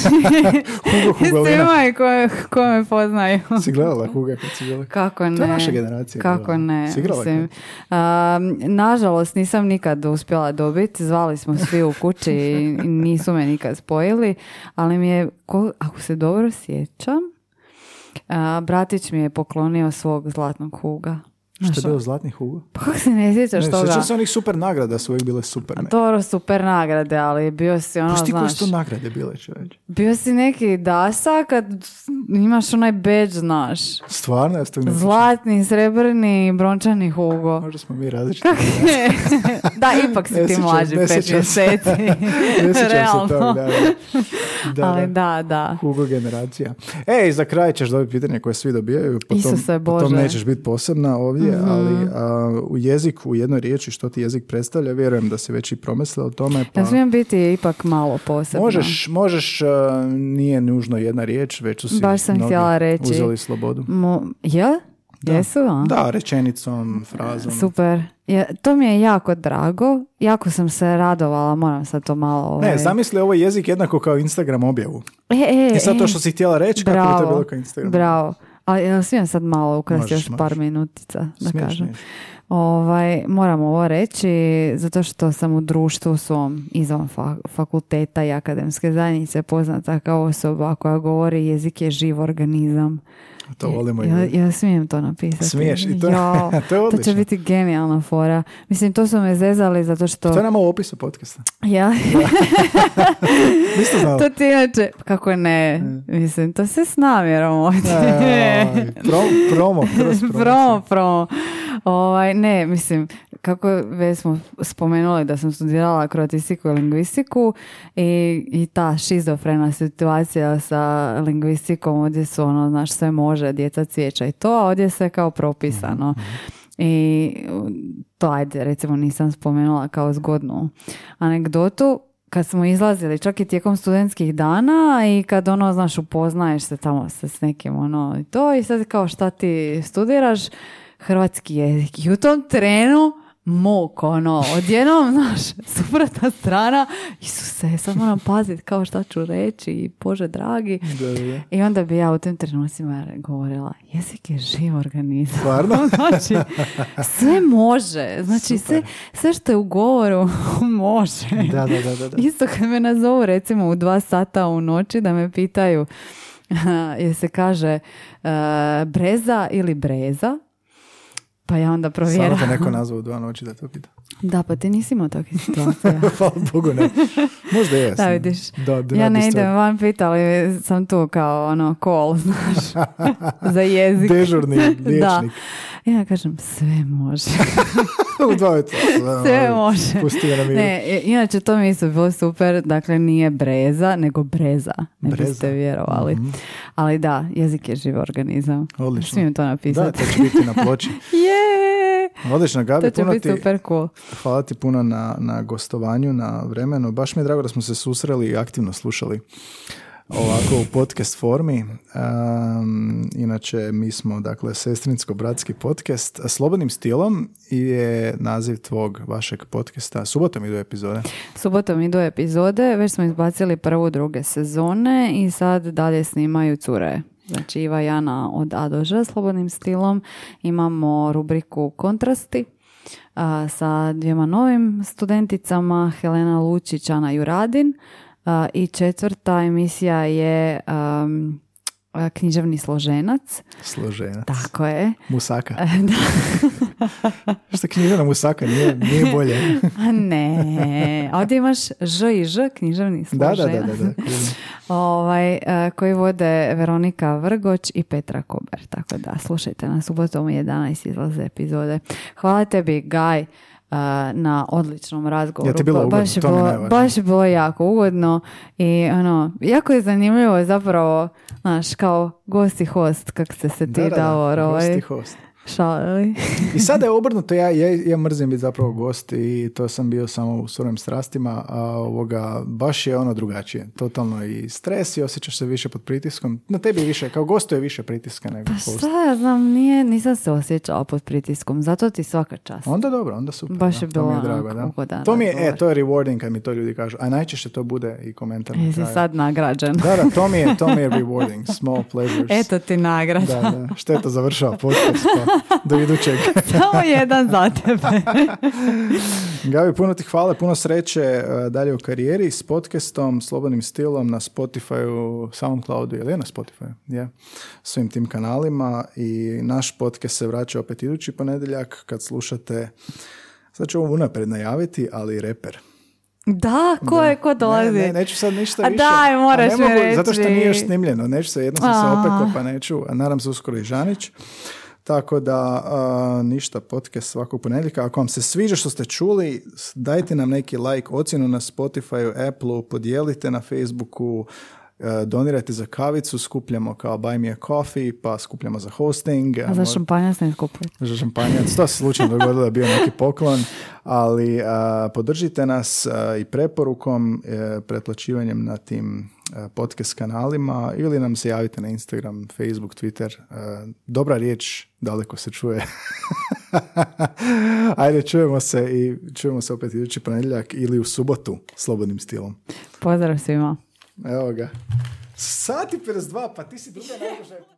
Hugo svima i ko, ko me poznaju. Si gledala Huga kad si bila? Kako ne? To je naša generacija Kako bila. ne? Si igrala Mislim, nažalost, nisam nikad uspjela dobiti. Zvali smo svi u kući i nisu me nikad spojili. Ali mi je, ko- ako se dobro sjećam, a, bratić mi je poklonio svog zlatnog huga. Znaš, Što je bilo zlatni Hugo? Pa kako se ne sjećaš Ne, toga? sjećam se onih super nagrada, su uvijek bile super. Ne. Dobro, super nagrade, ali bio si ono, Pa ti koje znaš, su to nagrade bile, čovječ? bio si neki dasa kad imaš onaj badge, znaš. Stvarno, ja. Zlatni, srebrni, brončani Hugo. Možda smo mi različiti. da, ipak si Ne ti sjećam- mlađi pet mjeseci. Ne sjećam se toga, da, da. Ali da. da. Hugo generacija. E, i za kraj ćeš dobiti pitanje koje svi dobijaju. Po tom, Isuse Bože. nećeš biti posebna ovdje, Mhm. ali a, u jeziku, u jednoj riječi što ti jezik predstavlja, vjerujem da si već i promislila o tome. Pa Ja smijem biti ipak malo posebno. možeš, možeš, a, nije nužno jedna riječ, već su si Baš sam htjela reći. uzeli slobodu. Mo, jel? Jesu, a? Da, rečenicom, frazom. Super. Ja, to mi je jako drago. Jako sam se radovala, moram sad to malo... Ovaj... Ne, zamisli ovo je jezik jednako kao Instagram objavu. E, e, I sad e. to što si htjela reći, kako bi to Bravo, bilo kao Instagram? Bravo. A ja sam sad malo ukrasio još par minutica, da kažem. Ovaj, moram ovo reći zato što sam u društvu svom izvan fa- fakulteta i akademske zajednice poznata kao osoba koja govori jezik je živ organizam. To volimo ja, ja smijem to napisati. Smiješ i to- Jao, to je to će biti genijalna fora. Mislim, to su me zezali zato što... To je nama u opisu podcasta. Ja, to ti inače, kako ne, mislim, to se s namjerom ovdje. Promo, promo. promo, promo. Ovaj, ne, mislim, kako već smo spomenuli da sam studirala kroatistiku i lingvistiku i, i ta šizofrena situacija sa lingvistikom, ovdje su ono, znaš, sve može, djeca cvijeća i to, a ovdje je sve kao propisano. I to, ajde, recimo nisam spomenula kao zgodnu anegdotu, kad smo izlazili čak i tijekom studentskih dana i kad ono, znaš, upoznaješ se tamo se s nekim ono i to i sad kao šta ti studiraš, hrvatski jezik. I u tom trenu muk, ono, odjednom, znaš, suprotna strana, Isuse, sad moram paziti kao šta ću reći i Bože dragi. Da, da. I onda bi ja u tim trenucima govorila, jezik je živ organizam. Stvarno? znači, sve može. Znači, sve, sve što je u govoru može. Da, da, da, da, da. Isto kad me nazovu recimo u dva sata u noći da me pitaju je se kaže uh, breza ili breza, pa ja onda Samo provjeram. te neko nazvao u dva noći da to pita. Da, pa ti nisi imao takvih situacija. Hvala Bogu, ne. Možda je. Da, vidiš. Da, do ja ne idem van pita, ali sam tu kao ono call, znaš, za jezik. Dežurni liječnik. Da. Ja kažem, sve može. u dva ujutro. Sve može. Pusti na. Ne, i- inače to mi isto bilo super, dakle nije breza, nego breza, ne Breza. biste vjerovali. Ali da, jezik je živ organizam. Odlično. Smijem to Da, napisati. to će biti na ploči. Je! Odlično, Gabi, To će puno biti ti, super cool. hvala ti puno na, na gostovanju, na vremenu. Baš mi je drago da smo se susreli i aktivno slušali ovako u podcast formi. Um, inače, mi smo, dakle, sestrinsko-bratski podcast. Slobodnim stilom je naziv tvog, vašeg podcasta. Subotom idu epizode. Subotom idu epizode, već smo izbacili prvu druge sezone i sad dalje snimaju cure. Znači Iva Jana od A do Ž slobodnim stilom. Imamo rubriku Kontrasti sa dvijema novim studenticama, Helena Lučić, Ana Juradin. I četvrta emisija je a, književni složenac. Složena. Tako je. Musaka. da. Što knjižena musaka nije, nije bolje. A ne, ovdje imaš Ž i Ž, književni da, da, složenac. da, da, da. ovaj, koji vode Veronika Vrgoć i Petra Kober. Tako da, slušajte na subotom u 11 izlaze epizode. Hvala tebi, Gaj, na odličnom razgovoru. Ja ti bilo Ba- baš, ugodno, to mi bilo, najvažnije. baš je bilo jako ugodno i ono, jako je zanimljivo zapravo, znaš, kao gost i host, kak ste se ti, Da, da, da, Davor, ovaj, gost i host. Šalili. I sada je obrnuto, ja, ja, ja mrzim biti zapravo gost i to sam bio samo u surovim strastima, a ovoga, baš je ono drugačije. Totalno i stres i osjećaš se više pod pritiskom. Na tebi je više, kao gostu je više pritiska nego Pa šta ja znam, nije, nisam se osjećala pod pritiskom, zato ti svaka čast. Onda dobro, onda super. Baš da, je to mi je bilo drago, da. ugodan To mi je, e, to je rewarding kad mi to ljudi kažu, a najčešće to bude i komentar na Jesi sad nagrađen. Da, da, to mi je, to mi je rewarding, small pleasures. Eto ti nagrada. Da, da, šteta završava podcast, pa do idućeg. Samo jedan za tebe. Gabi, puno ti hvala, puno sreće e, dalje u karijeri s podcastom, slobodnim stilom na Spotify, Soundcloudu, ili je na Spotify? Je. Svim tim kanalima i naš podcast se vraća opet idući ponedjeljak kad slušate, sad ću ovo unaprijed najaviti, ali reper. Da, ko je, ko dolazi? Ne, ne, neću sad ništa A više. daj, moraš A mi ne mogu, reći. Zato što nije još snimljeno. Neću se, jedno sam se A. opekao pa neću. A nadam se uskoro i Žanić. Tako da a, ništa, podcast svakog ponedjeljka. Ako vam se sviđa što ste čuli, dajte nam neki like, ocjenu na Spotify, Apple, podijelite na Facebooku, donirajte za kavicu, skupljamo kao buy me a coffee, pa skupljamo za hosting. A za šampanjac ne skupuje. za šampanjac. To se slučajno dogodilo da je bio neki poklon, ali a, podržite nas a, i preporukom, e, pretplaćivanjem na tim podcast kanalima ili nam se javite na Instagram, Facebook, Twitter. Dobra riječ, daleko se čuje. Ajde, čujemo se i čujemo se opet idući ponedjeljak ili u subotu slobodnim stilom. Pozdrav svima. Evo ga. Sati 52, pa ti si druga najduža